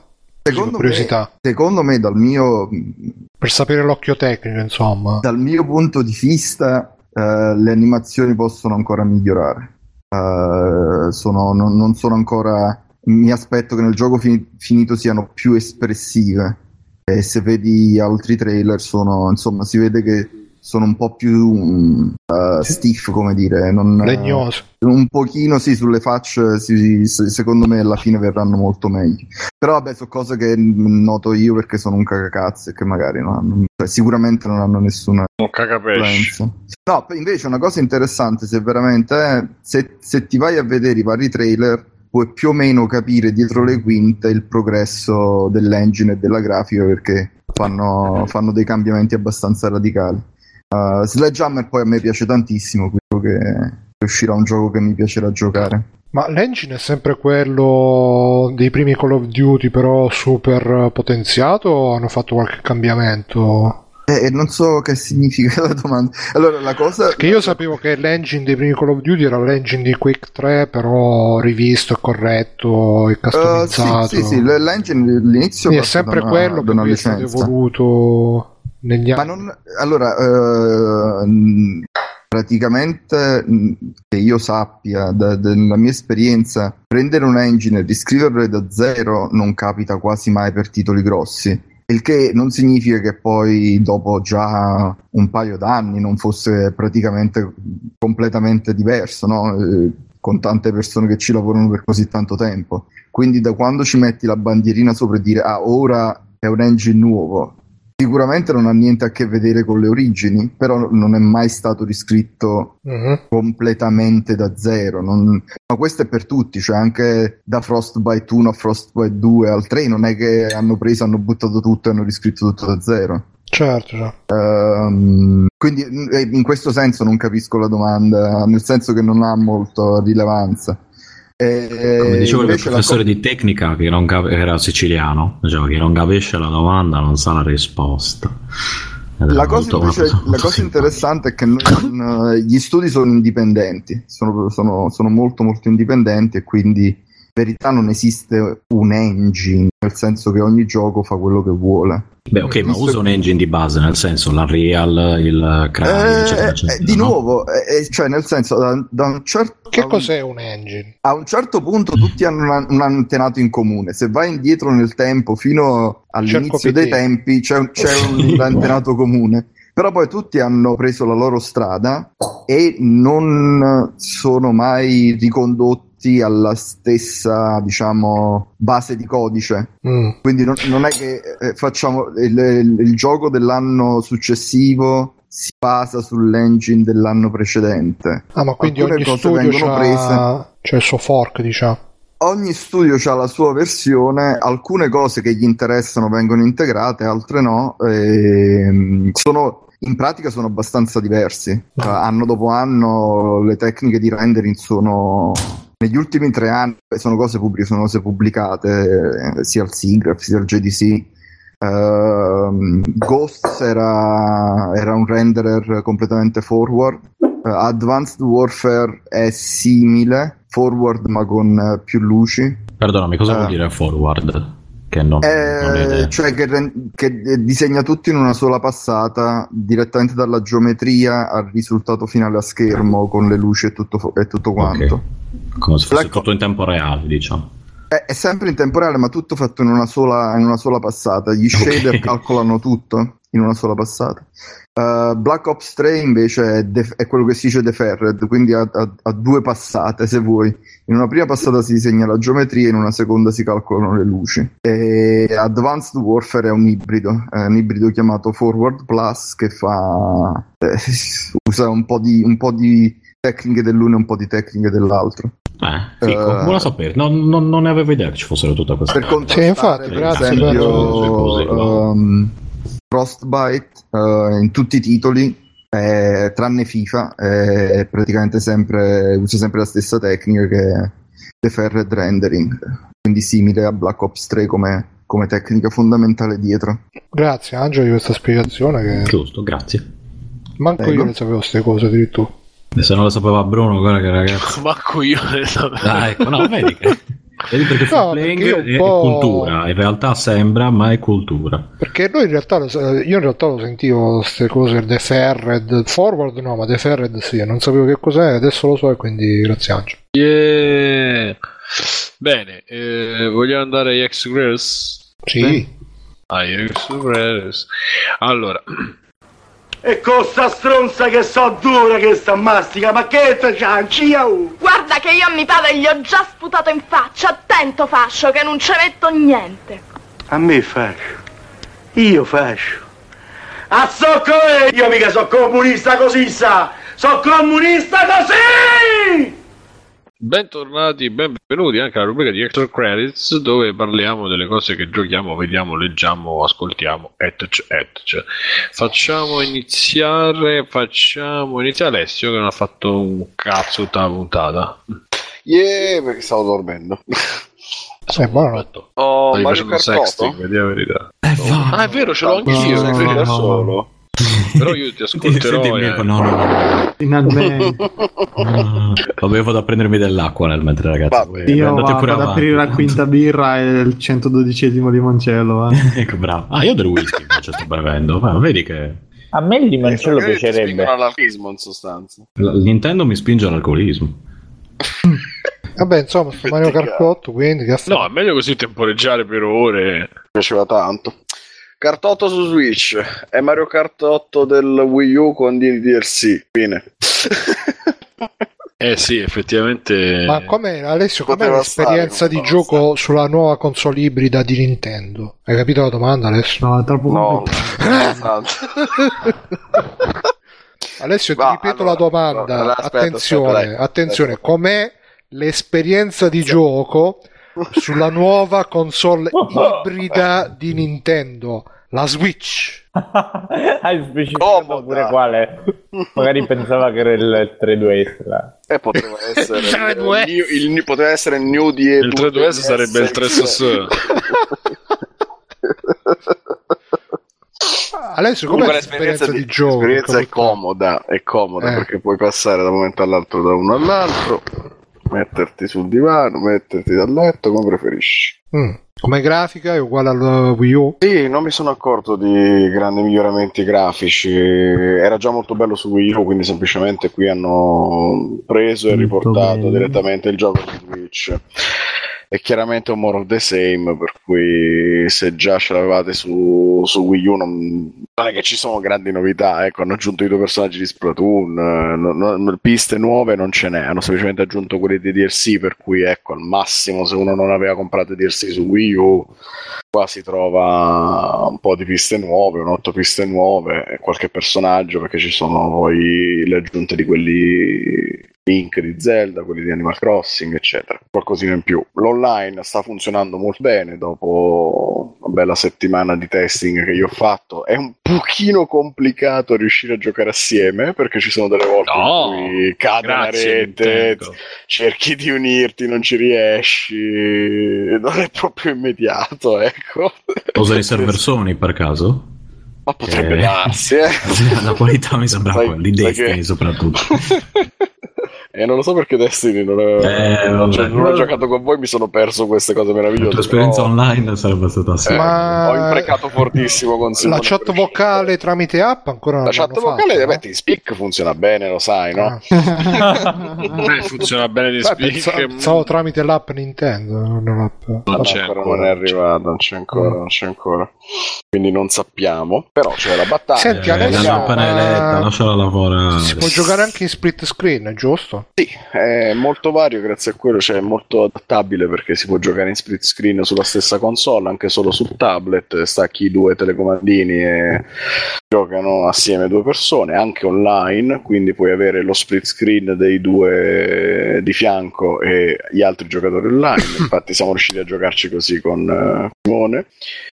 Secondo me, secondo me, dal mio, Per sapere l'occhio tecnico, insomma. dal mio punto di vista, eh, le animazioni possono ancora migliorare. Eh, sono- non, non sono ancora. Mi aspetto che nel gioco fi- finito siano più espressive. E se vedi altri trailer, sono insomma, si vede che sono un po' più eh, stiff, come dire. Non, Legnoso. un pochino sì, sulle facce, sì, se- secondo me alla fine verranno molto meglio. Però vabbè, sono cose che mm, noto io perché sono un cagacazzo e che magari non hanno, cioè, sicuramente non hanno nessuna influenza. No, invece una cosa interessante, se veramente eh, se, se ti vai a vedere i vari trailer, puoi più o meno capire dietro le quinte il progresso dell'engine e della grafica perché fanno, fanno dei cambiamenti abbastanza radicali. Uh, Sledgehammer poi a me piace tantissimo, credo che uscirà un gioco che mi piacerà giocare. Ma l'engine è sempre quello dei primi Call of Duty, però super potenziato o hanno fatto qualche cambiamento? E non so che significa la domanda. Allora, la cosa. Perché io sapevo che l'engine dei primi Call of Duty era l'engine di Quake 3, però rivisto e corretto e Uh, sì, customizzato. sì, sì, l- l'engine l'inizio Quindi è sempre una- quello da che una poi negli Ma anni. non, allora, eh, praticamente che io sappia, da- dalla mia esperienza, prendere un engine e riscriverlo da zero non capita quasi mai per titoli grossi. Il che non significa che poi dopo già un paio d'anni non fosse praticamente completamente diverso, no? Eh, con tante persone che ci lavorano per così tanto tempo. Quindi da quando ci metti la bandierina sopra e dire ah ora è un engine nuovo, sicuramente non ha niente a che vedere con le origini, però non è mai stato riscritto Mhm. completamente da zero. non- Ma questo è per tutti, cioè anche da Frostbite 1 a Frostbite 2 al 3 non è che hanno preso, hanno buttato tutto e hanno riscritto tutto da zero. Certo, certo. Ehm, quindi eh, in questo senso non capisco la domanda, nel senso che non ha molta rilevanza. E Come diceva il la professore co- di tecnica che non cap- era siciliano, diceva che non capisce la domanda non sa la risposta. La cosa, invece- la cosa interessante è che non- gli studi sono indipendenti, sono, sono- sono molto molto indipendenti e quindi in verità non esiste un engine, nel senso che ogni gioco fa quello che vuole. Beh, ok, ma usa un engine di base, nel senso l'Unreal, il Crytek, Eh, eccetera, eh, eccetera, di no? nuovo, eh, eh, cioè nel senso, da, da un certo, Che a un- cos'è un engine? a un certo punto tutti hanno un, un antenato in comune. Se vai indietro nel tempo fino all'inizio Cerco dei PT. tempi c'è, un- c'è un antenato comune. Però poi tutti hanno preso la loro strada e non sono mai ricondotti alla stessa, diciamo, base di codice. Mm. Quindi non, non è che eh, facciamo il, il- il gioco dell'anno successivo si basa sull'engine dell'anno precedente. Ah, ma quindi Alcune ogni cose studio vengono c'ha... prese. c'è il suo fork, diciamo. Ogni studio ha la sua versione, alcune cose che gli interessano vengono integrate, altre no. ehm, sono, in pratica sono abbastanza diversi. Eh, anno dopo anno le tecniche di rendering sono... Negli ultimi tre anni sono cose pubbliche, sono cose pubblicate eh, sia al SIGGRAPH sia al JDC. Ehm, Ghosts era, era un renderer completamente forward. Eh, Advanced Warfare è simile, forward ma con eh, più luci. Perdonami, cosa Eh. vuol dire forward? Che non, non Eh, idea. cioè che, che, eh, disegna tutto in una sola passata, direttamente dalla geometria al risultato finale a schermo con le luci e tutto, e tutto quanto. Ok. Come se fosse La co- tutto in tempo reale, diciamo. È, è sempre in tempo reale, ma tutto fatto in una sola, in una sola passata. Gli shader calcolano tutto in una sola passata. Uh, Black Ops 3 invece è, def- è quello che si dice deferred, quindi ha, ha- ha due passate se vuoi. In una prima passata si disegna la geometria, in una seconda si calcolano le luci. E Advanced Warfare è un ibrido, è un ibrido chiamato Forward Plus che fa eh, usa un po' di, un po' di tecniche dell'uno e un po' di tecniche dell'altro. Eh, Eh. buono sapere. Non, non- non ne avevo idea che ci fossero tutte queste per contrastare infatti, per grazie per- esempio no? um, Frostbite uh, in tutti i titoli eh, tranne FIFA è praticamente sempre usa sempre la stessa tecnica che è deferred rendering quindi simile a Black Ops 3 come, come tecnica fondamentale dietro Grazie Angelo di questa spiegazione che Giusto, grazie. manco Prego. io ne sapevo queste cose addirittura. E se non lo sapeva Bruno, guarda che ragazzo. Manco io ne sapevo. Ah, ecco, no, vedi che... Vedi perché No, playing perché è po'- cultura, in realtà sembra, ma è cultura. Perché noi in realtà io in realtà lo sentivo queste cose deferred forward no, ma deferred sì, non sapevo che cos'è, adesso lo so e quindi grazie Angelo. Yeah. Bene, eh, vogliamo andare agli ex Sì. Agli ex Allora, E con sta stronza che so dura che sta mastica, ma che te cianci, oh? Guarda che io a mi padre gli ho già sputato in faccia. Attento, fascio, che non ci metto niente. A me fascio. Io fascio. A so come? Io mica so comunista così, sa! So comunista così! Bentornati, benvenuti anche alla rubrica di Extra Credits dove parliamo delle cose che giochiamo, vediamo, leggiamo, ascoltiamo, etc. etc. Facciamo iniziare, facciamo iniziare Alessio che non ha fatto un cazzo tutta la puntata. Yeah, perché stavo dormendo. Eh, buono. Oh, Stai Mario Kart sexting, 8? vedi la verità. Eh. Ah, è vero, ce l'ho anch'io, no, no, da solo. Però io ti ascolterò. Senti, eh. No, no, no. In advance. no. Vabbè, vado a prendermi dell'acqua nel mentre ragazzi. Va, voi Io andate vado pure ad avanti. aprire la quinta birra e il 112esimo limoncello. eh. ecco, bravo. Ah, io del whisky invece sto bevendo. Ma vedi che A me il limoncello ti piacerebbe. all'anarchismo in sostanza. l- Nintendo mi spinge all'alcolismo. Vabbè, insomma, sto Mario 8, quindi No, è meglio così temporeggiare per ore. Mi piaceva tanto. Kart 8 su Switch è Mario Kart 8 del Wii U con DLC. Fine. Eh sì, effettivamente. Ma com'è, Alessio, com'è Poteva l'esperienza stare, di gioco sulla nuova console ibrida di Nintendo? Hai capito la domanda, Alessio? No, è troppo No. Alessio, ti Va, ripeto allora, la domanda. allora, aspetta, attenzione, aspetta, attenzione, com'è l'esperienza di gioco sulla nuova console ibrida di Nintendo? La Switch. Hai specificato Comoda. pure quale? Magari pensava che era il 3DS. là. E poteva essere il, 3DS. new- il new- poteva essere il new di Il 3DS sarebbe il 3SS. Alessio, com'è Comunque l'esperienza l'esperienza di, di, gioco? l'esperienza è comoda, è comoda Eh. perché puoi passare da un momento all'altro da uno all'altro, metterti sul divano, metterti dal letto come preferisci. Mm. Come grafica è uguale al Wii U? Sì, non mi sono accorto di grandi miglioramenti grafici. Era già molto bello su Wii U, quindi semplicemente qui hanno preso e riportato direttamente il gioco su Switch. È chiaramente un more of the same, per cui se già ce l'avevate su, su Wii U non, non è che ci sono grandi novità. Ecco, hanno aggiunto i due personaggi di Splatoon, eh, no- no- piste nuove non ce n'è, hanno semplicemente aggiunto quelli di DLC, per cui ecco, al massimo se uno non aveva comprato DLC su Wii U qua si trova un po' di piste nuove, un otto piste nuove qualche personaggio perché ci sono poi le aggiunte di quelli Link di Zelda, quelli di Animal Crossing, eccetera. Qualcosina in più. L'online sta funzionando molto bene dopo una bella settimana di testing che io ho fatto. È un pochino complicato riuscire a giocare assieme perché ci sono delle volte No, in cui cade Grazie, rete, Nintendo. cerchi di unirti, non ci riesci, non è proprio immediato, ecco. Usa i server Sony per caso? Ma potrebbe Eh. darsi, eh. La qualità mi sembra quella, di Destiny soprattutto. E non lo so perché Destiny non, è- Eh, cioè, non ho giocato con voi, mi sono perso queste cose La meravigliose. tua esperienza però, online sarebbe stata eh, sì. Ma- Ho imprecato fortissimo con La Simone chat Brescia. vocale tramite app ancora non La chat vocale, fatto, beh, no? TeamSpeak funziona bene, lo sai, no? Ah. Eh, funziona bene di Beh, speak. pensa- pensavo tramite l'app Nintendo, non l'app. Non No, c'è ancora, non è arrivato, non c'è ancora, non c'è ancora. Quindi non sappiamo, però c'è la battaglia. Senti, Eh, appena ma- eletta, lasciala lavorare. Si può giocare anche in split screen, giusto? Sì, è molto vario grazie a quello, cioè è molto adattabile perché si può giocare in split screen sulla stessa console, anche solo sul tablet, stacchi i due telecomandini e giocano assieme due persone, anche online, quindi puoi avere lo split screen dei due di fianco e gli altri giocatori online, infatti siamo riusciti a giocarci così con eh, Simone,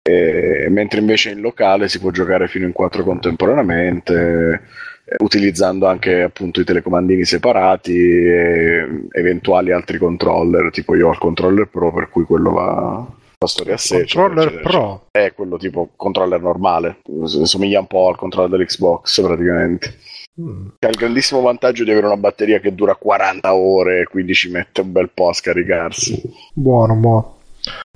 E mentre invece in locale si può giocare fino in quattro contemporaneamente eh, utilizzando anche appunto i telecomandini separati e eventuali altri controller, tipo io ho il controller Pro per cui quello va la storia a sé. Controller eccetera, Pro. eccetera. È quello tipo controller normale, somiglia un po' al controller dell'Xbox praticamente. Mm. Ha il grandissimo vantaggio di avere una batteria che dura 40 ore, quindi ci mette un bel po' a scaricarsi. Buono, buono.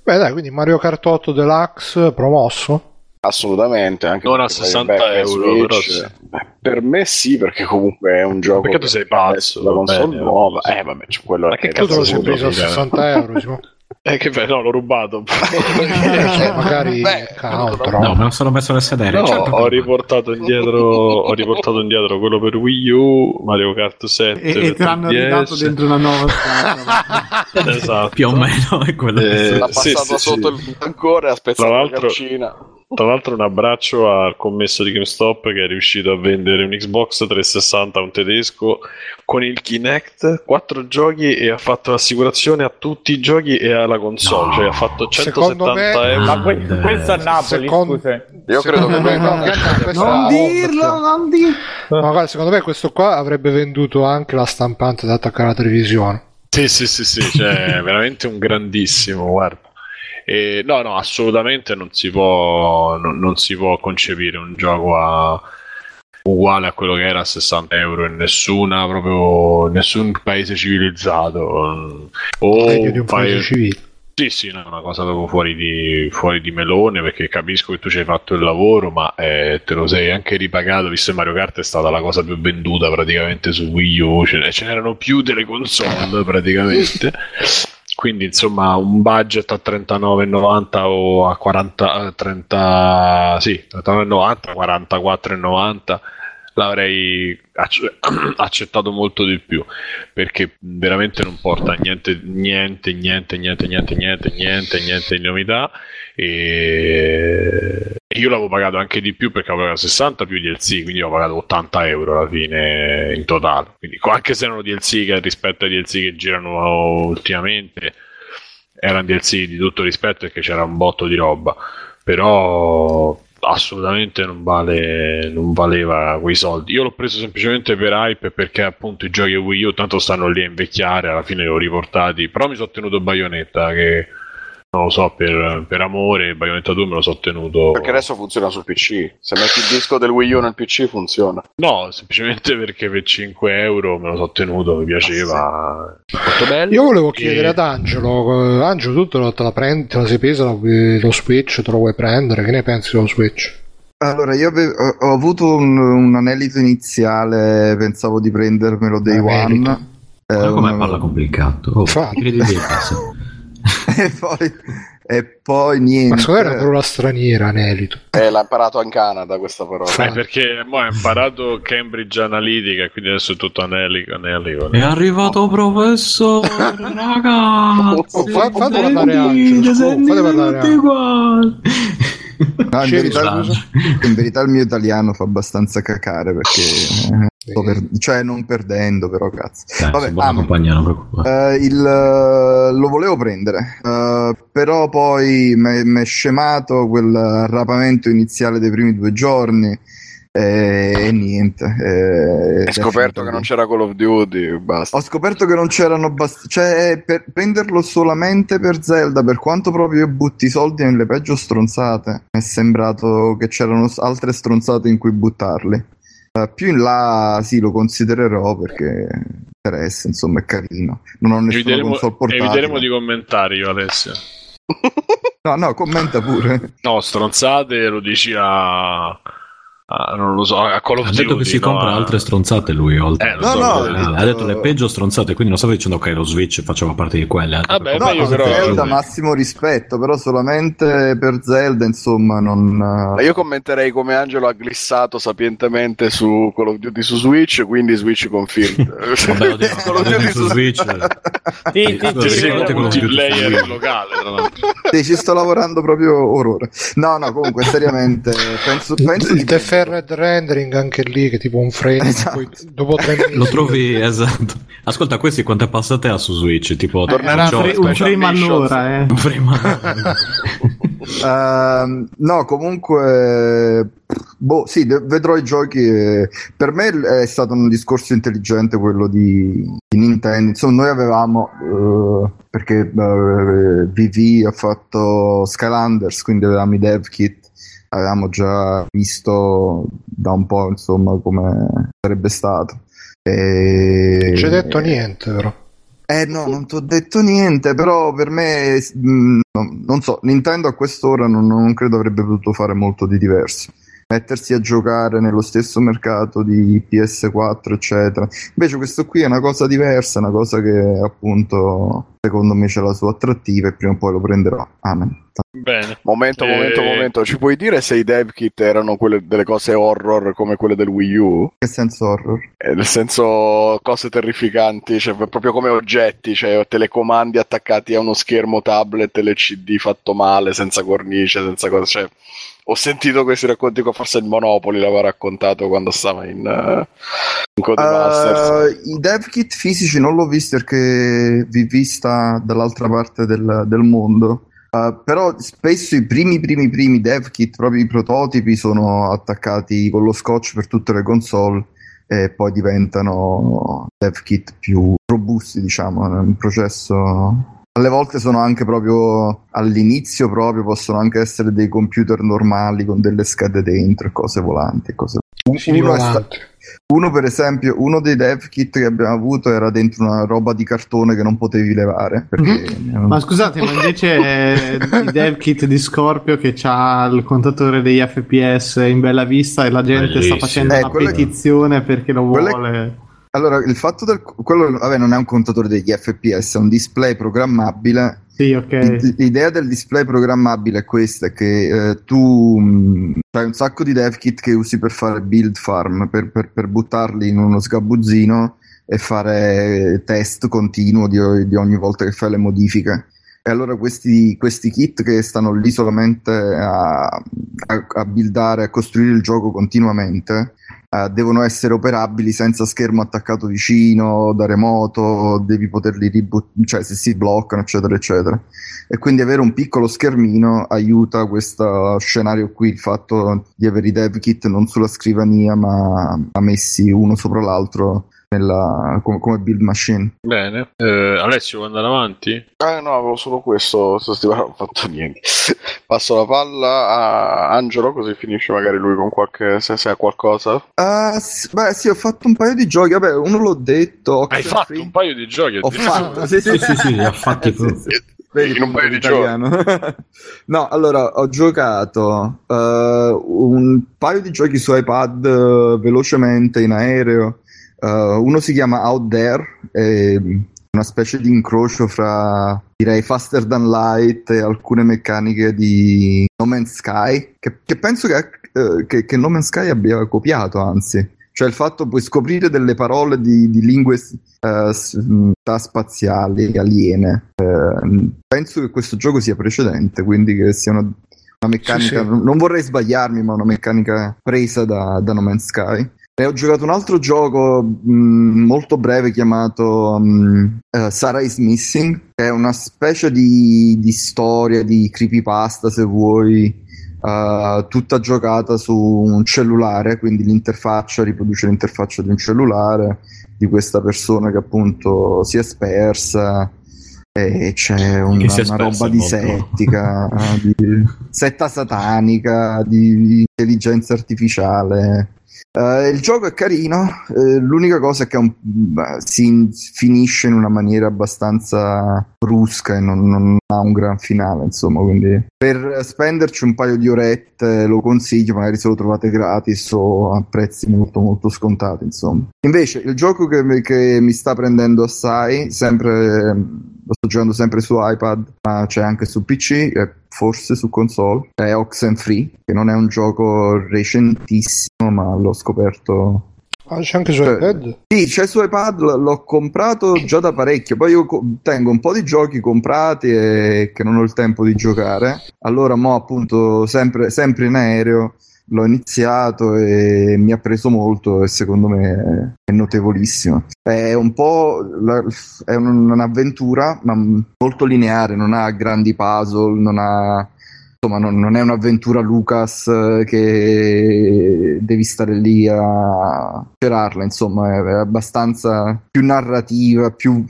Beh, dai, quindi Mario Kart 8 Deluxe promosso. Assolutamente, anche Non a perché 60 vai back a euro, però sì. Beh, per me sì, perché comunque è un gioco. Perché tu sei pazzo, La console bene, nuova. Eh, vabbè, c'è quello Ma che Tu te lo sei Cazzo, preso a cioè. 60 euro. Eh, che bello, no, l'ho rubato. Cioè, magari Beh, counter. No, me lo sono messo nel sedere. No, certo che- ho riportato indietro, ho riportato indietro quello per Wii U, Mario Kart 7 E, e per ti hanno 3DS. ridato dentro una nuova. Esatto. Più o meno è quello che Eh, L'ha sì, passato sì, sotto sì. il ancora, ha spezzato Tra la l'altro- calcina. Tra l'altro un abbraccio al commesso di GameStop che è riuscito a vendere un Xbox 360 a un tedesco con il Kinect, quattro giochi e ha fatto l'assicurazione a tutti i giochi e alla console, No. cioè ha fatto Secondo 170 me- euro. Ma que- questo a Napoli, Secondo- scusa. Io credo che me lui no, no. questa- non dirlo, non dirlo. No, guarda, secondo me questo qua avrebbe venduto anche la stampante da attaccare alla televisione. Sì, sì, sì, sì, cioè veramente un grandissimo, guarda. E, no, no, assolutamente non si può, non, non si può concepire un gioco a- uguale a quello che era a 60 euro in nessuna, proprio nessun paese civilizzato. O Meglio di un paio- paese civile. Sì, sì, no, una cosa proprio fuori di, fuori di melone perché capisco che tu ci hai fatto il lavoro, ma eh, te lo sei anche ripagato, visto che Mario Kart è stata la cosa più venduta praticamente su Wii U, ce n'erano più delle console praticamente. Quindi insomma un budget a 39,90 o a 40, eh, 30, sì, 39,90, 44,90 l'avrei acc- accettato molto di più perché veramente non porta niente, niente, niente, niente, niente, niente, niente, niente di novità. E io l'avevo pagato anche di più perché avevo pagato 60 più DLC, quindi ho pagato 80 euro alla fine in totale. Quindi, anche se erano DLC che rispetto ai DLC che girano ultimamente, erano DLC di tutto rispetto perché c'era un botto di roba. Però assolutamente non, vale, non valeva quei soldi. Io l'ho preso semplicemente per hype perché appunto i giochi Wii U tanto stanno lì a invecchiare, alla fine li ho riportati, però mi sono tenuto Bayonetta che non lo so, per, per amore, Bayonetta 2 me lo so tenuto. Perché adesso funziona sul PC. Se metti il disco del Wii U nel PC funziona. No, semplicemente perché per 5 euro me lo so tenuto, mi piaceva. Molto bello. Io volevo E- chiedere ad Angelo, eh, Angelo, tu te, lo- te la prendi, te la sei presa lo, lo Switch, te lo vuoi prendere? Che ne pensi dello Switch? Allora, io ave- ho, avuto un, un anelito iniziale, pensavo di prendermelo day Anelito. one. Eh, Ma come un- parla complicato? Oh, Infatti. e, poi, e poi niente. Ma secondo me è una parola straniera, anelito. Eh, l'ha imparato in Canada questa parola. Eh, perché mo ha imparato Cambridge Analytica e quindi adesso è tutto anelico, anelico. È arrivato professore, ragazzi. Oh, fa- fate parlare Angelo, oh, fate parlare Angelo. No, in, verità, in verità il mio italiano fa abbastanza cacare perché eh, per- cioè non perdendo però cazzo Dai, Vabbè, ah, compagnia, eh, il, eh, lo volevo prendere eh, però poi mi è scemato quel rapamento iniziale dei primi due giorni eh, e niente eh, Hai scoperto che non c'era Call of Duty, basta. ho scoperto che non c'erano bast- cioè per prenderlo solamente per Zelda, per quanto proprio io butti i soldi nelle peggio stronzate, mi è sembrato che c'erano altre stronzate in cui buttarli. Eh, più in là sì, lo considererò perché interessa, insomma, è carino. Non ho nessuna Eviteremo, console portatile. eviteremo di commentare io Alessio. No, no, commenta pure. No, stronzate lo dici a... a- non lo so, a Call of Ha Duty. detto che si no? compra altre stronzate lui, oltre. Eh, No, so, no. Eh, ha detto le peggio stronzate, quindi non stavo dicendo che lo Switch faceva parte di quelle. ha Vabbè, per No, no, però- Zelda, massimo rispetto, però solamente per Zelda, insomma, non... Ma Io commenterei come Angelo ha glissato sapientemente su Call of Duty su Switch, quindi Switch confirmed. Vabbè, Call of Duty su Switch. Sì, sì, sì, multiplayer locale, tra l'altro. Ci sto lavorando proprio orrore. No, no, comunque, seriamente, penso, penso il di deferred rendering anche lì, che è tipo un frame, Esatto. poi dopo tre mesi Lo trovi, esatto. Ascolta, questi quante passate ha su Switch? Tipo, Tornerà Ciò- fre- un frame all'ora, eh. un frame. Ehm, no, comunque, boh, sì, de- vedrò i giochi. e- per me è stato un discorso intelligente quello di, di Nintendo. Insomma, noi avevamo, eh, perché eh, VV ha fatto Skylanders, quindi avevamo i dev kit. Avevamo già visto da un po', insomma, come sarebbe stato. E... non ci hai detto niente, però. Eh no, non ti ho detto niente, però per me, mh, no, non so, Nintendo a quest'ora non, non credo avrebbe potuto fare molto di diverso. Mettersi a giocare nello stesso mercato di PS4, eccetera. Invece questo qui è una cosa diversa, una cosa che appunto secondo me c'è la sua attrattiva e prima o poi lo prenderò. Amen. Bene. Momento, Eh, momento, momento. Ci puoi dire se i dev kit erano quelle, delle cose horror come quelle del Wii U? Che senso horror? Eh, nel senso cose terrificanti, cioè proprio come oggetti, cioè telecomandi attaccati a uno schermo tablet, LCD fatto male, senza cornice, senza cose. Cioè, ho sentito questi racconti qua, forse il Monopoli l'aveva raccontato quando stava in, uh, in Codemasters. Uh, I dev kit fisici non l'ho visto perché vi vista dall'altra parte del, del mondo. Uh, però spesso i primi, primi, primi dev kit, proprio i prototipi, sono attaccati con lo scotch per tutte le console e poi diventano dev kit più robusti, diciamo, un processo. Alle volte sono anche proprio all'inizio, proprio possono anche essere dei computer normali con delle schede dentro e cose volanti. e Cose... Uno sta- uno, per esempio, uno dei dev kit che abbiamo avuto era dentro una roba di cartone che non potevi levare. Perché Ma scusate, ma invece eh, il dev kit di Scorpio che ha il contatore degli FPS in bella vista e la gente Bellissimo. sta facendo Eh, una quello è- petizione perché lo quello è- vuole. Allora, il fatto del quello vabbè, non è un contatore degli FPS, è un display programmabile. Sì, ok. L'idea del display programmabile è questa: è che eh, tu mh, hai un sacco di dev kit che usi per fare build farm, per, per- per buttarli in uno sgabuzzino e fare test continuo di, di ogni volta che fai le modifiche. E allora questi, questi kit che stanno lì solamente a, a, a buildare, a costruire il gioco continuamente, eh, devono essere operabili senza schermo attaccato vicino, da remoto, devi poterli reboot, cioè se si bloccano, eccetera, eccetera. E quindi avere un piccolo schermino aiuta questo scenario qui, il fatto di avere i dev kit non sulla scrivania, ma messi uno sopra l'altro nella, come, come build machine. Bene. Eh, Alessio, vuoi andare avanti? Eh no, avevo solo questo, sto stivale non ho fatto niente. Passo la palla a Angelo così finisce magari lui con qualche, se, se ha qualcosa. Ah, s- beh, sì, ho fatto un paio di giochi. Vabbè, uno l'ho detto. Hai fatto un paio di giochi. Ho fatto, sì, sì, Sì, sì, sì, li ha fatti Eh, sì, sì. Vedi, In un paio di italiano. no, allora ho giocato eh, un paio di giochi su iPad eh, velocemente in aereo. Eh, uno si chiama Out There, è una specie di incrocio fra direi Faster Than Light e alcune meccaniche di No Man's Sky, che, che penso che, eh, che, che No Man's Sky abbia copiato, anzi. Cioè il fatto puoi scoprire delle parole di, di lingue eh, spaziali, aliene. Eh, penso che questo gioco sia precedente, quindi che sia una, una meccanica, Sì, sì. non- non vorrei sbagliarmi, ma una meccanica presa da, da No Man's Sky. E ho giocato un altro gioco mh, molto breve chiamato mh, eh, Sarah is Missing, che è una specie di, di storia, di creepypasta se vuoi, eh, tutta giocata su un cellulare, quindi l'interfaccia riproduce l'interfaccia di un cellulare di questa persona che appunto si è spersa e c'è è una roba di molto. settica, di setta satanica, di intelligenza artificiale. Eh, il gioco è carino, eh, l'unica cosa è che un- beh, si in- finisce in una maniera abbastanza brusca e non, non ha un gran finale, insomma, quindi per spenderci un paio di orette lo consiglio, magari se lo trovate gratis o a prezzi molto molto scontati, insomma. Invece il gioco che, che mi sta prendendo assai, sempre lo sto giocando sempre su iPad, ma c'è anche su PC e forse su console, è Oxenfree, che non è un gioco recentissimo, ma l'ho scoperto. Ah, c'è anche su Cioè, iPad? sì, c'è su iPad, l- l'ho comprato già da parecchio, poi io co- tengo un po' di giochi comprati e che non ho il tempo di giocare, allora mo appunto sempre, sempre in aereo l'ho iniziato e mi ha preso molto e secondo me è notevolissimo. È un po' la- è un- un'avventura ma molto lineare, non ha grandi puzzle, non ha insomma non, non è un'avventura Lucas eh, che devi stare lì a cerarla, insomma è abbastanza più narrativa, più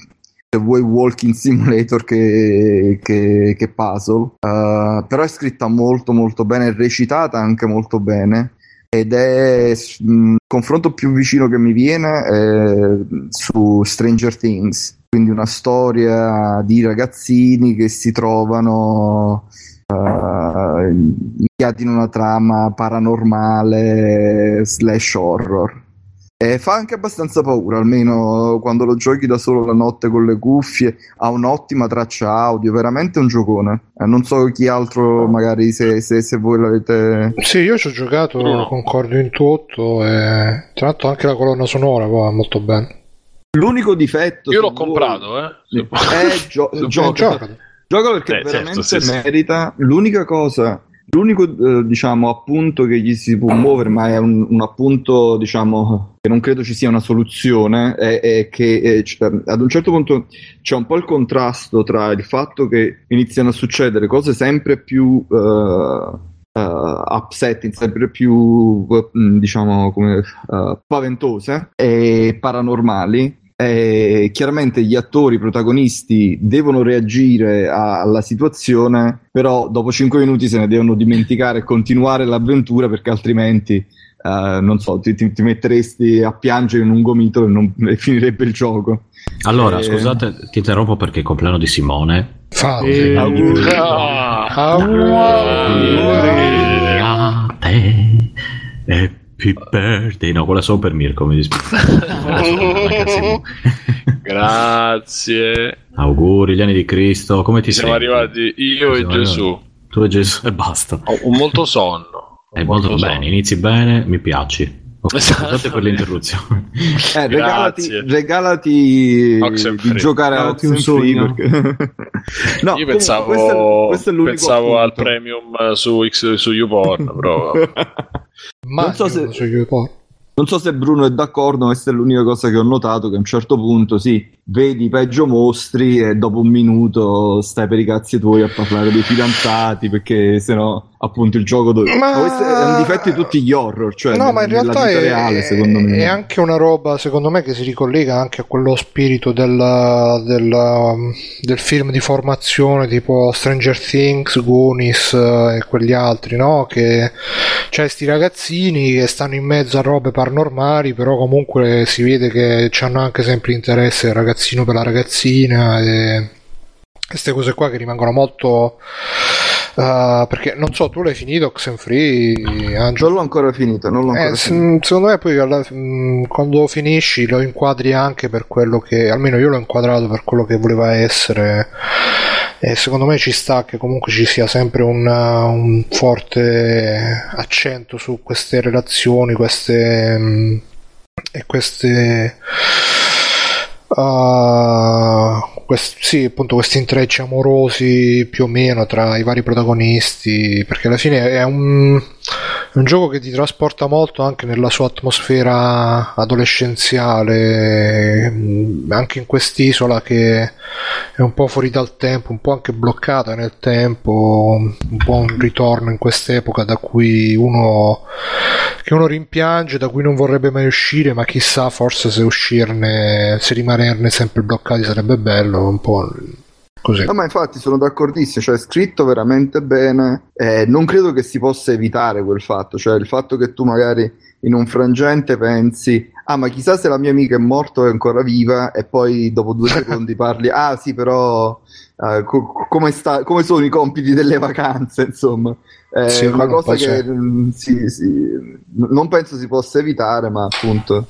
se vuoi walking simulator che, che, che puzzle, Uh, però è scritta molto molto bene, è recitata anche molto bene ed è il confronto più vicino che mi viene su Stranger Things, quindi una storia di ragazzini che si trovano uh, in una trama paranormale slash horror. E fa anche abbastanza paura, almeno quando lo giochi da solo la notte con le cuffie, ha un'ottima traccia audio, veramente un giocone. Eh, non so chi altro, magari se, se, se voi l'avete... Sì, io ci ho giocato, Bruno. concordo in tutto e tra l'altro anche la colonna sonora va molto bene. L'unico difetto... Io l'ho comprato, eh. Eh, gio- gioca. Gioca. Gioca perché Eh, certo, veramente sì, sì. merita. L'unica cosa, l'unico eh, diciamo appunto che gli si può muovere, ma è un, un appunto diciamo che non credo ci sia una soluzione, è, è che eh, c- ad un certo punto c'è un po' il contrasto tra il fatto che iniziano a succedere cose sempre più eh, eh, upsetting, sempre più eh, diciamo come eh, spaventose e paranormali e chiaramente gli attori protagonisti devono reagire a- alla situazione, però dopo 5 minuti se ne devono dimenticare e continuare l'avventura perché altrimenti, eh, non so, ti, ti- ti metteresti a piangere in un gomito e, non, e finirebbe il gioco. Allora, Eh, scusate, ti interrompo perché è il compleanno di Simone. Eh, auguri. Ah, Auguri a te. Happy birthday. No, quella solo per Mirko, mi dispiace. Grazie. Auguri, gli anni di Cristo. Come ti Siamo senti? arrivati io e Gesù. Tu e Gesù e basta. Ho molto sonno. È molto sonno. bene, inizi bene, mi piaci. Ok, Esatto. Scusate per l'interruzione. Eh, regalati, Grazie. regalati di giocare a un sogno. perché... no, Io comunque pensavo, questo è, questo è pensavo al premium su, X, su YouPorn, però Ma Non so se- su YouTube. Non so se Bruno è d'accordo, ma questa è l'unica cosa che ho notato, che a un certo punto sì, vedi peggio mostri e dopo un minuto stai per i cazzi tuoi a parlare dei fidanzati, perché sennò appunto il gioco dove... Ma- questo è un difetto di tutti gli horror, cioè no, ma in realtà è, reale, secondo me. è anche una roba, secondo me, che si ricollega anche a quello spirito del, del, del film di formazione tipo Stranger Things, Goonies eh, e quegli altri, no? Che c'è sti ragazzini che stanno in mezzo a robe paranormali, però comunque si vede che hanno anche sempre interesse il ragazzino per la ragazzina e queste cose qua che rimangono molto... eh, perché non so, tu l'hai finito Oxenfree, Angelo? Non l'ho ancora finito, non l'ho ancora Eh, finito. secondo me poi alla- quando finisci lo inquadri anche per quello che almeno io l'ho inquadrato per quello che voleva essere e secondo me ci sta che comunque ci sia sempre un, un forte accento su queste relazioni queste mh, e queste ah, quest- sì, appunto questi intrecci amorosi più o meno tra i vari protagonisti perché alla fine è un, è un gioco che ti trasporta molto anche nella sua atmosfera adolescenziale, mh, anche in quest'isola che è un po' fuori dal tempo, un po' anche bloccata nel tempo, un po' un ritorno in quest'epoca da cui uno che uno rimpiange, da cui non vorrebbe mai uscire, ma chissà, forse se uscirne, se rimanerne sempre bloccati sarebbe bello, un po' così. No, ma infatti sono d'accordissimo, cioè è scritto veramente bene, eh, non credo che si possa evitare quel fatto, cioè il fatto che tu magari in un frangente pensi, ah ma chissà se la mia amica è morta o è ancora viva e poi dopo due secondi parli, ah sì però eh, co- come, sta- come sono i compiti delle vacanze, insomma. È Sì, una cosa che sì, sì, non penso si possa evitare, ma appunto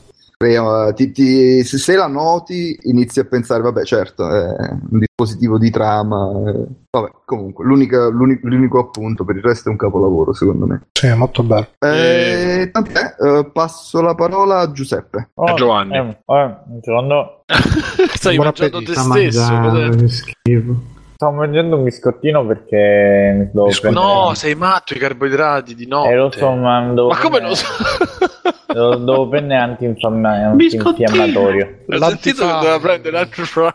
ti- ti- se, se la noti inizi a pensare, vabbè certo, è un dispositivo di trama, eh, vabbè comunque l'unica- l'uni- l'unico appunto, per il resto è un capolavoro secondo me. Sì, è molto bello. Eh, tant'è, eh, passo la parola a Giuseppe. Oh, Giovanni. eh, eh, un secondo. stai Buon mangiando te stesso. che schifo. Stavo mangiando un biscottino perché mi devo. No, sei matto, i carboidrati di notte. Eh, lo so, ma devo Ma come lo so? Devo, devo prendere antinfiamma- antinfiammatorio. Ho sentito che doveva prendere l'altro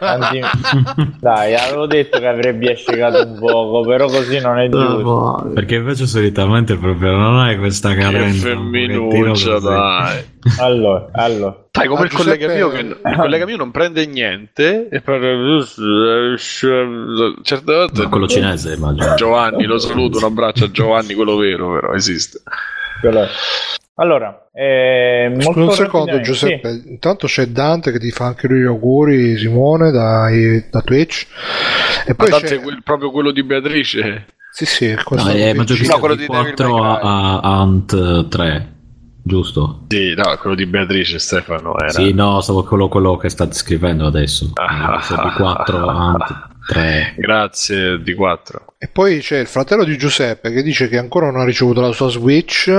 Anti- Dai, avevo detto che avrebbe asciugato un poco, però così non è giusto. Bravo. Perché invece solitamente proprio non hai questa Che carenza. pochettino femminuccia, dai. Allora, allora. Fai come Ah, il collega Giuseppe- mio che il collega mio non prende niente e parla certe volte quello cinese, immagino. Giovanni, lo saluto, un abbraccio a Giovanni, quello vero, però esiste. Allora, eh, molto Scusa un secondo Giuseppe, sì. intanto c'è Dante che ti fa anche lui gli auguri, Simone da, da Twitch. E poi tanto c'è... è quel- proprio quello di Beatrice. Sì, sì, questo No, è Maggior No, quello di di Devil 4 May a, a Ant 3, giusto? Sì, no, quello di Beatrice Stefano era. Sì, no, stavo quello, quello che state scrivendo adesso. Ah. di 4 Ant 3. Grazie di 4. E poi c'è il fratello di Giuseppe che dice che ancora non ha ricevuto la sua Switch.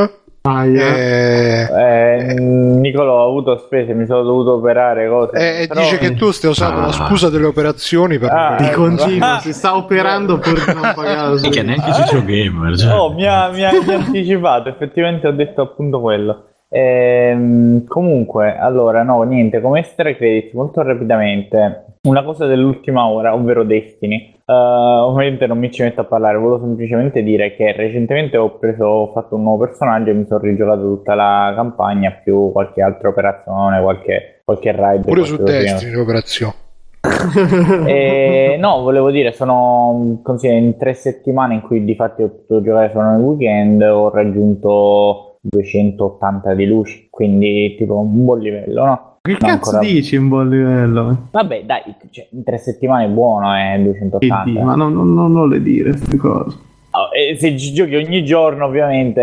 Aia. E, Eh, Nicolò, ho avuto spese, mi sono dovuto operare cose. e- e però- dice che tu stai usando Ah. la scusa delle operazioni per... Ah, Di continuo, Ah. si sta operando pur di non pagare la Che neanche Ciccio Gamer. Cioè. Oh, mi ha, mi ha- anticipato, effettivamente ho detto appunto quello. Ehm, comunque, allora, no, niente, come extra credit, molto rapidamente, una cosa dell'ultima ora, ovvero Destiny. Eh, ovviamente non mi ci metto a parlare, volevo semplicemente dire che recentemente ho preso, ho fatto un nuovo personaggio e mi sono rigiocato tutta la campagna, più qualche altra operazione, qualche, qualche raid. Pure su. Destiny l'operazione. Eh, no, volevo dire, sono considera, in tre settimane in cui di fatti ho potuto giocare solo nel weekend, ho raggiunto 280 di luci, quindi tipo un buon livello, no? Che cazzo ancora- dici un buon livello? Vabbè, dai, cioè, in tre settimane è buono, eh, Che 280. di- ma non, non, non le dire queste cose. Oh, e se ci giochi ogni giorno, ovviamente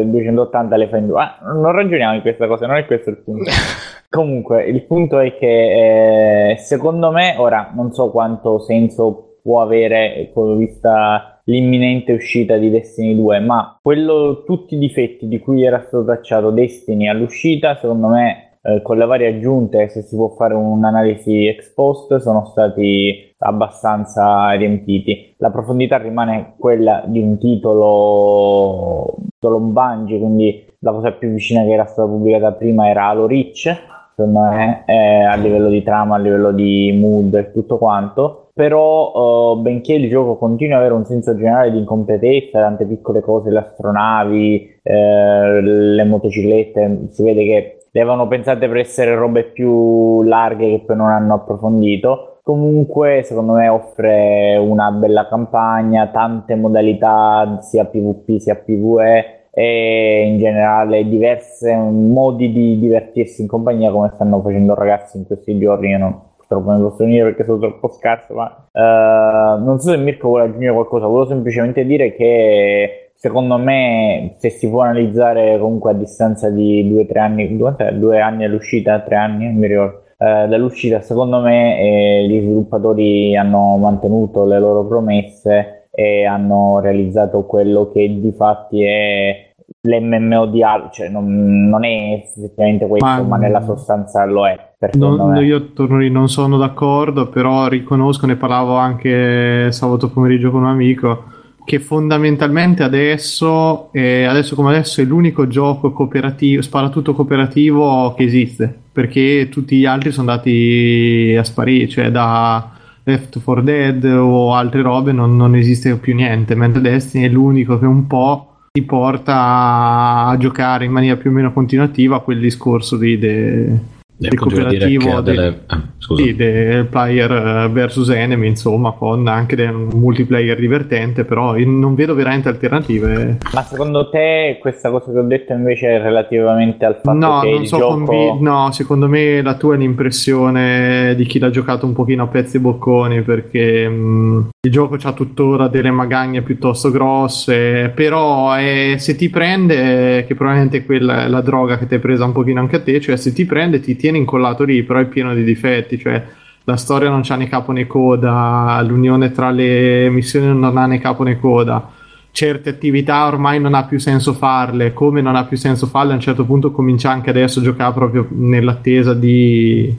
eh, 280 le fai in due. Ah, non ragioniamo in questa cosa, non è questo il punto. Comunque, il punto è che eh, secondo me, ora non so quanto senso può avere, come vista l'imminente uscita di Destiny 2, ma quello, tutti i difetti di cui era stato tracciato Destiny all'uscita, secondo me eh, con le varie aggiunte, se si può fare un'analisi ex post, sono stati abbastanza riempiti. La profondità rimane quella di un titolo, titolo Bungie, quindi la cosa più vicina che era stata pubblicata prima era Halo Reach, secondo me, eh, a livello di trama, a livello di mood e tutto quanto. Però, eh, benché il gioco continui ad avere un senso generale di incompletezza, tante piccole cose, le astronavi, eh, le motociclette, si vede che le avevano pensate per essere robe più larghe che poi non hanno approfondito. Comunque, secondo me, offre una bella campagna, tante modalità sia PvP sia PvE e in generale diversi modi di divertirsi in compagnia come stanno facendo ragazzi in questi giorni. Io non purtroppo non posso venire perché sono troppo scarso, ma uh, non so se Mirko vuole aggiungere qualcosa, volevo semplicemente dire che secondo me se si può analizzare comunque a distanza di due o tre anni, due, due anni all'uscita, tre anni, mi ricordo. Uh, dall'uscita secondo me eh, gli sviluppatori hanno mantenuto le loro promesse e hanno realizzato quello che di fatti è l'MMO di Halo, cioè non, non, è effettivamente questo, ma, ma, nella sostanza lo è. Non, io torno non sono d'accordo, però riconosco, ne parlavo anche sabato pomeriggio con un amico, che fondamentalmente adesso, eh, adesso come adesso, è l'unico gioco cooperativo, sparatutto cooperativo che esiste, perché tutti gli altri sono andati a sparire, cioè da... Left 4 Dead o altre robe non, non esiste più niente, mentre Destiny è l'unico che un po' ti porta a giocare in maniera più o meno continuativa quel discorso di de, del cooperativo delle... ah, sì, del player eh, versus enemy insomma con anche un multiplayer divertente però non vedo veramente alternative. Ma secondo te questa cosa che ho detto invece è relativamente al fatto no, che non il so gioco convi- no secondo me la tua è l'impressione di chi l'ha giocato un pochino a pezzi e bocconi perché mh, il gioco ha tuttora delle magagne piuttosto grosse però è, se ti prende che probabilmente quella è la droga che ti hai presa un pochino anche a te cioè se ti prende ti tiene tiene incollato lì, però è pieno di difetti, cioè la storia non c'ha né capo né coda, l'unione tra le missioni non ha né capo né coda. Certe attività ormai non ha più senso farle, come non ha più senso farle, a un certo punto comincia anche adesso a giocare proprio nell'attesa di,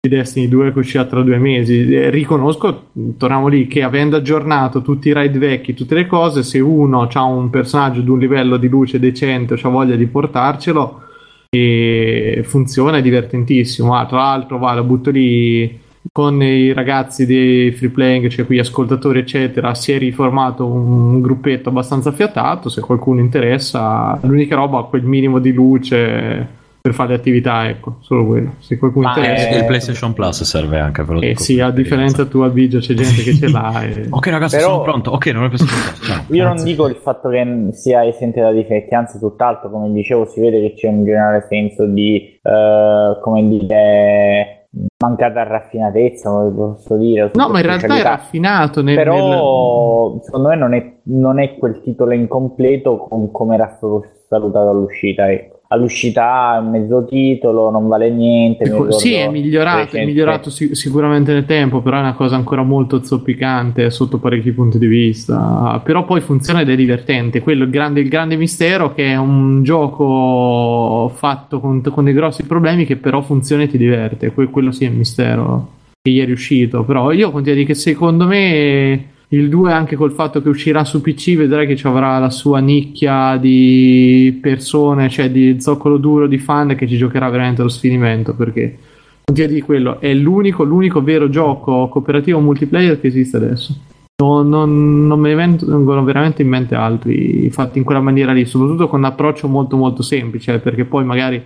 di Destiny 2 che uscirà tra due mesi. Riconosco, torniamo lì, che avendo aggiornato tutti i raid vecchi, tutte le cose, se uno ha un personaggio di un livello di luce decente o ha voglia di portarcelo, e funziona, è divertentissimo. Ah, tra l'altro, va, lo butto lì con i ragazzi dei free playing, cioè qui ascoltatori, eccetera. Si è riformato un gruppetto abbastanza affiatato. Se qualcuno interessa, l'unica roba, quel minimo di luce per fare attività, ecco, solo quello. Se qualcuno Ma interessa. il PlayStation Plus serve anche per lo Eh sì, a differenza tua, Biggio, c'è gente che ce l'ha. E... Ok, ragazzi, Però- sono pronto. Ok, non è Plus. Ciao. Io non dico il fatto che sia esente da difetti, anzi tutt'altro, come dicevo, si vede che c'è un generale senso di, eh, come dire, mancata raffinatezza, come posso dire. No, ma in realtà è raffinato nel, Però secondo me non è, non è quel titolo incompleto con come era stato salutato all'uscita. ecco. All'uscita mezzo titolo, non vale niente. Ecco, ricordo sì, è migliorato, è migliorato si- sicuramente nel tempo, però è una cosa ancora molto zoppicante sotto parecchi punti di vista. Però poi funziona ed è divertente. Quello il grande, il grande mistero che è un gioco fatto con, con dei grossi problemi che però funziona e ti diverte. Que- quello sì è il mistero che gli è riuscito. Però io continuo a dire che secondo me il 2 anche col fatto che uscirà su PC vedrai che ci avrà la sua nicchia di persone, cioè di zoccolo duro di fan che ci giocherà veramente allo sfinimento perché a dire quello è l'unico, l'unico vero gioco cooperativo multiplayer che esiste adesso. Non, non- non ne vengono veramente in mente altri fatti in quella maniera lì, soprattutto con un approccio molto molto semplice, perché poi magari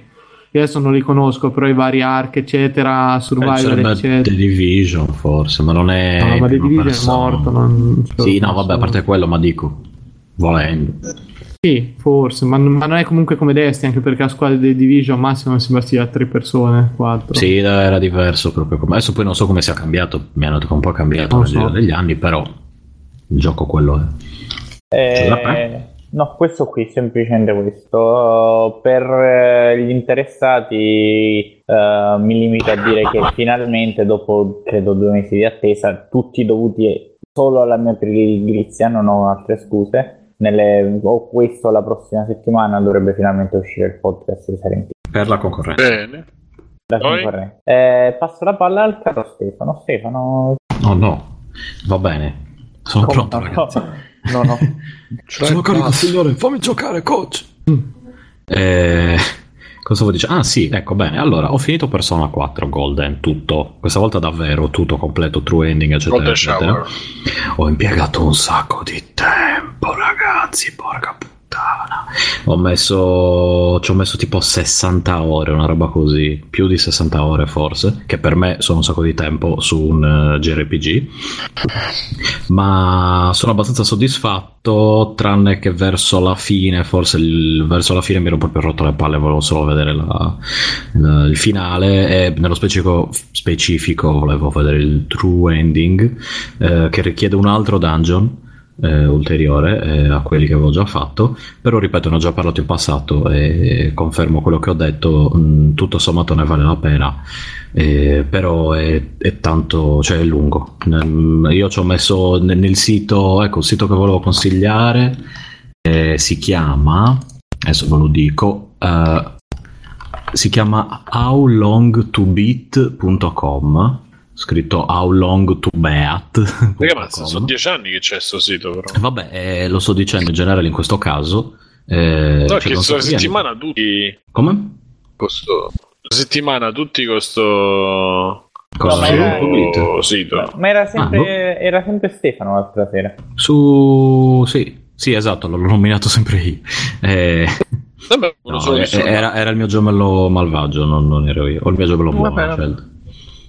io adesso non li conosco, però i vari arc, eccetera, Eh, survival, sarebbe eccetera. The Division, forse, ma non è. No, ma The Division è persona. morto. Non... Sì, no, vabbè, a parte quello, ma dico, volendo. Sì, forse, ma, ma non è comunque come Destiny, anche perché la squadra di Division massimo si bastia a tre persone, quattro. Sì, era diverso proprio. come- Adesso poi non so come sia cambiato, mi hanno detto che è un po' cambiato Non nel so. giro degli anni, però il gioco quello è. Eh, no, questo qui, semplicemente questo. Per eh, gli interessati uh, mi limito a dire che finalmente, dopo credo due mesi di attesa, tutti dovuti solo alla mia pigrizia, non ho altre scuse. Nelle, ho questo la prossima settimana dovrebbe finalmente uscire il podcast di Silent Hill. Per la concorrenza. Bene. La concorrenza. Eh, passo la palla al caro Stefano. Stefano, No, no, va bene. Sono come- pronto, no, ragazzi. no, no. Sono carico, signore, fammi giocare, coach. Eh, cosa vuoi dire? Ah, sì, ecco bene. Allora, ho finito Persona 4 Golden, tutto. Questa volta davvero, tutto completo, true ending, eccetera, Golden eccetera. Shower. Ho impiegato un sacco di tempo, ragazzi, porca puttana. Ho messo, ci ho messo tipo 60 ore, una roba così, più di 60 ore forse, che per me sono un sacco di tempo su un eh, JRPG. Ma sono abbastanza soddisfatto, tranne che verso la fine, forse il- verso la fine mi ero proprio rotto le palle, volevo solo vedere la- la- il finale e nello specifico, specifico volevo vedere il true ending eh, che richiede un altro dungeon eh, ulteriore eh, a quelli che avevo già fatto. Però ripeto ne ho già parlato in passato e confermo quello che ho detto mh, tutto sommato ne vale la pena. Eh, però è, è tanto cioè è lungo. Nel- io ci ho messo nel, nel sito ecco il sito che volevo consigliare eh, si chiama adesso ve lo dico eh, si chiama howlongtobeat.com scritto howlongtobeat Raga, ma sono dieci anni che c'è sto sito, però. vabbè eh, lo sto dicendo in generale in questo caso eh, No, cioè, che bene. settimana tutti. come? La settimana tutti con sto. Cosa? No, ma era- sto sito. Ma era sempre, Ah, boh. era sempre Stefano l'altra sera. su sì sì esatto l'ho nominato sempre io eh, no, eh, era, era il mio gemello malvagio non, non ero io o il mio gemello buono Vabbè,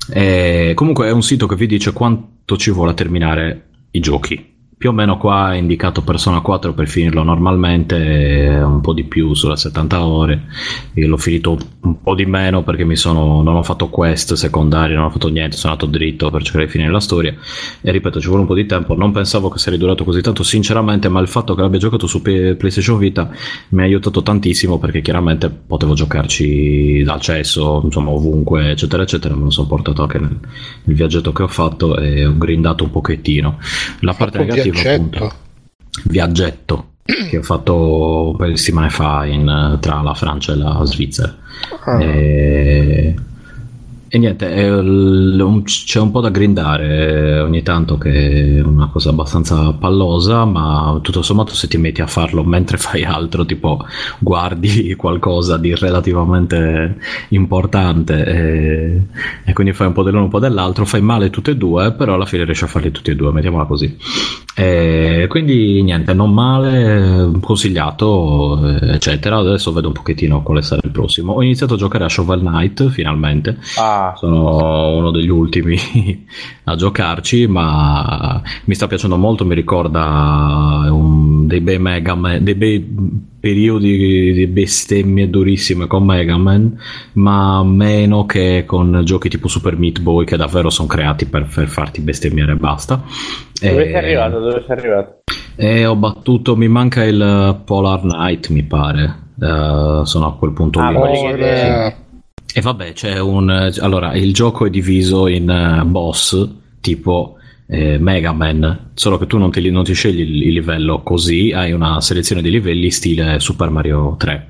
scelta. Eh, comunque è un sito che vi dice quanto ci vuole a terminare i giochi. Più o meno qua è indicato Persona 4 per finirlo normalmente, eh, un po' di più sulle 70 ore. Io l'ho finito un po' di meno perché mi sono, non ho fatto quest secondari, non ho fatto niente, sono andato dritto per cercare di finire la storia. E ripeto, ci vuole un po' di tempo. Non pensavo che sarebbe durato così tanto, sinceramente, ma il fatto che l'abbia giocato su PlayStation Vita mi ha aiutato tantissimo perché chiaramente potevo giocarci dal cesso, insomma, ovunque, eccetera, eccetera. Me lo sono portato anche nel, nel viaggetto che ho fatto e ho grindato un pochettino. La parte negativa, viaggetto. appunto, viaggetto che ho fatto un paio di settimane fa in, tra la Francia e la Svizzera. Ah. E, e niente, un- c'è un po' da grindare eh, ogni tanto che è una cosa abbastanza pallosa, ma tutto sommato se ti metti a farlo mentre fai altro, tipo guardi qualcosa di relativamente importante e, e quindi fai un po' dell'uno un po' dell'altro, fai male tutte e due, però alla fine riesci a farli tutti e due, mettiamola così. E quindi niente, non male, consigliato, eh, eccetera. Adesso vedo un pochettino quale sarà il prossimo. Ho iniziato a giocare a Shovel Knight finalmente Ah, sono uno degli ultimi a giocarci, ma mi sta piacendo molto. Mi ricorda un- dei bei Mega Man, dei bei periodi di bestemmie durissime con Mega Man, ma meno che con giochi tipo Super Meat Boy che davvero sono creati per, per farti bestemmiare e basta. dove E- sei arrivato? Dove sei arrivato? e ho battuto, mi manca il Polar Knight, mi pare. Eh, sono a quel punto Ah, lì. Oh, eh, E vabbè, c'è un. Allora, il gioco è diviso in eh, boss tipo eh, Mega Man, solo che tu non ti, non ti scegli il, livello così, hai una selezione di livelli stile Super Mario 3.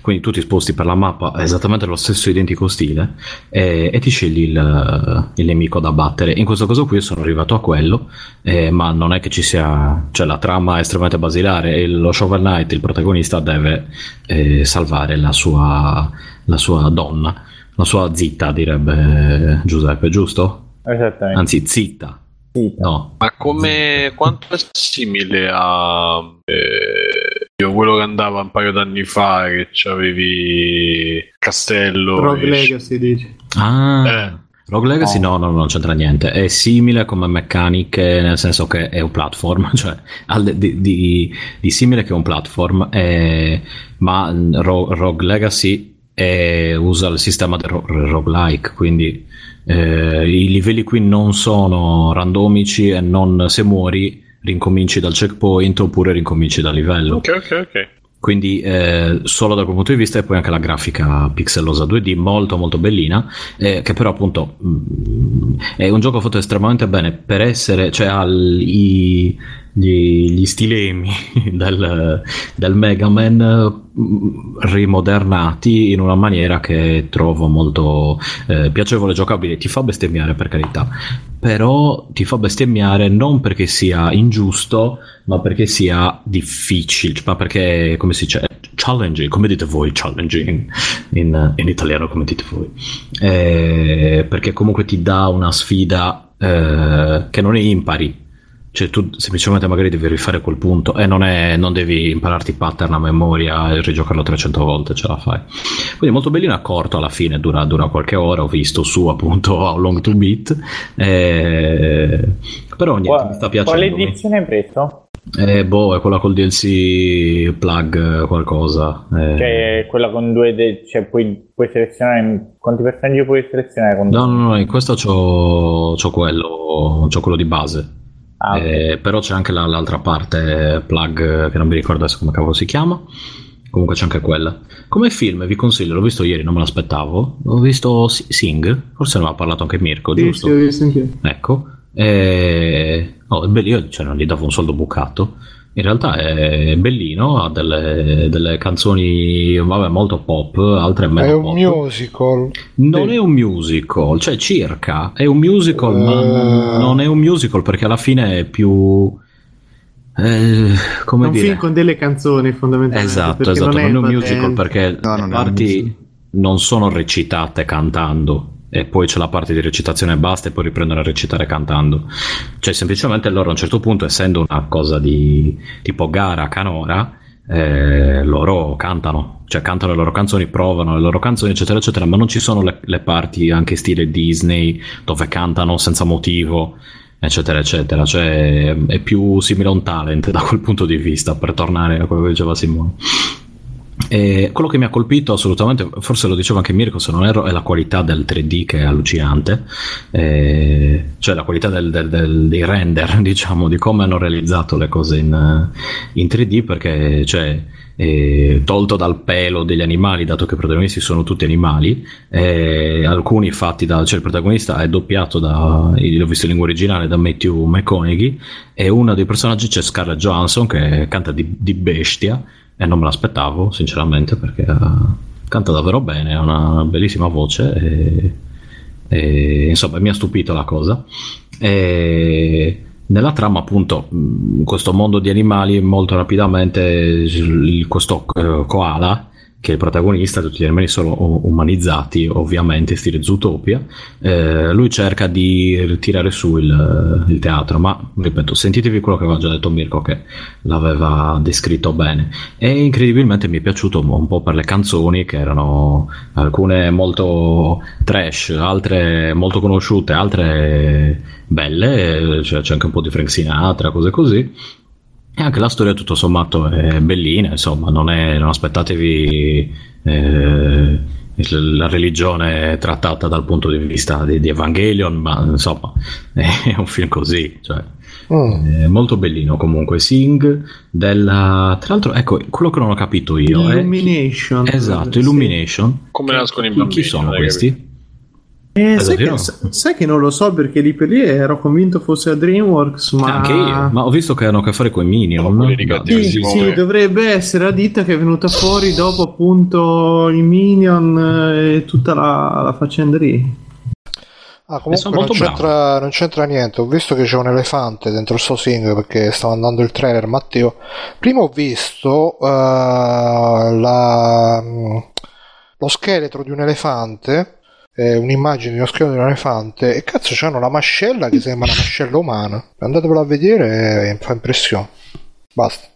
Quindi tu ti sposti per la mappa esattamente allo stesso identico stile e, e ti scegli il, il nemico da battere. In questo caso qui io sono arrivato a quello, eh, ma non è che ci sia. cioè la trama è estremamente basilare. e Lo Shovel Knight, il protagonista, deve eh, salvare la sua, la sua donna, la sua zitta, direbbe Giuseppe, giusto? Esattamente. Anzi, zitta. Sì. No, Ma come quanto è simile a eh, io quello che andava un paio d'anni fa che c'avevi Castello Rogue e- Legacy dici. Ah, Eh. Rogue Legacy no. no, non c'entra niente. È simile come meccaniche, nel senso che è un platform, cioè di, di- di simile che un platform, eh, ma Ro- Rogue Legacy è- usa il sistema del ro- roguelike, quindi eh, i livelli qui non sono randomici e non se muori rincominci dal checkpoint oppure rincominci dal livello. Ok, ok, ok. quindi eh, solo da quel punto di vista e poi anche la grafica pixelosa 2D molto molto bellina eh, che però appunto mh, è un gioco fatto estremamente bene per essere cioè ha i- gli, gli stilemi del, del Mega Man mh, rimodernati in una maniera che trovo molto eh, piacevole giocabile. Ti fa bestemmiare per carità. Però ti fa bestemmiare non perché sia ingiusto ma perché sia difficile ma perché come si dice challenging come dite voi challenging in, in italiano come dite voi. Eh, perché comunque ti dà una sfida eh, che non è impari cioè tu semplicemente magari devi rifare quel punto e non, è, non devi impararti pattern a memoria e rigiocarlo 300 volte, ce la fai. Quindi molto bellino, è corto alla fine, dura, dura qualche ora, ho visto su appunto How Long to Beat, eh, però niente, Qua- mi sta Quale piacendo. edizione hai preso? Eh, boh, è quella col DLC plug qualcosa. eh. Cioè, quella con due. de- cioè, puoi, puoi selezionare. Quanti personaggi puoi selezionare? Con No, no, no, in questo c'ho, c'ho quello, c'ho quello di base. Ah, ok. Eh, però c'è anche la- l'altra parte plug che non mi ricordo adesso come cavolo si chiama. Comunque c'è anche quella. Come film vi consiglio, l'ho visto ieri, non me l'aspettavo. Ho visto Sing, forse ne aveva parlato anche Mirko, Sì, giusto? sì, ho visto anch'io. Ecco. Eh, oh, bello, io cioè, non gli davo un soldo bucato. In realtà è bellino, ha delle, delle canzoni vabbè, molto pop, altre meno È un pop. musical. Non è un musical, cioè circa, è un musical, ma Eh. non è un musical perché alla fine è più... eh, È come un dire? film con delle canzoni fondamentalmente. Esatto, esatto, non è, un invadente. musical perché No, le non è un parti non sono recitate cantando e poi c'è la parte di recitazione e basta e poi riprendono a recitare cantando. Cioè semplicemente loro a un certo punto, essendo una cosa di tipo gara canora, eh, loro cantano, cioè cantano le loro canzoni, provano le loro canzoni, eccetera, eccetera, ma non ci sono le, le parti anche stile Disney dove cantano senza motivo, eccetera, eccetera. Cioè è più simile a un talent da quel punto di vista, per tornare a quello che diceva Simone. E quello che mi ha colpito assolutamente, forse lo diceva anche Mirko se non erro, è la qualità del 3D che è allucinante, Eh, cioè la qualità del- del- del- dei render, diciamo, di come hanno realizzato le cose in, in 3D, perché cioè, eh, tolto dal pelo degli animali, dato che i protagonisti sono tutti animali, eh, alcuni fatti da, cioè il protagonista è doppiato da, l'ho visto in lingua originale, da Matthew McConaughey, e uno dei personaggi c'è Scarlett Johansson che canta di, di bestia e non me l'aspettavo sinceramente perché eh, canta davvero bene, ha una bellissima voce e, e, insomma mi ha stupito la cosa. E nella trama appunto questo mondo di animali molto rapidamente questo eh, koala che è il protagonista, tutti gli animali sono umanizzati, ovviamente, stile Zootopia. Eh, lui cerca di tirare su il, il teatro, ma ripeto, sentitevi quello che aveva già detto Mirko, che l'aveva descritto bene. E incredibilmente mi è piaciuto un po' per le canzoni, che erano alcune molto trash, altre molto conosciute, altre belle, cioè c'è anche un po' di Frank Sinatra, cose così. E anche la storia tutto sommato è bellina, insomma, non, è, non aspettatevi eh, la religione trattata dal punto di vista di, di Evangelion, ma insomma è un film così, cioè, Mm. è molto bellino comunque. Sing della... Tra l'altro, ecco, quello che non ho capito io è... Illumination. Esatto, Sì. Illumination. Come nascono i Chi, bambini? chi sono questi? Eh, sai, davvero? che, sai che non lo so perché lì per lì ero convinto fosse a DreamWorks, ma... Anche io, ma ho visto che hanno a che fare con i Minion. Da- cattivi Sì, sì, dovrebbe essere la ditta che è venuta fuori dopo appunto i Minion eh, e tutta la, la faccenda lì. Ah, comunque non c'entra, non c'entra niente. Ho visto che c'è un elefante dentro sto sing perché stava andando il trailer. Matteo, prima ho visto eh, la- lo scheletro di un elefante. Eh, un'immagine di uno scheletro di un elefante. E cazzo, c'hanno la mascella che sembra una mascella umana. Andatevelo a vedere e fa impressione. Basta.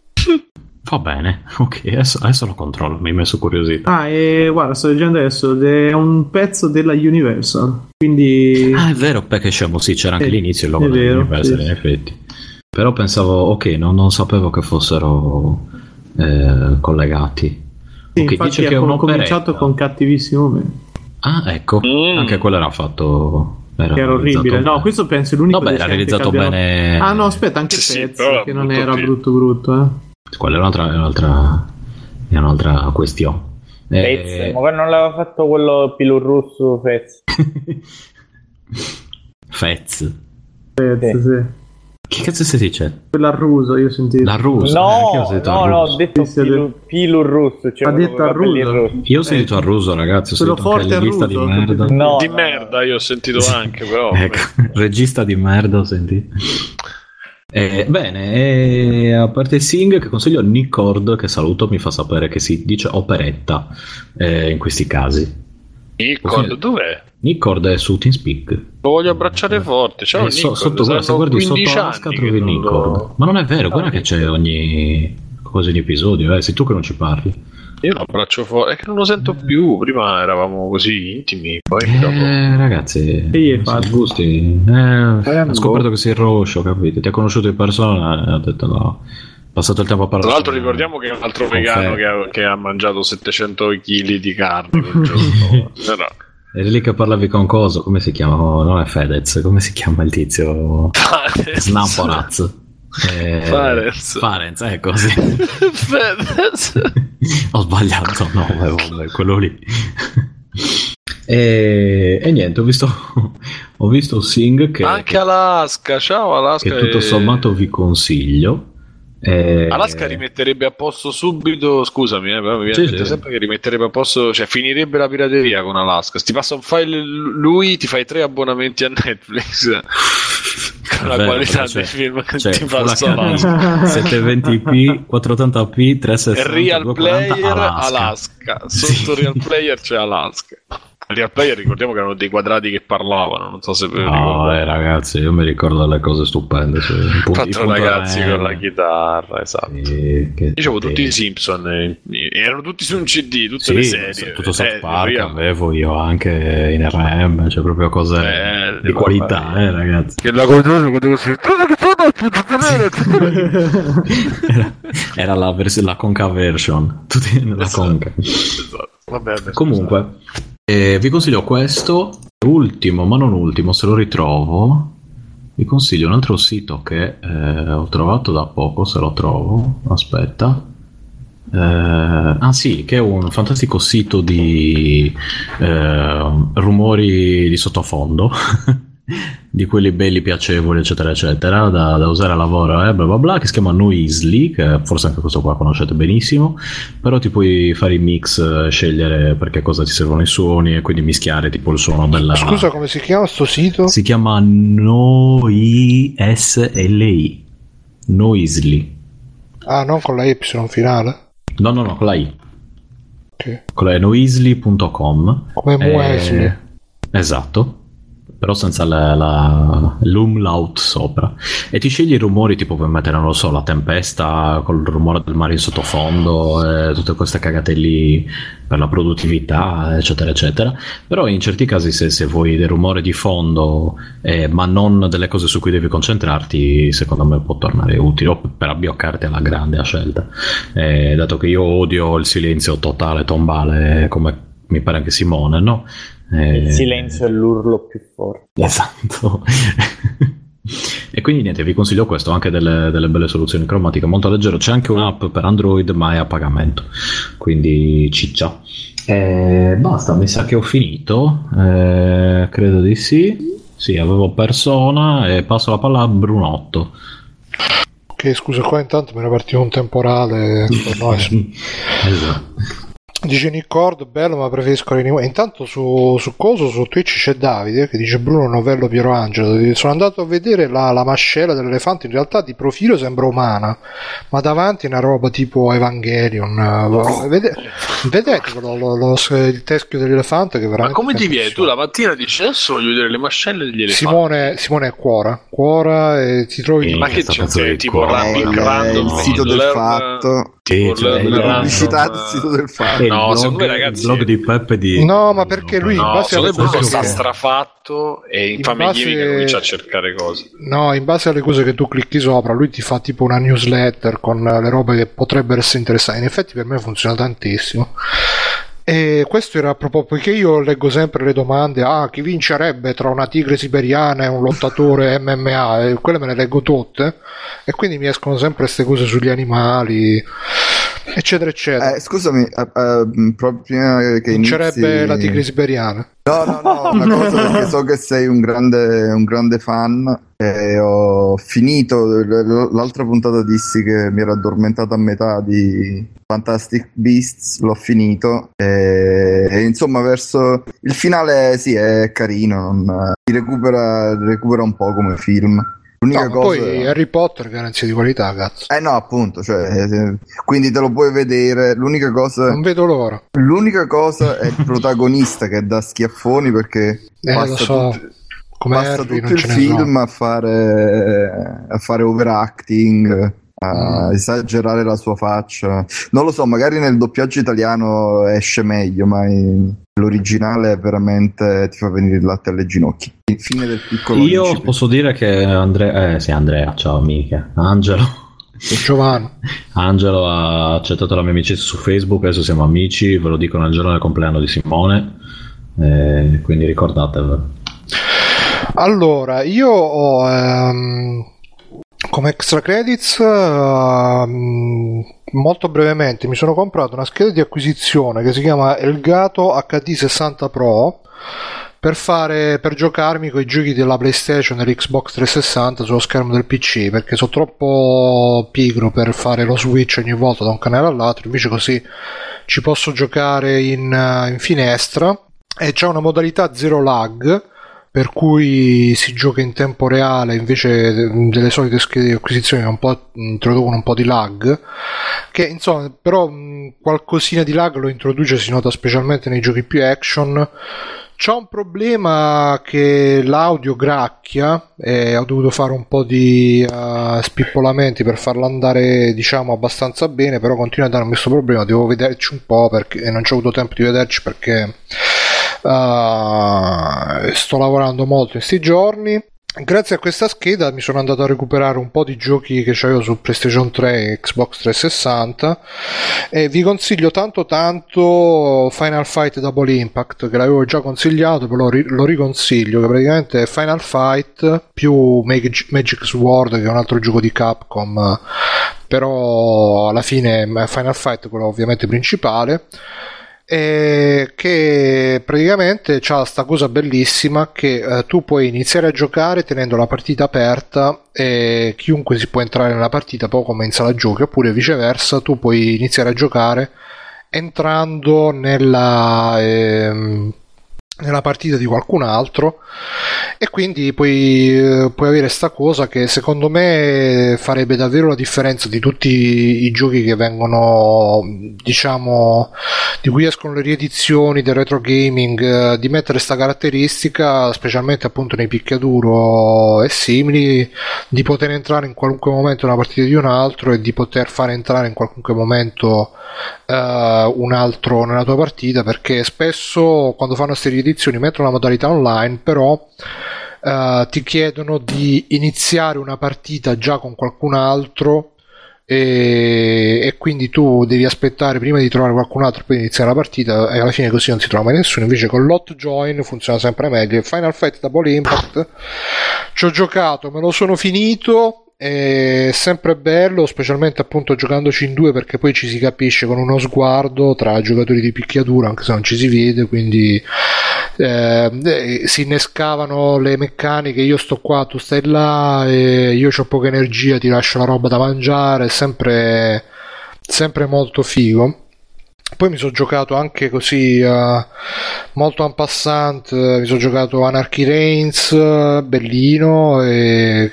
Va bene, ok, adesso, adesso lo controllo, mi hai messo curiosità. Ah, e guarda, sto leggendo adesso, è un pezzo della Universal, quindi... Ah, è vero, perché diciamo, sì, c'era anche Sì, l'inizio il logo è vero, dell'Universal, sì, in effetti. Però pensavo, ok, non, non sapevo che fossero eh, collegati. Sì, ok, infatti dice che è cominciato con cattivissimo me, Ah, ecco, Mm. anche quello era fatto... Era era orribile. No, bene. questo penso è l'unico Vabbè, era realizzato che abbiamo- bene. Ah no, aspetta, anche Sì, pezzo, che non era film. brutto brutto, eh. Quella è un'altra, è un'altra, è un'altra questione. Fez, Eh, ma non l'aveva fatto quello Pilur Russo Fez. Fez. Fez, sì. Che cazzo si dice? Quello al ruso, io ho sentito. La russa. eh, ho No, sentito no, no, russo. ho detto Pilur, Pilur Russo. Cioè Ha detto con i al capelli ruso? rossi. Io ho sentito a Ruso, ragazzi. Ho Quello forte a regista di merda. No, di no, merda io ho sentito anche, però. Ecco, regista di merda, ho sentito. Eh, bene, e a parte Sing che consiglio a Nick Cord, che saluto, mi fa sapere che si dice operetta eh, in questi casi. Nick, dov'è? Nick Cord è su TeamSpeak. Lo voglio abbracciare forte. Ciao, Eh, so- sotto, guarda, se guardi sotto Aska trovi Nick lo-. Ma non è vero, guarda che c'è ogni cosa ogni episodio, eh. sei tu che non ci parli. Io lo abbraccio forte. È che non lo sento più. Prima eravamo così intimi. Poi dopo- Eh, ragazzi, Sì, si infatti. gusti. Eh, ha scoperto che sei rosso, capito? Ti ha conosciuto in persona e ha detto no. Passato il tempo a Tra parlare. l'altro ricordiamo che è un altro vegano che ha, che ha mangiato 700 kg di carne quel giorno. Però, Eri lì che parlavi con Coso, come si chiama? Oh, non è Fedez, come si chiama il tizio? Snamporaz. Eh, Farenz. Farenz, è così. Fedez. Ho sbagliato nome, vabbè, quello lì. E, e niente, ho visto, ho visto Sing che, Anche Alaska. Ciao Alaska. che tutto sommato vi consiglio. Eh, Alaska rimetterebbe a posto subito. Scusami, eh, però mi viene Sì, sì. sempre che rimetterebbe a posto. Cioè, finirebbe la pirateria con Alaska. Ti passa un file lui, ti fai tre abbonamenti a Netflix. con la Vero, qualità cioè, dei film che cioè, ti passa Alaska. 720p, 480p, 360, Real 240 Player Alaska. Alaska. Sotto Real Player c'è Alaska. Real Player ricordiamo che erano dei quadrati che parlavano. Non so se ve lo No, eh, ragazzi, io mi ricordo delle cose stupende. Cioè, i Quattro ragazzi R, con la chitarra, esatto. sì, che- Dicevo che- tutti i Simpson, eh, erano tutti su un CD, tutte Sì, le serie. tutto South Eh, Park avevo io anche in RM, cioè proprio cose Eh, di qualità, eh, ragazzi. Che la cosa quando si Era, era la, vers- la conca version, tutti nella Esatto. conca. Esatto. Vabbè, vabbè, Comunque, vi consiglio questo. Ultimo, ma non ultimo, se lo ritrovo. Vi consiglio un altro sito che eh, ho trovato da poco, se lo trovo. Aspetta. Eh, ah sì, che è un fantastico sito di eh, rumori di sottofondo, di quelli belli, piacevoli, eccetera, eccetera, da, da usare a lavoro, eh, bla bla bla, che si chiama Noisely, che forse anche questo qua conoscete benissimo, però ti puoi fare i mix, eh, scegliere perché cosa ti servono i suoni e quindi mischiare tipo il suono della... Scusa, come si chiama sto sito? Si chiama Noisli. Noisely. Ah, non con la Y finale. No, no, no, con la I. Ok. Con la noisly.com. Come Eh, Muesli. Esatto. Però senza la, la- l'umlaut sopra. E ti scegli i rumori tipo per mettere, non lo so, la tempesta col rumore del mare in sottofondo, e tutte queste cagate lì per la produttività, eccetera, eccetera. Però in certi casi se, se vuoi del rumore di fondo, eh, ma non delle cose su cui devi concentrarti, secondo me può tornare utile, o per abbioccarti alla grande a scelta. Eh, dato che io odio il silenzio totale, tombale, come mi pare anche Simone, no? Eh, Il silenzio è l'urlo più forte. Esatto. e quindi niente, vi consiglio questo, anche delle, delle belle soluzioni cromatiche, molto leggero. C'è anche un'app per Android, ma è a pagamento, quindi ciccia. E basta, mi sa che ho finito. Eh, credo di sì. Sì, avevo persona e passo la palla a Brunotto. Ok, scusa, qua intanto me ne partiva un temporale. per noi. esatto. Dice Nick Cord, bello ma preferisco l'anime. Intanto su, su Coso, su Twitch c'è Davide che dice Bruno Novello Piero Angelo. Sono andato a vedere la, la mascella dell'elefante, in realtà di profilo sembra umana, ma davanti è una roba tipo Evangelion. Vede- vedete lo- lo- lo- il teschio dell'elefante che Ma veramente... come ti viene? Tu la mattina dici adesso voglio vedere le mascelle degli elefanti. Simone, Simone è cuora, cuora e ti trovi... Ma che c'è? di Tipo il, sito del fatto. Sì, tipo cioè, La pubblicità sito del No, blog- secondo me, ragazzi- il blog di Peppe di... No, ma perché lui in No, base secondo alle cose sta che... strafatto e In infame base- ieri che comincia a cercare cose. No, in base alle cose che tu clicchi sopra, lui ti fa tipo una newsletter con le robe che potrebbero essere interessanti. In effetti per me funziona tantissimo. E questo era proprio poiché io leggo sempre le domande, ah, chi vincerebbe tra una tigre siberiana e un lottatore MMA? E quelle me le leggo tutte e quindi mi escono sempre queste cose sugli animali. Eccetera, eccetera. Eh, scusami, eh, eh, proprio prima che Vincerebbe inizi... la tigre siberiana. No, no, no, una cosa perché so che sei un grande, un grande fan e ho finito, l'altra puntata dissi che mi ero addormentato a metà di Fantastic Beasts, l'ho finito e, e insomma verso il finale sì è carino, non, si recupera, recupera un po' come film. L'unica No, cosa... poi Harry Potter garanzia di qualità, cazzo. Eh no, appunto, cioè, eh, quindi te lo puoi vedere. L'unica cosa, Non vedo l'ora. l'unica cosa è il protagonista che dà schiaffoni perché Eh, lo passa, so. tut- Come passa Harry tutto il film so. a fare, a fare overacting, a Mm. esagerare la sua faccia. Non lo so, magari nel doppiaggio italiano esce meglio, ma in- l'originale veramente ti fa venire il latte alle ginocchia. Il fine del piccolo Io incipit. posso dire che Andrea, eh sì, Andrea, ciao amiche, Angelo. Giovanni. Angelo ha accettato la mia amicizia su Facebook, adesso siamo amici, ve lo dico nel giorno del compleanno di Simone, eh, quindi ricordatevelo. Allora, io ho ehm, come extra credits ehm, molto brevemente mi sono comprato una scheda di acquisizione che si chiama Elgato HD 60 Pro per fare per giocarmi con i giochi della PlayStation e l'Xbox 360 sullo schermo del PC perché sono troppo pigro per fare lo switch ogni volta da un canale all'altro invece così ci posso giocare in, eh, in finestra. E c'è una modalità zero lag per cui si gioca in tempo reale invece delle solite schede di acquisizione che un po' introducono un po' di lag che insomma però mh, qualcosina di lag lo introduce si nota specialmente nei giochi più action. C'è un problema che l'audio gracchia e ho dovuto fare un po' di eh, spippolamenti per farlo andare diciamo abbastanza bene però continua a darmi questo problema devo vederci un po' perché non ho avuto tempo di vederci perché eh, sto lavorando molto in questi giorni. Grazie a questa scheda mi sono andato a recuperare un po' di giochi che avevo su PlayStation 3 e Xbox 360 e vi consiglio tanto tanto Final Fight Double Impact che l'avevo già consigliato però lo, ri- lo riconsiglio che praticamente è Final Fight più Mag- Magic Sword che è un altro gioco di Capcom però alla fine è Final Fight quello ovviamente principale e che praticamente c'ha sta cosa bellissima che eh, tu puoi iniziare a giocare tenendo la partita aperta e chiunque si può entrare nella partita poi comincia la giochi oppure viceversa tu puoi iniziare a giocare entrando nella ehm, nella partita di qualcun altro. E quindi puoi, eh, puoi avere sta cosa che secondo me farebbe davvero la differenza di tutti i giochi che vengono diciamo di cui escono le riedizioni del retro gaming eh, di mettere sta caratteristica specialmente appunto nei picchiaduro e simili di poter entrare in qualunque momento nella partita di un altro e di poter far entrare in qualunque momento eh, un altro nella tua partita perché spesso quando fanno queste riedizioni mettono la modalità online però eh, ti chiedono di iniziare una partita già con qualcun altro e, e quindi tu devi aspettare prima di trovare qualcun altro per iniziare la partita e alla fine così non si trova mai nessuno. Invece con l'hot join funziona sempre meglio. Final Fight Double Impact ci ho giocato me lo sono finito è sempre bello, specialmente appunto giocandoci in due perché poi ci si capisce con uno sguardo tra giocatori di picchiaduro, anche se non ci si vede, quindi eh, eh, si innescavano le meccaniche, io sto qua, tu stai là, io ho poca energia, ti lascio la roba da mangiare, è sempre, sempre molto figo. Poi mi sono giocato anche così eh, molto en passant, eh, mi sono giocato Anarchy Reigns, eh, bellino, e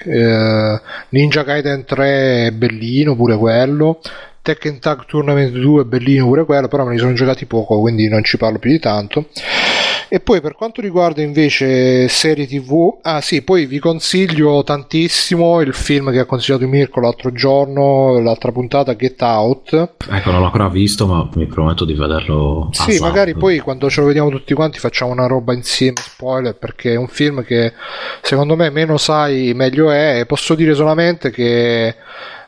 Ninja Gaiden 3 è bellino pure quello, Tekken Tag Tournament 2 è bellino pure quello, però me li sono giocati poco, quindi non ci parlo più di tanto. E poi per quanto riguarda invece serie tv, ah sì, poi vi consiglio tantissimo il film che ha consigliato Mirko l'altro giorno, l'altra puntata, Get Out. Ecco, non l'ho ancora visto, ma mi prometto di vederlo. Sì, ASAP. magari poi quando ce lo vediamo tutti quanti facciamo una roba insieme, spoiler, perché è un film che secondo me meno sai meglio è. Posso dire solamente che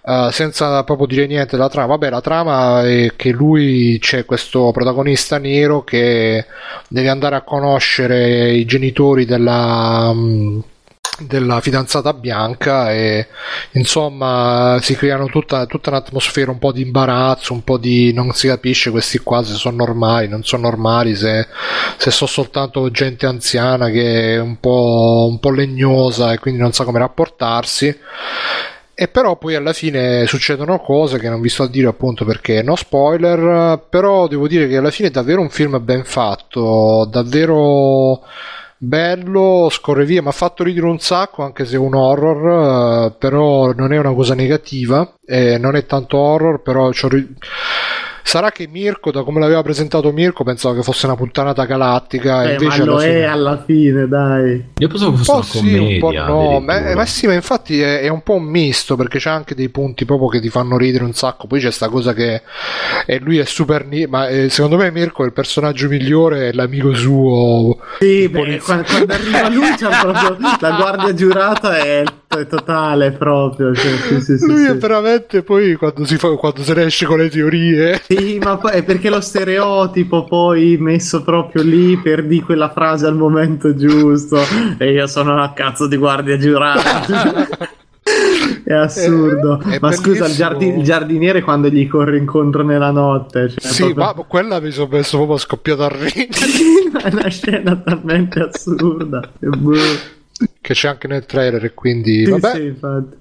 eh, senza proprio dire niente della trama, vabbè, la trama è che lui c'è questo protagonista nero che deve andare a conoscere i genitori della. mm, della fidanzata bianca e insomma si creano tutta, tutta un'atmosfera un po' di imbarazzo, un po' di non si capisce questi qua se sono normali, non sono normali, se, se sono soltanto gente anziana che è un po', un po' legnosa e quindi non sa come rapportarsi. E però poi alla fine succedono cose che non vi sto a dire appunto perché no spoiler, però devo dire che alla fine è davvero un film ben fatto, davvero bello, scorre via, mi ha fatto ridere un sacco anche se è un horror, eh, però non è una cosa negativa, eh, non è tanto horror, però c'ho ri- Sarà che Mirko, da come l'aveva presentato Mirko, pensavo che fosse una puttanata galattica. Eh, invece ma lo alla fine... è alla fine, dai. Io pensavo che Un fosse po' una sì, un po' commedia. no, ma, addirittura. ma sì, ma infatti è, è un po' un misto perché c'è anche dei punti proprio che ti fanno ridere un sacco. Poi c'è sta cosa che e lui è super. Ma eh, secondo me Mirko è il personaggio migliore, è l'amico suo. Sì, beh, quando, quando arriva lui c'è proprio la guardia giurata è, è totale proprio. Cioè, sì, sì, sì, lui è veramente poi quando, si fa, quando se ne esce con le teorie. Sì, ma poi è perché lo stereotipo poi messo proprio lì per di quella frase al momento giusto e io sono una cazzo di guardia giurata. È assurdo. È- è ma scusa, il, bellissimo. giardi- il giardiniere quando gli corre incontro nella notte. Cioè, Sì, proprio- ma quella mi sono messo proprio scoppiato a ridere. è una scena talmente assurda. E boh. Che c'è anche nel trailer e quindi Sì, vabbè. sì, infatti.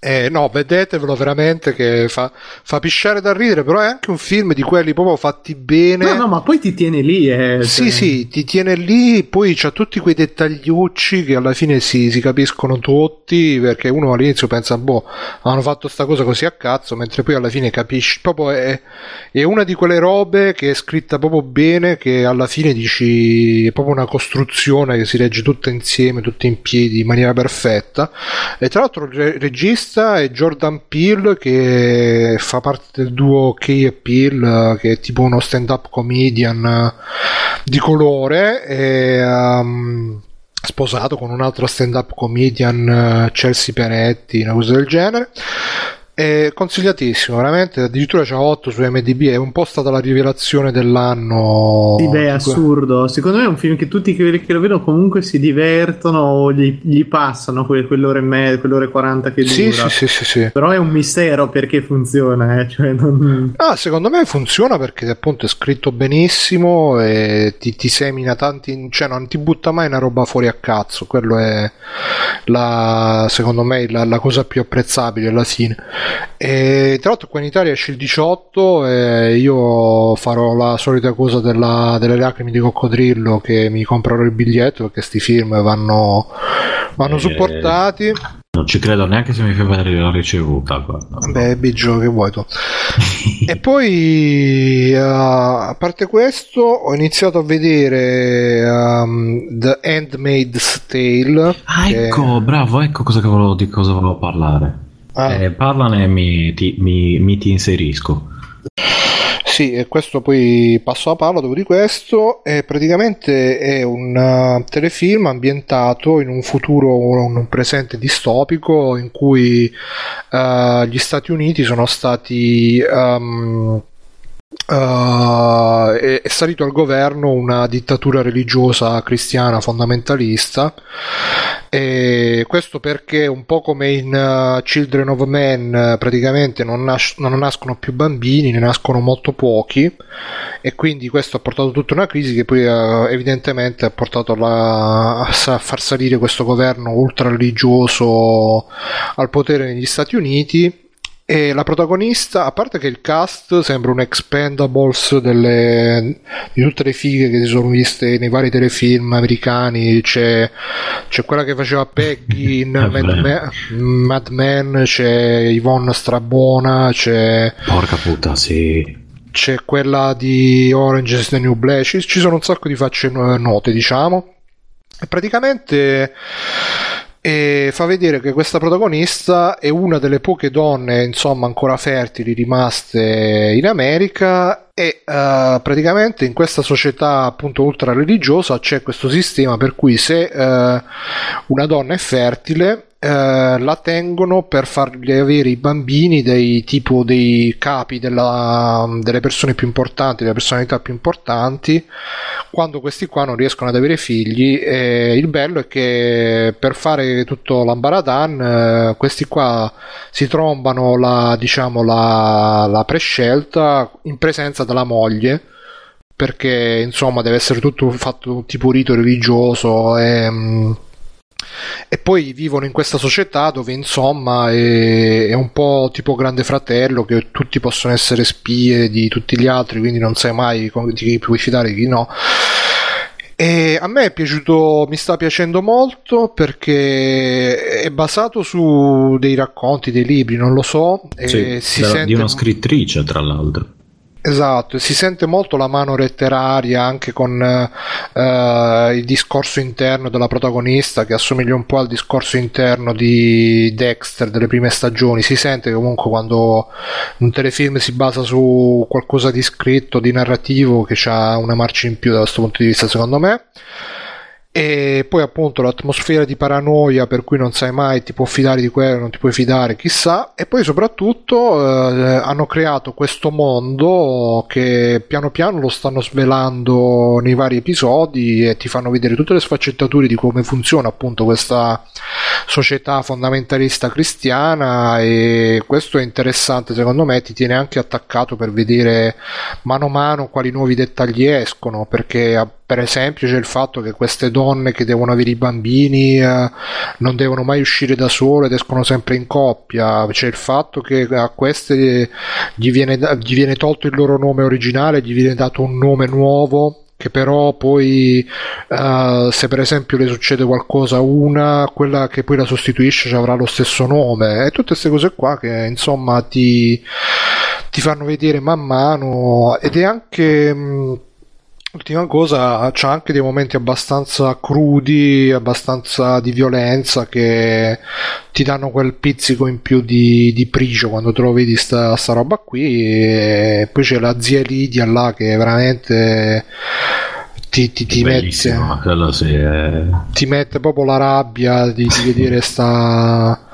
Eh, no, vedetevelo veramente che fa, fa pisciare da ridere, però è anche un film di quelli proprio fatti bene. No, no, ma poi ti tiene lì. Eh, Sì, cioè. sì, ti tiene lì, poi c'ha tutti quei dettagliucci che alla fine si, si capiscono tutti, perché uno all'inizio pensa, boh, hanno fatto sta cosa così a cazzo, mentre poi alla fine capisci, proprio è, è una di quelle robe che è scritta proprio bene, che alla fine dici, è proprio una costruzione che si regge tutta insieme, tutta in piedi, in maniera perfetta. E tra l'altro il re- regista è Jordan Peele, che fa parte del duo Key e Peele, che è tipo uno stand-up comedian eh, di colore, e, um, sposato con un altro stand-up comedian, eh, Chelsea Penetti, una cosa del genere. È consigliatissimo, veramente. Addirittura c'ha 8 su MDB. È un po' stata la rivelazione dell'anno. Sì, beh, è assurdo. Secondo me è un film che tutti che lo vedono comunque si divertono o gli, gli passano que- quell'ora e mezza, quell'ora e 40 che Sì, dura. sì, sì, sì, sì. Però è un mistero perché funziona, eh. Cioè, non... Ah, secondo me funziona perché appunto è scritto benissimo e ti, ti semina tanti, cioè non ti butta mai una roba fuori a cazzo, quello è la, secondo me la, la cosa più apprezzabile alla fine. E tra l'altro qua in Italia esce il 18 e io farò la solita cosa della- delle lacrime di coccodrillo che mi comprerò il biglietto perché sti film vanno, vanno Eh, supportati. Non ci credo neanche se mi fai vedere la ricevuta. Guarda. Beh, Biggio, che vuoi tu? e poi, uh, a parte questo, ho iniziato a vedere um, The Handmaid's Tale. Ah, che- ecco, bravo, ecco cosa che volevo, di cosa volevo parlare. Ah. Eh, parlane e mi ti, mi- mi ti inserisco. Sì, e questo poi passo la palla dopo di questo. E praticamente è un uh, telefilm ambientato in un futuro, un presente distopico in cui uh, gli Stati Uniti sono stati. um, Uh, è, è salito al governo una dittatura religiosa cristiana fondamentalista e questo perché un po' come in uh, Children of Men eh, praticamente non, nas- non nascono più bambini, ne nascono molto pochi e quindi questo ha portato tutta una crisi che poi eh, evidentemente ha portato la- a far salire questo governo ultra religioso al potere negli Stati Uniti e la protagonista, a parte che il cast sembra un expendables delle, di tutte le fighe che si sono viste nei vari telefilm americani, c'è, c'è quella che faceva Peggy in Mad, Mad Men, c'è Yvonne Strabona, c'è, Porca puttana, sì. c'è quella di Orange is the New Black, ci, sono un sacco di facce no- note, diciamo. E praticamente e fa vedere che questa protagonista è una delle poche donne, insomma, ancora fertili rimaste in America e uh, praticamente in questa società appunto ultra religiosa c'è questo sistema per cui se uh, una donna è fertile eh, la tengono per fargli avere i bambini dei tipo dei capi della, delle persone più importanti, delle personalità più importanti, quando questi qua non riescono ad avere figli. E il bello è che per fare tutto l'ambaradan, questi qua si trombano la, diciamo, la, la prescelta in presenza della moglie perché insomma deve essere tutto fatto tipo rito religioso e, mm, e poi vivono in questa società dove insomma è, è, un po' tipo grande fratello che tutti possono essere spie di tutti gli altri quindi non sai mai di chi puoi fidare e chi no e a me è piaciuto, mi sta piacendo molto perché è basato su dei racconti, dei libri, non lo so. Sì, si da, sente... Di una scrittrice, tra l'altro. Esatto, si sente molto la mano letteraria anche con uh, il discorso interno della protagonista che assomiglia un po' al discorso interno di Dexter delle prime stagioni. Si sente comunque quando un telefilm si basa su qualcosa di scritto, di narrativo che ha una marcia in più da questo punto di vista, secondo me e poi appunto l'atmosfera di paranoia per cui non sai mai ti può fidare di quello, non ti puoi fidare, chissà, e poi soprattutto eh, hanno creato questo mondo che piano piano lo stanno svelando nei vari episodi e ti fanno vedere tutte le sfaccettature di come funziona appunto questa società fondamentalista cristiana. E questo è interessante secondo me, ti tiene anche attaccato per vedere mano a mano quali nuovi dettagli escono perché per esempio c'è il fatto che queste donne che devono avere i bambini eh, non devono mai uscire da sole ed escono sempre in coppia, c'è il fatto che a queste gli viene, gli viene tolto il loro nome originale, gli viene dato un nome nuovo che però poi uh, se per esempio le succede qualcosa a una, quella che poi la sostituisce avrà lo stesso nome. E tutte queste cose qua che insomma ti, ti fanno vedere man mano ed è anche mh, Ultima cosa, c'ha anche dei momenti abbastanza crudi, abbastanza di violenza che ti danno quel pizzico in più di, di prigio quando te lo vedi sta, sta roba qui. E poi c'è la zia Lidia là che veramente ti, ti, ti mette, sì è... ti mette proprio la rabbia di, di vedere sta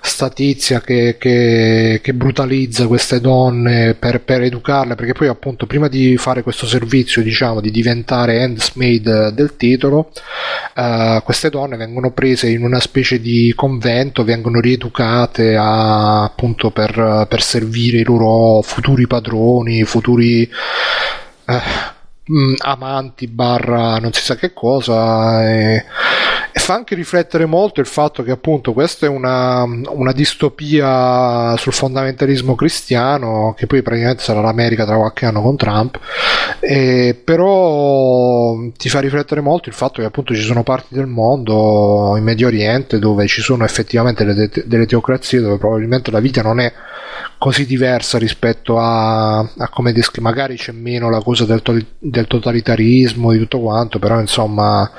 sta tizia che, che, che brutalizza queste donne per, per, educarle, perché poi appunto prima di fare questo servizio, diciamo, di diventare handsmaid del titolo, uh, queste donne vengono prese in una specie di convento, vengono rieducate a, appunto per, per servire i loro futuri padroni, futuri... Uh, amanti barra non si sa che cosa e, e, fa anche riflettere molto il fatto che appunto questa è una, una, distopia sul fondamentalismo cristiano che poi praticamente sarà l'America tra qualche anno con Trump e, però ti fa riflettere molto il fatto che appunto ci sono parti del mondo in Medio Oriente dove ci sono effettivamente delle, delle teocrazie dove probabilmente la vita non è così diversa rispetto a, a come descri- magari c'è meno la cosa del, to- del, totalitarismo di tutto quanto però insomma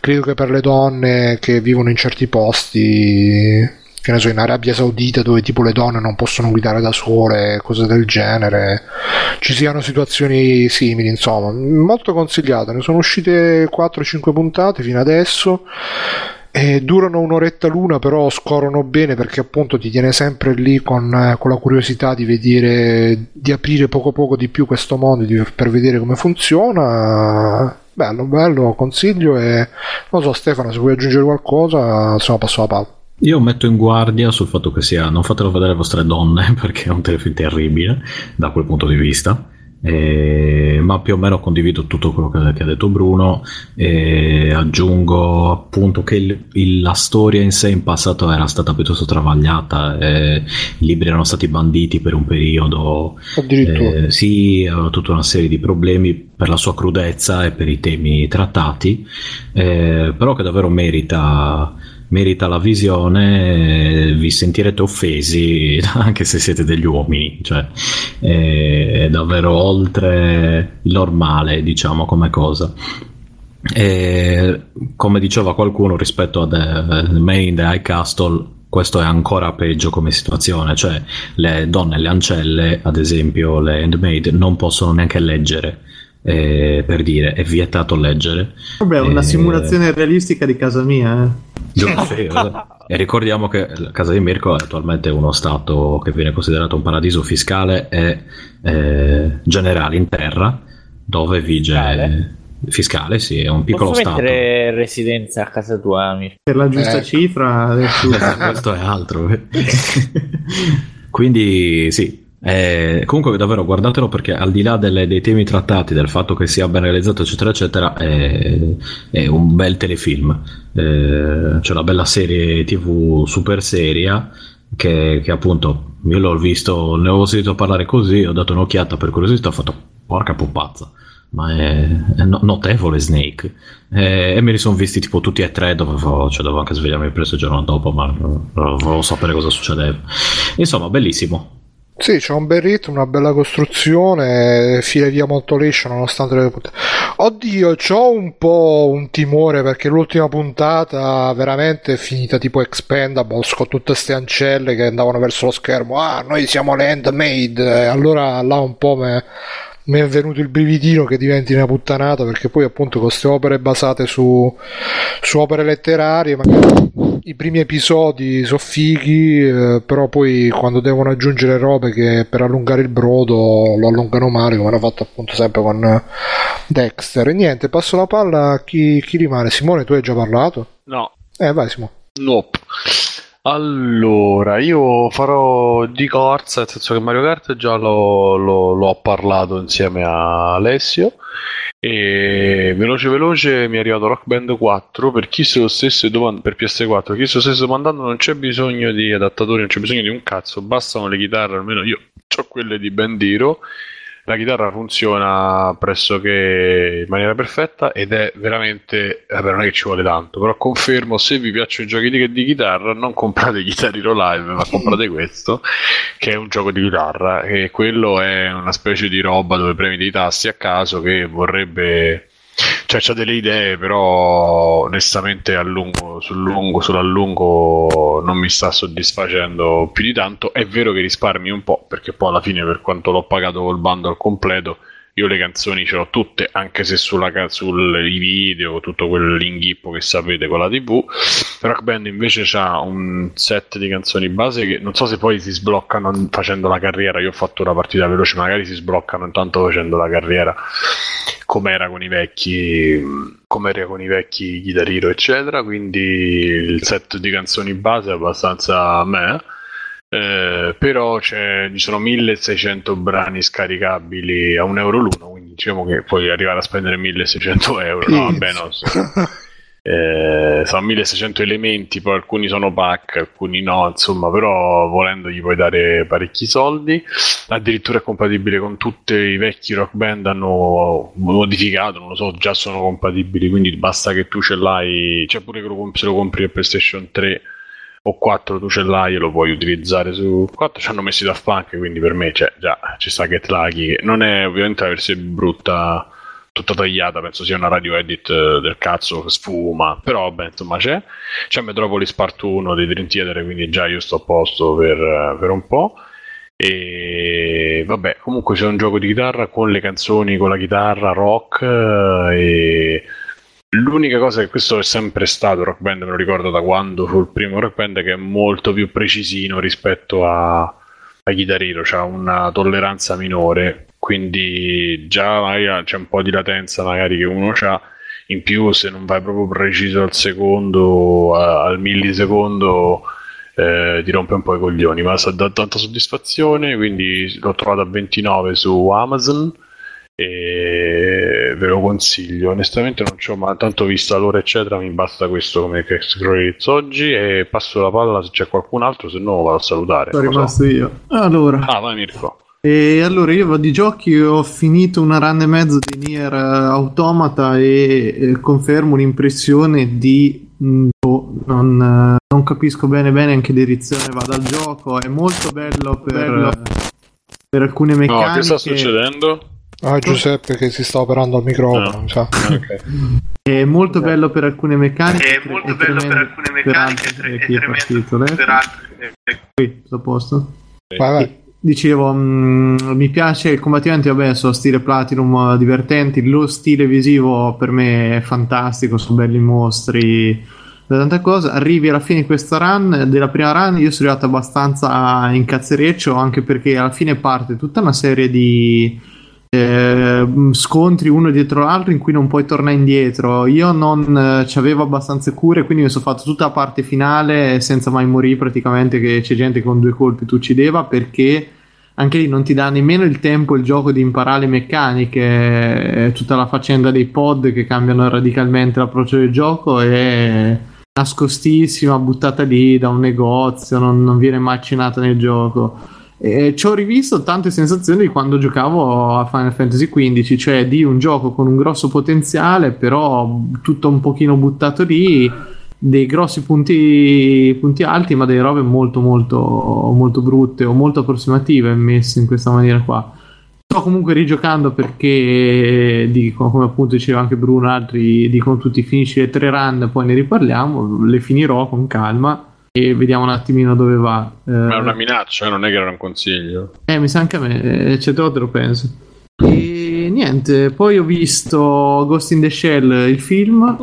credo che per le donne che vivono in certi posti che ne so in Arabia Saudita dove tipo le donne non possono guidare da sole cose del genere ci siano situazioni simili insomma. Molto consigliate ne sono uscite 4-5 puntate fino adesso e durano un'oretta l'una, però scorrono bene perché appunto ti tiene sempre lì con, eh, con la curiosità di vedere, di aprire poco poco di più questo mondo di, per vedere come funziona. Bello, bello, consiglio e non so Stefano se vuoi aggiungere qualcosa, insomma passo la palla. Io metto in guardia sul fatto che sia non fatelo vedere le vostre donne perché è un telefilm terribile da quel punto di vista eh, ma più o meno condivido tutto quello che, che ha detto Bruno. E aggiungo appunto che il, il, la storia in sé in passato era stata piuttosto travagliata i libri erano stati banditi per un periodo addirittura. eh, sì, aveva tutta una serie di problemi per la sua crudezza e per i temi trattati eh, però che davvero merita merita la visione, vi sentirete offesi anche se siete degli uomini, cioè è davvero oltre il normale, diciamo, come cosa. E, come diceva qualcuno rispetto a The Man in the High Castle, questo è ancora peggio come situazione, cioè le donne, le ancelle, ad esempio le handmaid, non possono neanche leggere. Eh, per dire, è vietato leggere. Vabbè, è una Eh, simulazione realistica di casa mia. Eh. Esatto. e ricordiamo che la casa di Mirko è attualmente uno stato che viene considerato un paradiso fiscale e eh, generale in terra, dove vige Fiscale? fiscale, sì, è un piccolo Posso stato. mettere residenza a casa tua, Mirko? Per la giusta Ecco. cifra. adesso- Questo è altro. Quindi sì. Eh, comunque davvero guardatelo perché al di là delle- dei temi trattati, del fatto che sia ben realizzato eccetera eccetera, è, è un bel telefilm. Eh, c'è una bella serie tv super seria che, che appunto io l'ho visto, ne avevo sentito parlare così, ho dato un'occhiata per curiosità, ho fatto porca puppazza. Ma è, è no- notevole Snake Eh, e me li sono visti tipo tutti e tre dovevo, cioè dovevo anche svegliarmi presto il giorno dopo ma volevo sapere cosa succedeva insomma bellissimo Sì, c'è un bel ritmo, una bella costruzione, fila via molto liscio nonostante le puntate. Oddio, c'ho un po' un timore perché l'ultima puntata veramente è finita tipo Expendables con tutte ste ancelle che andavano verso lo schermo. Ah, noi siamo le handmaid. E allora là un po' me- mi è venuto il brividino che diventi una puttanata perché poi appunto con queste opere basate su, su opere letterarie magari i primi episodi sono fighi eh, però poi quando devono aggiungere robe che per allungare il brodo lo allungano male come hanno fatto appunto sempre con Dexter e niente passo la palla a chi, chi rimane Simone tu hai già parlato? No, eh vai Simone Nope. Allora, io farò di corsa, nel senso che Mario Kart già l'ho, l'ho- l'ho parlato insieme a Alessio. E veloce veloce mi è arrivato Rock Band 4 per chi se lo stesse domandando per PS4 chi se lo stesse domandando non c'è bisogno di adattatori non c'è bisogno di un cazzo. Bastano le chitarre almeno io ho quelle di Bandiro la chitarra funziona pressoché in maniera perfetta ed è veramente, vabbè non è che ci vuole tanto, però confermo se vi piacciono i giochi di, di chitarra non comprate Guitar Hero Live, ma comprate questo che è un gioco di chitarra e quello è una specie di roba dove premi dei tasti a caso che vorrebbe cioè c'ha delle idee però onestamente a lungo, sul lungo sull'allungo non mi sta soddisfacendo più di tanto. È vero che risparmi un po' perché poi alla fine per quanto l'ho pagato col bundle completo io le canzoni ce l'ho tutte anche se sulla, sui video tutto quell'inghippo che sapete con la tv Rock Band invece ha un set di canzoni base che non so se poi si sbloccano facendo la carriera. Io ho fatto una partita veloce magari si sbloccano intanto facendo la carriera. Com'era con i vecchi com'era con i vecchi Guitar Hero eccetera. Quindi il set di canzoni base è abbastanza me eh, però c'è, ci sono 1600 brani scaricabili a un euro l'uno quindi diciamo che puoi arrivare a spendere 1600 euro no? Vabbè no eh, sono 1600 elementi, poi alcuni sono pack, alcuni no, insomma, però volendo gli puoi dare parecchi soldi. Addirittura è compatibile con tutti i vecchi rock band, hanno modificato, non lo so, già sono compatibili, quindi basta che tu ce l'hai, cioè pure che lo comp- se lo compri per PlayStation 3 o 4 tu ce l'hai e lo puoi utilizzare su 4 ci hanno messi da Punk quindi per me cioè, già ci sta Get Lucky non è ovviamente la versione brutta tutta tagliata, penso sia una radio edit eh, del cazzo, sfuma, però vabbè, insomma c'è. C'è Metropolis Part 1 dei Dream Theater, quindi già io sto a posto per, eh, per un po'. E vabbè, comunque c'è un gioco di chitarra con le canzoni, con la chitarra, rock eh, e l'unica cosa che questo è sempre stato Rock Band, me lo ricordo da quando fu il primo Rock Band, che è molto più precisino rispetto a, a Guitar Hero, c'ha una tolleranza minore, quindi già magari c'è un po' di latenza magari che uno ha, in più se non vai proprio preciso al secondo, al millisecondo eh, ti rompe un po' i coglioni, ma sta dà tanta soddisfazione, quindi l'ho trovato a 29 su Amazon e ve lo consiglio. Onestamente non ci ho ma tanto vista l'ora eccetera, mi basta questo come Crash Credits oggi e passo la palla se c'è qualcun altro, se no vado a salutare. Sono so. rimasto io. Allora, Ah, vai Mirko. e allora io di giochi ho finito una run e mezzo di Nier Automata e eh, confermo un'impressione di mm, boh, non, non capisco bene bene in che direzione vada il gioco. È molto bello per, per alcune No, meccaniche. che sta succedendo? Ah, Giuseppe che si sta operando al microfono, mi sa. È molto bello per alcune meccaniche. È molto bello per alcune meccaniche, altre- è chi è tremendo partito, eh? per altre. Qui, sto a posto. Vai, vai. Dicevo, mh, mi piace il combattimento, vabbè, sono stile Platinum eh, divertenti, lo stile visivo per me è fantastico, sono belli i mostri, tante cose. Arrivi alla fine di questa run, della prima run, io sono arrivato abbastanza in cazzereccio, anche perché alla fine parte tutta una serie di eh, scontri uno dietro l'altro in cui non puoi tornare indietro. Io non eh, ci avevo abbastanza cure, quindi mi sono fatto tutta la parte finale senza mai morire praticamente, che c'è gente che con due colpi ti uccideva perché anche lì non ti dà nemmeno il tempo il gioco di imparare le meccaniche, eh, tutta la faccenda dei pod che cambiano radicalmente l'approccio del gioco è nascostissima, buttata lì da un negozio, non, non viene mai accennata nel gioco. E ci ho rivisto tante sensazioni di quando giocavo a Final Fantasy XV, cioè di un gioco con un grosso potenziale, però tutto un pochino buttato lì, dei grossi punti, punti alti, ma delle robe molto molto molto brutte o molto approssimative messe in questa maniera qua. Sto comunque rigiocando perché dico, come appunto diceva anche Bruno, altri dicono tutti finisci le tre run, poi ne riparliamo, le finirò con calma e vediamo un attimino dove va. Eh, Ma è una minaccia, eh, non è che era un consiglio. eh, mi sa anche a me, eh, certe volte lo penso. E niente, poi ho visto Ghost in the Shell, il film,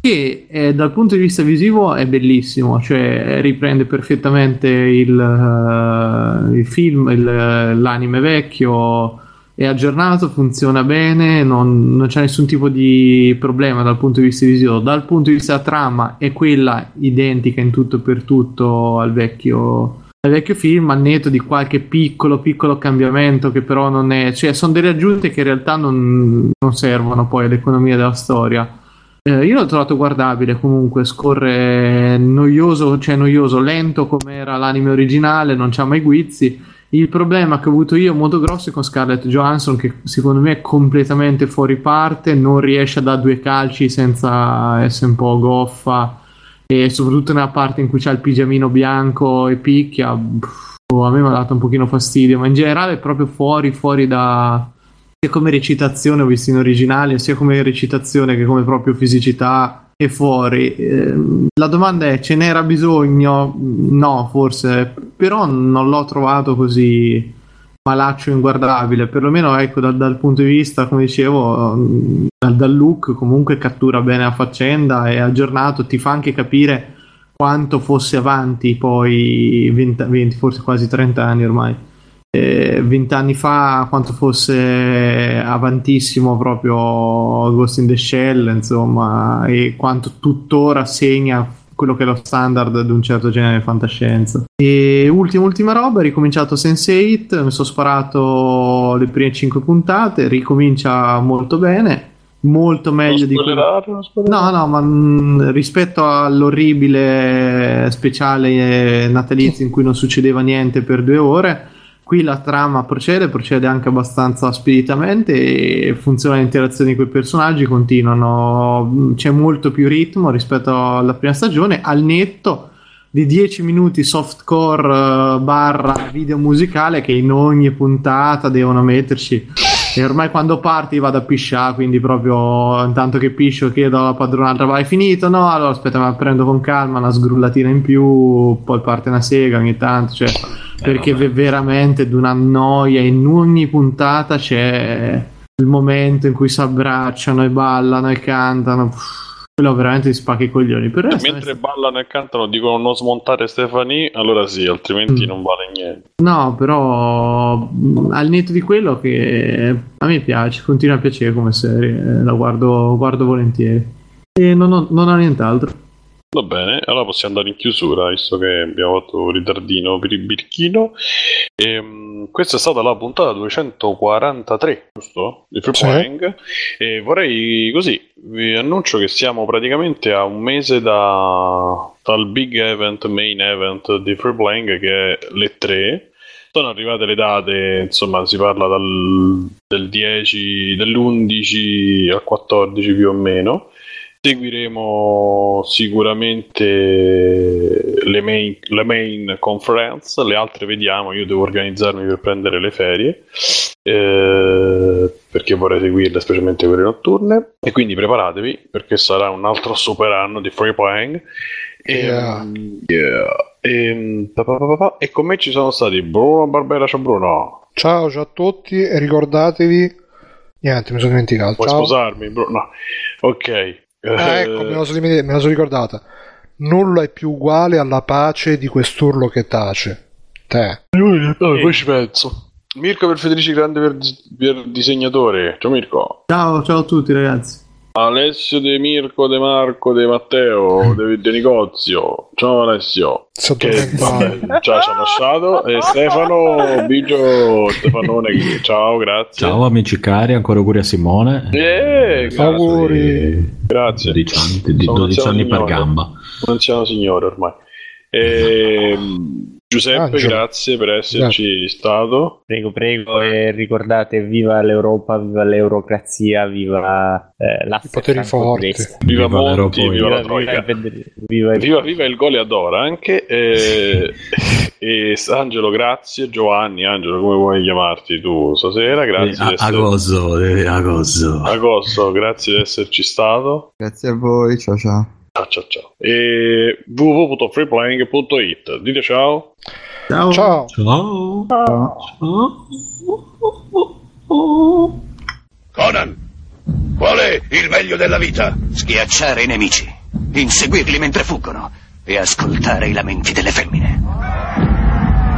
che eh, dal punto di vista visivo è bellissimo, cioè riprende perfettamente il, eh, il film, il- l'anime vecchio, è aggiornato, funziona bene, non, non c'è nessun tipo di problema dal punto di vista visivo. Dal punto di vista trama è quella identica in tutto e per tutto al vecchio, al vecchio film, a netto di qualche piccolo, piccolo cambiamento che però non è... cioè sono delle aggiunte che in realtà non, non servono poi all'economia della storia. Eh, io l'ho trovato guardabile comunque, scorre noioso, cioè noioso, lento come era l'anime originale, non c'ha mai guizzi. Il problema che ho avuto io molto grosso è con Scarlett Johansson, che secondo me è completamente fuori parte, non riesce a dare due calci senza essere un po' goffa, e soprattutto nella parte in cui c'ha il pigiamino bianco e picchia, pff, a me mi ha dato un pochino fastidio, ma in generale è proprio fuori, fuori da, sia come recitazione ho visto in originale, sia come recitazione che come proprio fisicità è fuori. Ehm, la domanda è: ce n'era bisogno? No, forse, però non l'ho trovato così malaccio inguardabile. Perlomeno, ecco, dal, dal punto di vista, come dicevo, mm, dal, dal look comunque cattura bene la faccenda, è aggiornato, ti fa anche capire quanto fosse avanti poi 20, 20, forse quasi 30 anni ormai eh, vent'anni fa quanto fosse avantissimo proprio Ghost in the Shell insomma e quanto tuttora segna quello che è lo standard di un certo genere di fantascienza. E ultima ultima roba ho ricominciato Sense8 mi sono sparato le prime 5 puntate ricomincia molto bene molto meglio di quello No, no, ma mh, rispetto all'orribile speciale natalizio in cui non succedeva niente per due ore, qui la trama procede, procede anche abbastanza speditamente e funziona interazioni con i personaggi, continuano, mh, c'è molto più ritmo rispetto alla prima stagione, al netto di 10 minuti softcore eh, barra video musicale che in ogni puntata devono metterci e ormai quando parti vado a pisciare quindi proprio intanto che piscio chiedo alla padronanza vai finito? No allora aspetta ma prendo con calma una sgrullatina in più poi parte una sega ogni tanto cioè perché ve- veramente di una noia in ogni puntata c'è il momento in cui si abbracciano e ballano e cantano Uff, quello veramente ti spacca i coglioni per resto Mentre ballano e cantano dicono non smontare Stefani, allora sì, altrimenti non vale niente. No, però mh, al netto di quello che a me piace, continua a piacere come serie, eh, la guardo, guardo volentieri. E non ho, non ho nient'altro. Va bene, allora possiamo andare in chiusura, visto che abbiamo fatto un ritardino per il birchino. Ehm, questa è stata la puntata 243, giusto? Di Free. Playing. E vorrei così, vi annuncio che siamo praticamente a un mese da, dal big event, main event di Free Playing, che è le 3. Sono arrivate le date, insomma, si parla dal, del 10, dell'11 al 14 più o meno. Seguiremo sicuramente le main, le main conference, le altre vediamo, io devo organizzarmi per prendere le ferie. eh, perché vorrei seguirle, specialmente quelle notturne. E quindi preparatevi perché sarà un altro super anno di free playing. E, Yeah. yeah. E, pa, pa, pa, pa, pa. e con me ci sono stati Bruno Barbera, ciao Bruno. Ciao, ciao a tutti e ricordatevi... Niente, mi sono dimenticato. Puoi Ciao. sposarmi, Bruno? No. Ok. Ah, ecco, me la, sono, me la sono ricordata. Nulla è più uguale alla pace di quest'urlo che tace. Te. Vabbè, poi ci penso. Mirko per Federici, grande per, per disegnatore. Ciao Mirko. Ciao, ciao a tutti ragazzi. Alessio De Mirko, De Marco, De Matteo, De, De Nicozio. Ciao Alessio. Che vabbè, già ci ha lasciato. E Stefano Bigio Stefanone. che- Ciao, grazie. Ciao amici cari, ancora auguri a Simone. Eh, grazie. Auguri. Grazie. 12 anni, di Sono 12 anziano anni per signore. gamba. Un anziano signore ormai. Ehm, Giuseppe, Angelo. grazie per esserci stato. Prego, prego, e ricordate, viva l'Europa, viva l'eurocrazia, viva eh, franco forti. tedesco. Viva, Viva Monti, l'Europa. viva la Troica. viva, viva, Viva, viva il goleador anche. eh, e Angelo, grazie. Giovanni, Angelo, come vuoi chiamarti tu stasera? Grazie. Eh, essere- Agosto, eh, agosto. Agosto, grazie di esserci stato. Grazie a voi, ciao ciao. Ciao ciao ciao. E www.freeplaying.it. Dite ciao. Ciao. Ciao. Ciao. Conan, qual è il meglio della vita? Schiacciare i nemici, inseguirli mentre fuggono e ascoltare i lamenti delle femmine.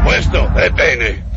Questo è bene.